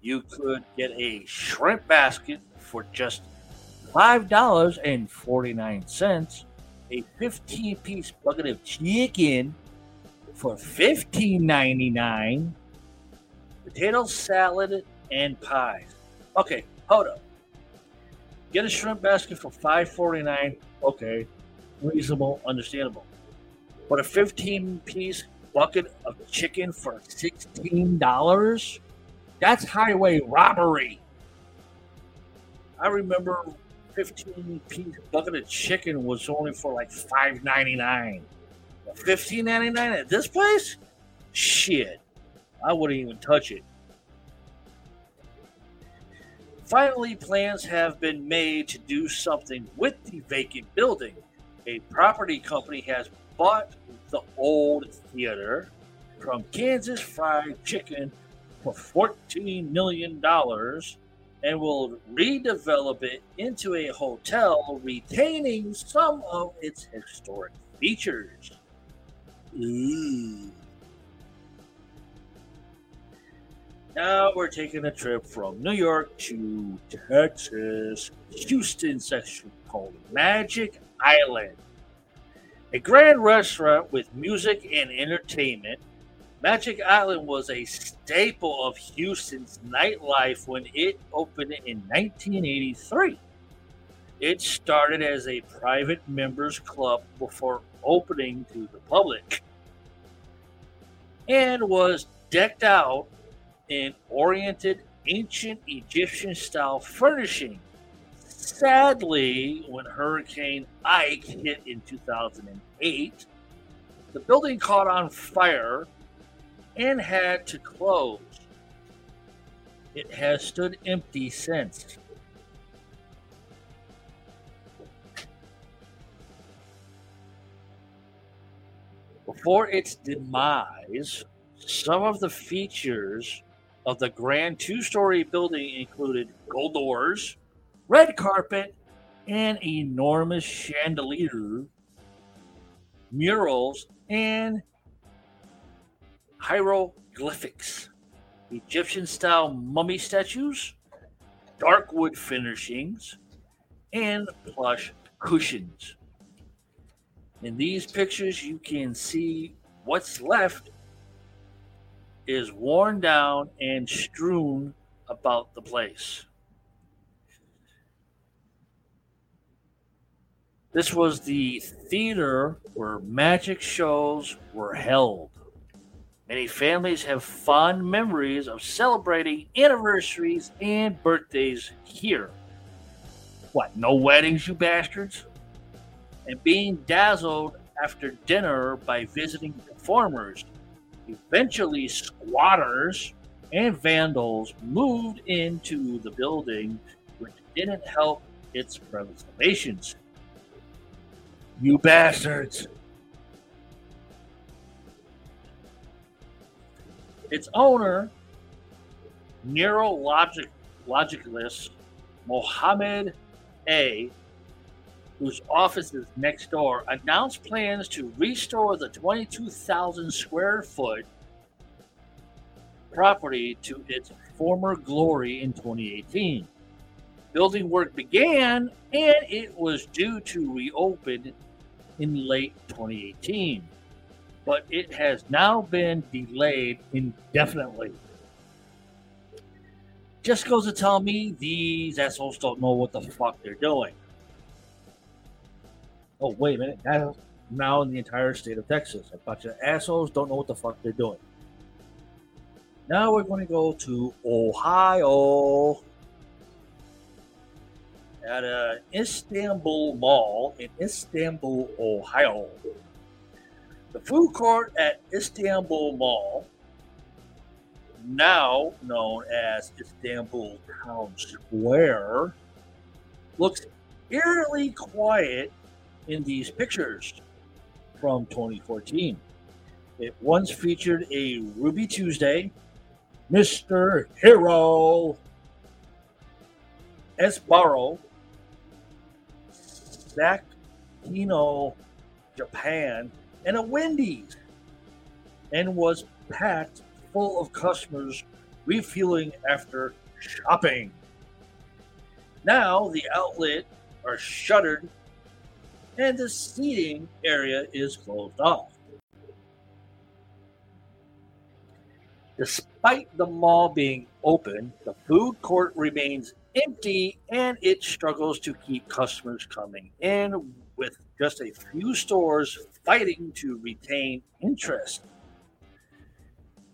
You could get a shrimp basket for just $5.49, a 15 piece bucket of chicken for $15.99, potato salad, and pies. Okay, hold up. Get a shrimp basket for $5.49. Okay. reasonable, understandable. But a 15 piece bucket of chicken for $16? That's highway robbery. I remember 15 piece bucket of chicken was only for like $5.99. $15.99 at this place? Shit. I wouldn't even touch it. Finally, plans have been made to do something with the vacant building. A property company has bought the old theater from Kansas Fried Chicken for $14 million and will redevelop it into a hotel retaining some of its historic features. Ooh. Now we're taking a trip from New York to Texas, Houston section called Magic Island. A grand restaurant with music and entertainment, Magic Island was a staple of Houston's nightlife when it opened in 1983. It started as a private members club before opening to the public and was decked out in oriented ancient Egyptian style furnishing. Sadly, when Hurricane Ike hit in 2008, the building caught on fire and had to close. It has stood empty since. Before its demise, some of the features of the grand two story building included gold doors, red carpet, an enormous chandelier, murals, and hieroglyphics, Egyptian style mummy statues, dark wood finishings, and plush cushions. In these pictures, you can see what's left is worn down and strewn about the place. This was the theater where magic shows were held. Many families have fond memories of celebrating anniversaries and birthdays here. What, no weddings, you bastards? And being dazzled after dinner by visiting performers Eventually, squatters and vandals moved into the building, which didn't help its preservations. You bastards! Its owner, neurologic logicalist Mohammed A whose office is next door, announced plans to restore the 22,000 square foot property to its former glory in 2018. Building work began and it was due to reopen in late 2018, but it has now been delayed indefinitely. Just goes to tell me these assholes don't know what the fuck they're doing. Oh, wait a minute. Now, now in the entire state of Texas. A bunch of assholes don't know what the fuck they're doing. Now we're going to go to Ohio. At a Istanbul Mall in Istanbul, Ohio. The food court at Istanbul Mall, now known as Istanbul Town Square, looks eerily quiet in these pictures from 2014. It once featured a Ruby Tuesday, Mr. Hero, Sbarro, Sakino Japan, and a Wendy's, and was packed full of customers refueling after shopping. Now the outlet are shuttered and the seating area is closed off. Despite the mall being open, the food court remains empty and it struggles to keep customers coming in with just a few stores fighting to retain interest.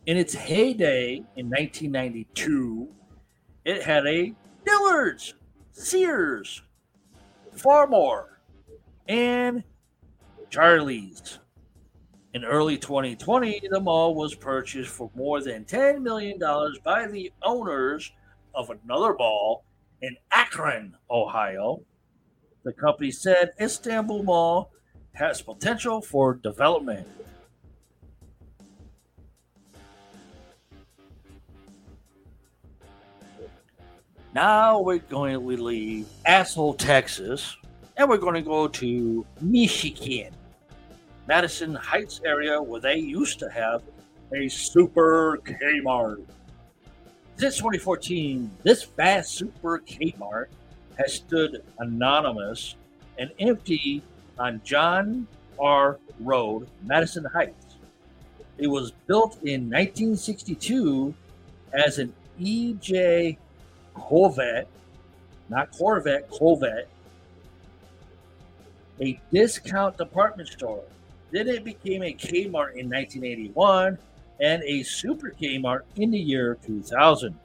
In its heyday in 1992, it had a Dillard's, Sears, Phar-Mor, and Charlie's. In early 2020, the mall was purchased for more than $10 million by the owners of another mall in Akron, Ohio. The company said Istanbul Mall has potential for development. Now we're going to leave asshole Texas and we're going to go to Michigan, Madison Heights area where they used to have a super Kmart. Since 2014, this vast super Kmart has stood anonymous and empty on John R. Road, Madison Heights. It was built in 1962 as an E.J. Korvette, not Corvette, Corvette, a discount department store. Then it became a Kmart in 1981 and a Super Kmart in the year 2000.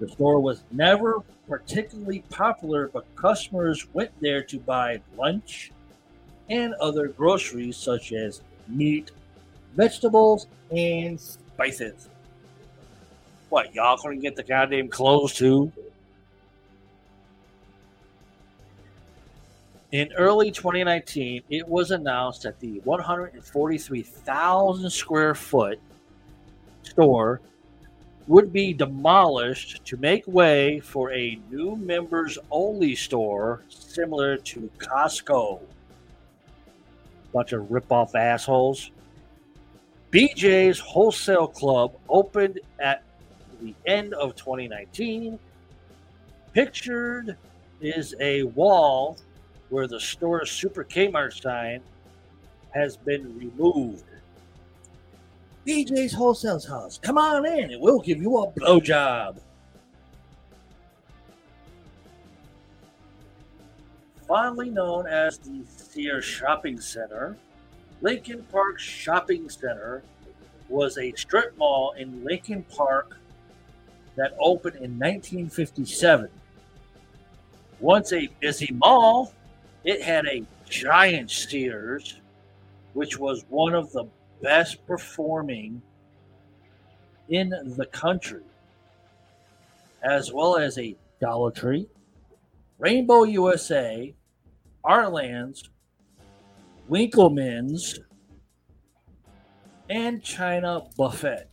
The store was never particularly popular, but customers went there to buy lunch and other groceries such as meat, vegetables, and spices. What, y'all couldn't get the goddamn clothes too? In early 2019, it was announced that the 143,000 square foot store would be demolished to make way for a new members only store similar to Costco. Bunch of rip-off assholes. BJ's Wholesale Club opened at the end of 2019. Pictured is a wall where the store's Super Kmart sign has been removed. BJ's Wholesale House, come on in and we'll give you a blowjob. Fondly known as the Sears Shopping Center, Lincoln Park Shopping Center was a strip mall in Lincoln Park that opened in 1957. Once a busy mall, it had a giant Sears, which was one of the best performing in the country, as well as a Dollar Tree, Rainbow USA, Artlands, Winkelman's, and China Buffet.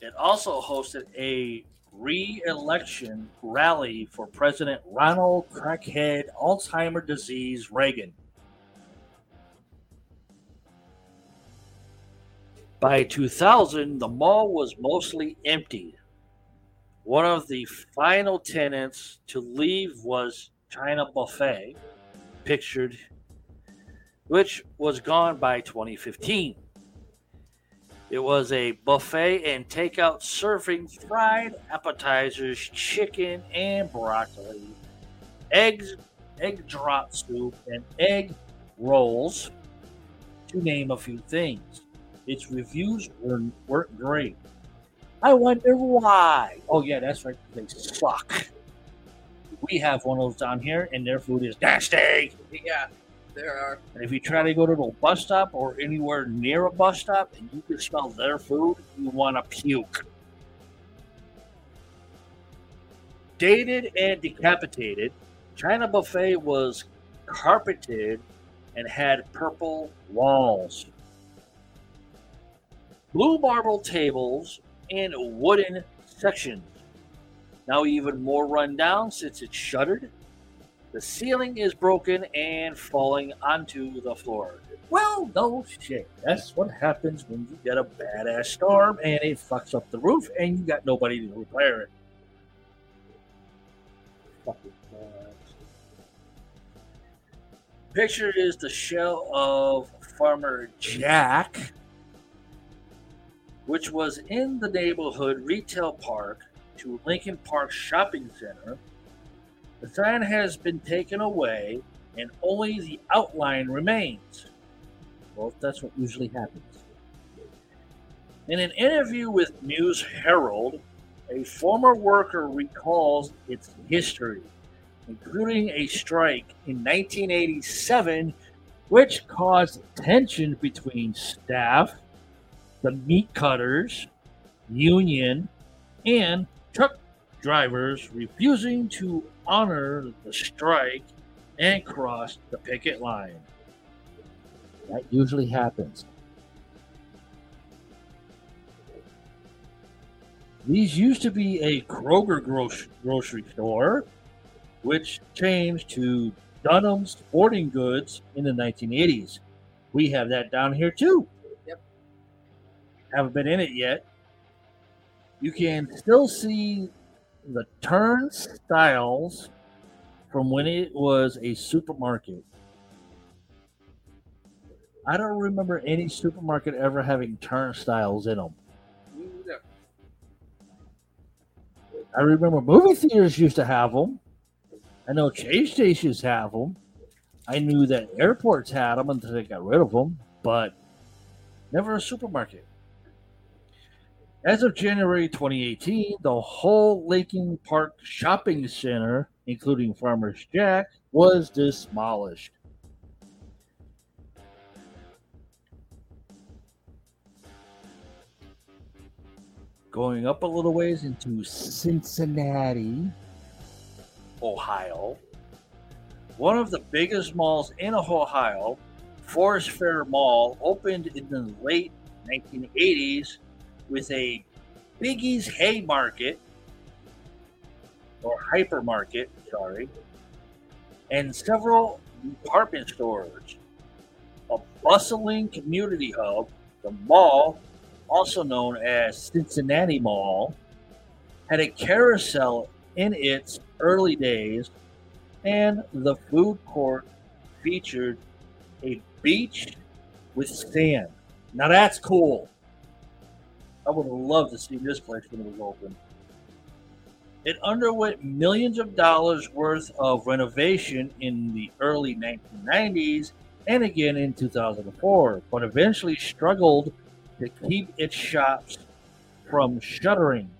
It also hosted a re election rally for President Ronald Crackhead Alzheimer disease Reagan. By 2000, the mall was mostly empty. One of the final tenants to leave was China Buffet, pictured, which was gone by 2015. It was a buffet and takeout serving fried appetizers, chicken and broccoli, eggs, egg drop soup, and egg rolls, to name a few things. Its reviews were, weren't great. I wonder why. Oh, yeah, that's right. They suck. We have one of those down here, and their food is nasty. Yeah, there are. And if you try to go to a bus stop or anywhere near a bus stop and you can smell their food, you want to puke. Dated and decapitated, China Buffet was carpeted and had purple walls. Blue marble tables and wooden sections. Now even more rundown since it's shuttered. The ceiling is broken and falling onto the floor. Well, no shit. That's what happens when you get a badass storm and it fucks up the roof and you got nobody to repair it. Picture is the shell of Farmer Jack, which was in the neighborhood retail park to Lincoln Park Shopping Center the sign has been taken away and only the outline remains. Well, that's what usually happens. In an interview with News Herald, a former worker recalls its history, including a strike in 1987, which caused tension between staff, the meat cutters, union, and truck drivers refusing to honor the strike and cross the picket line. That usually happens. These used to be a Kroger gro- grocery store, which changed to Dunham's Sporting Goods in the 1980s. We have that down here too. Haven't been in it yet. You can still see the turnstiles from when it was a supermarket. I don't remember any supermarket ever having turnstiles in them. I remember movie theaters used to have them. I know change stations have them. I knew that airports had them until they got rid of them, but never a supermarket. As of January 2018, the whole Laking Park shopping center, including Farmer's Jack, was demolished. Going up a little ways into Cincinnati, Ohio. One of the biggest malls in Ohio, Forest Fair Mall, opened in the late 1980s with a Biggie's Haymarket or hypermarket, sorry, and several department stores. A bustling community hub, the mall, also known as Cincinnati Mall, had a carousel in its early days, and the food court featured a beach with sand. Now that's cool. I would loved to see this place when it was open. It underwent millions of dollars worth of renovation in the early 1990s and again in 2004, but eventually struggled to keep its shops from shuttering.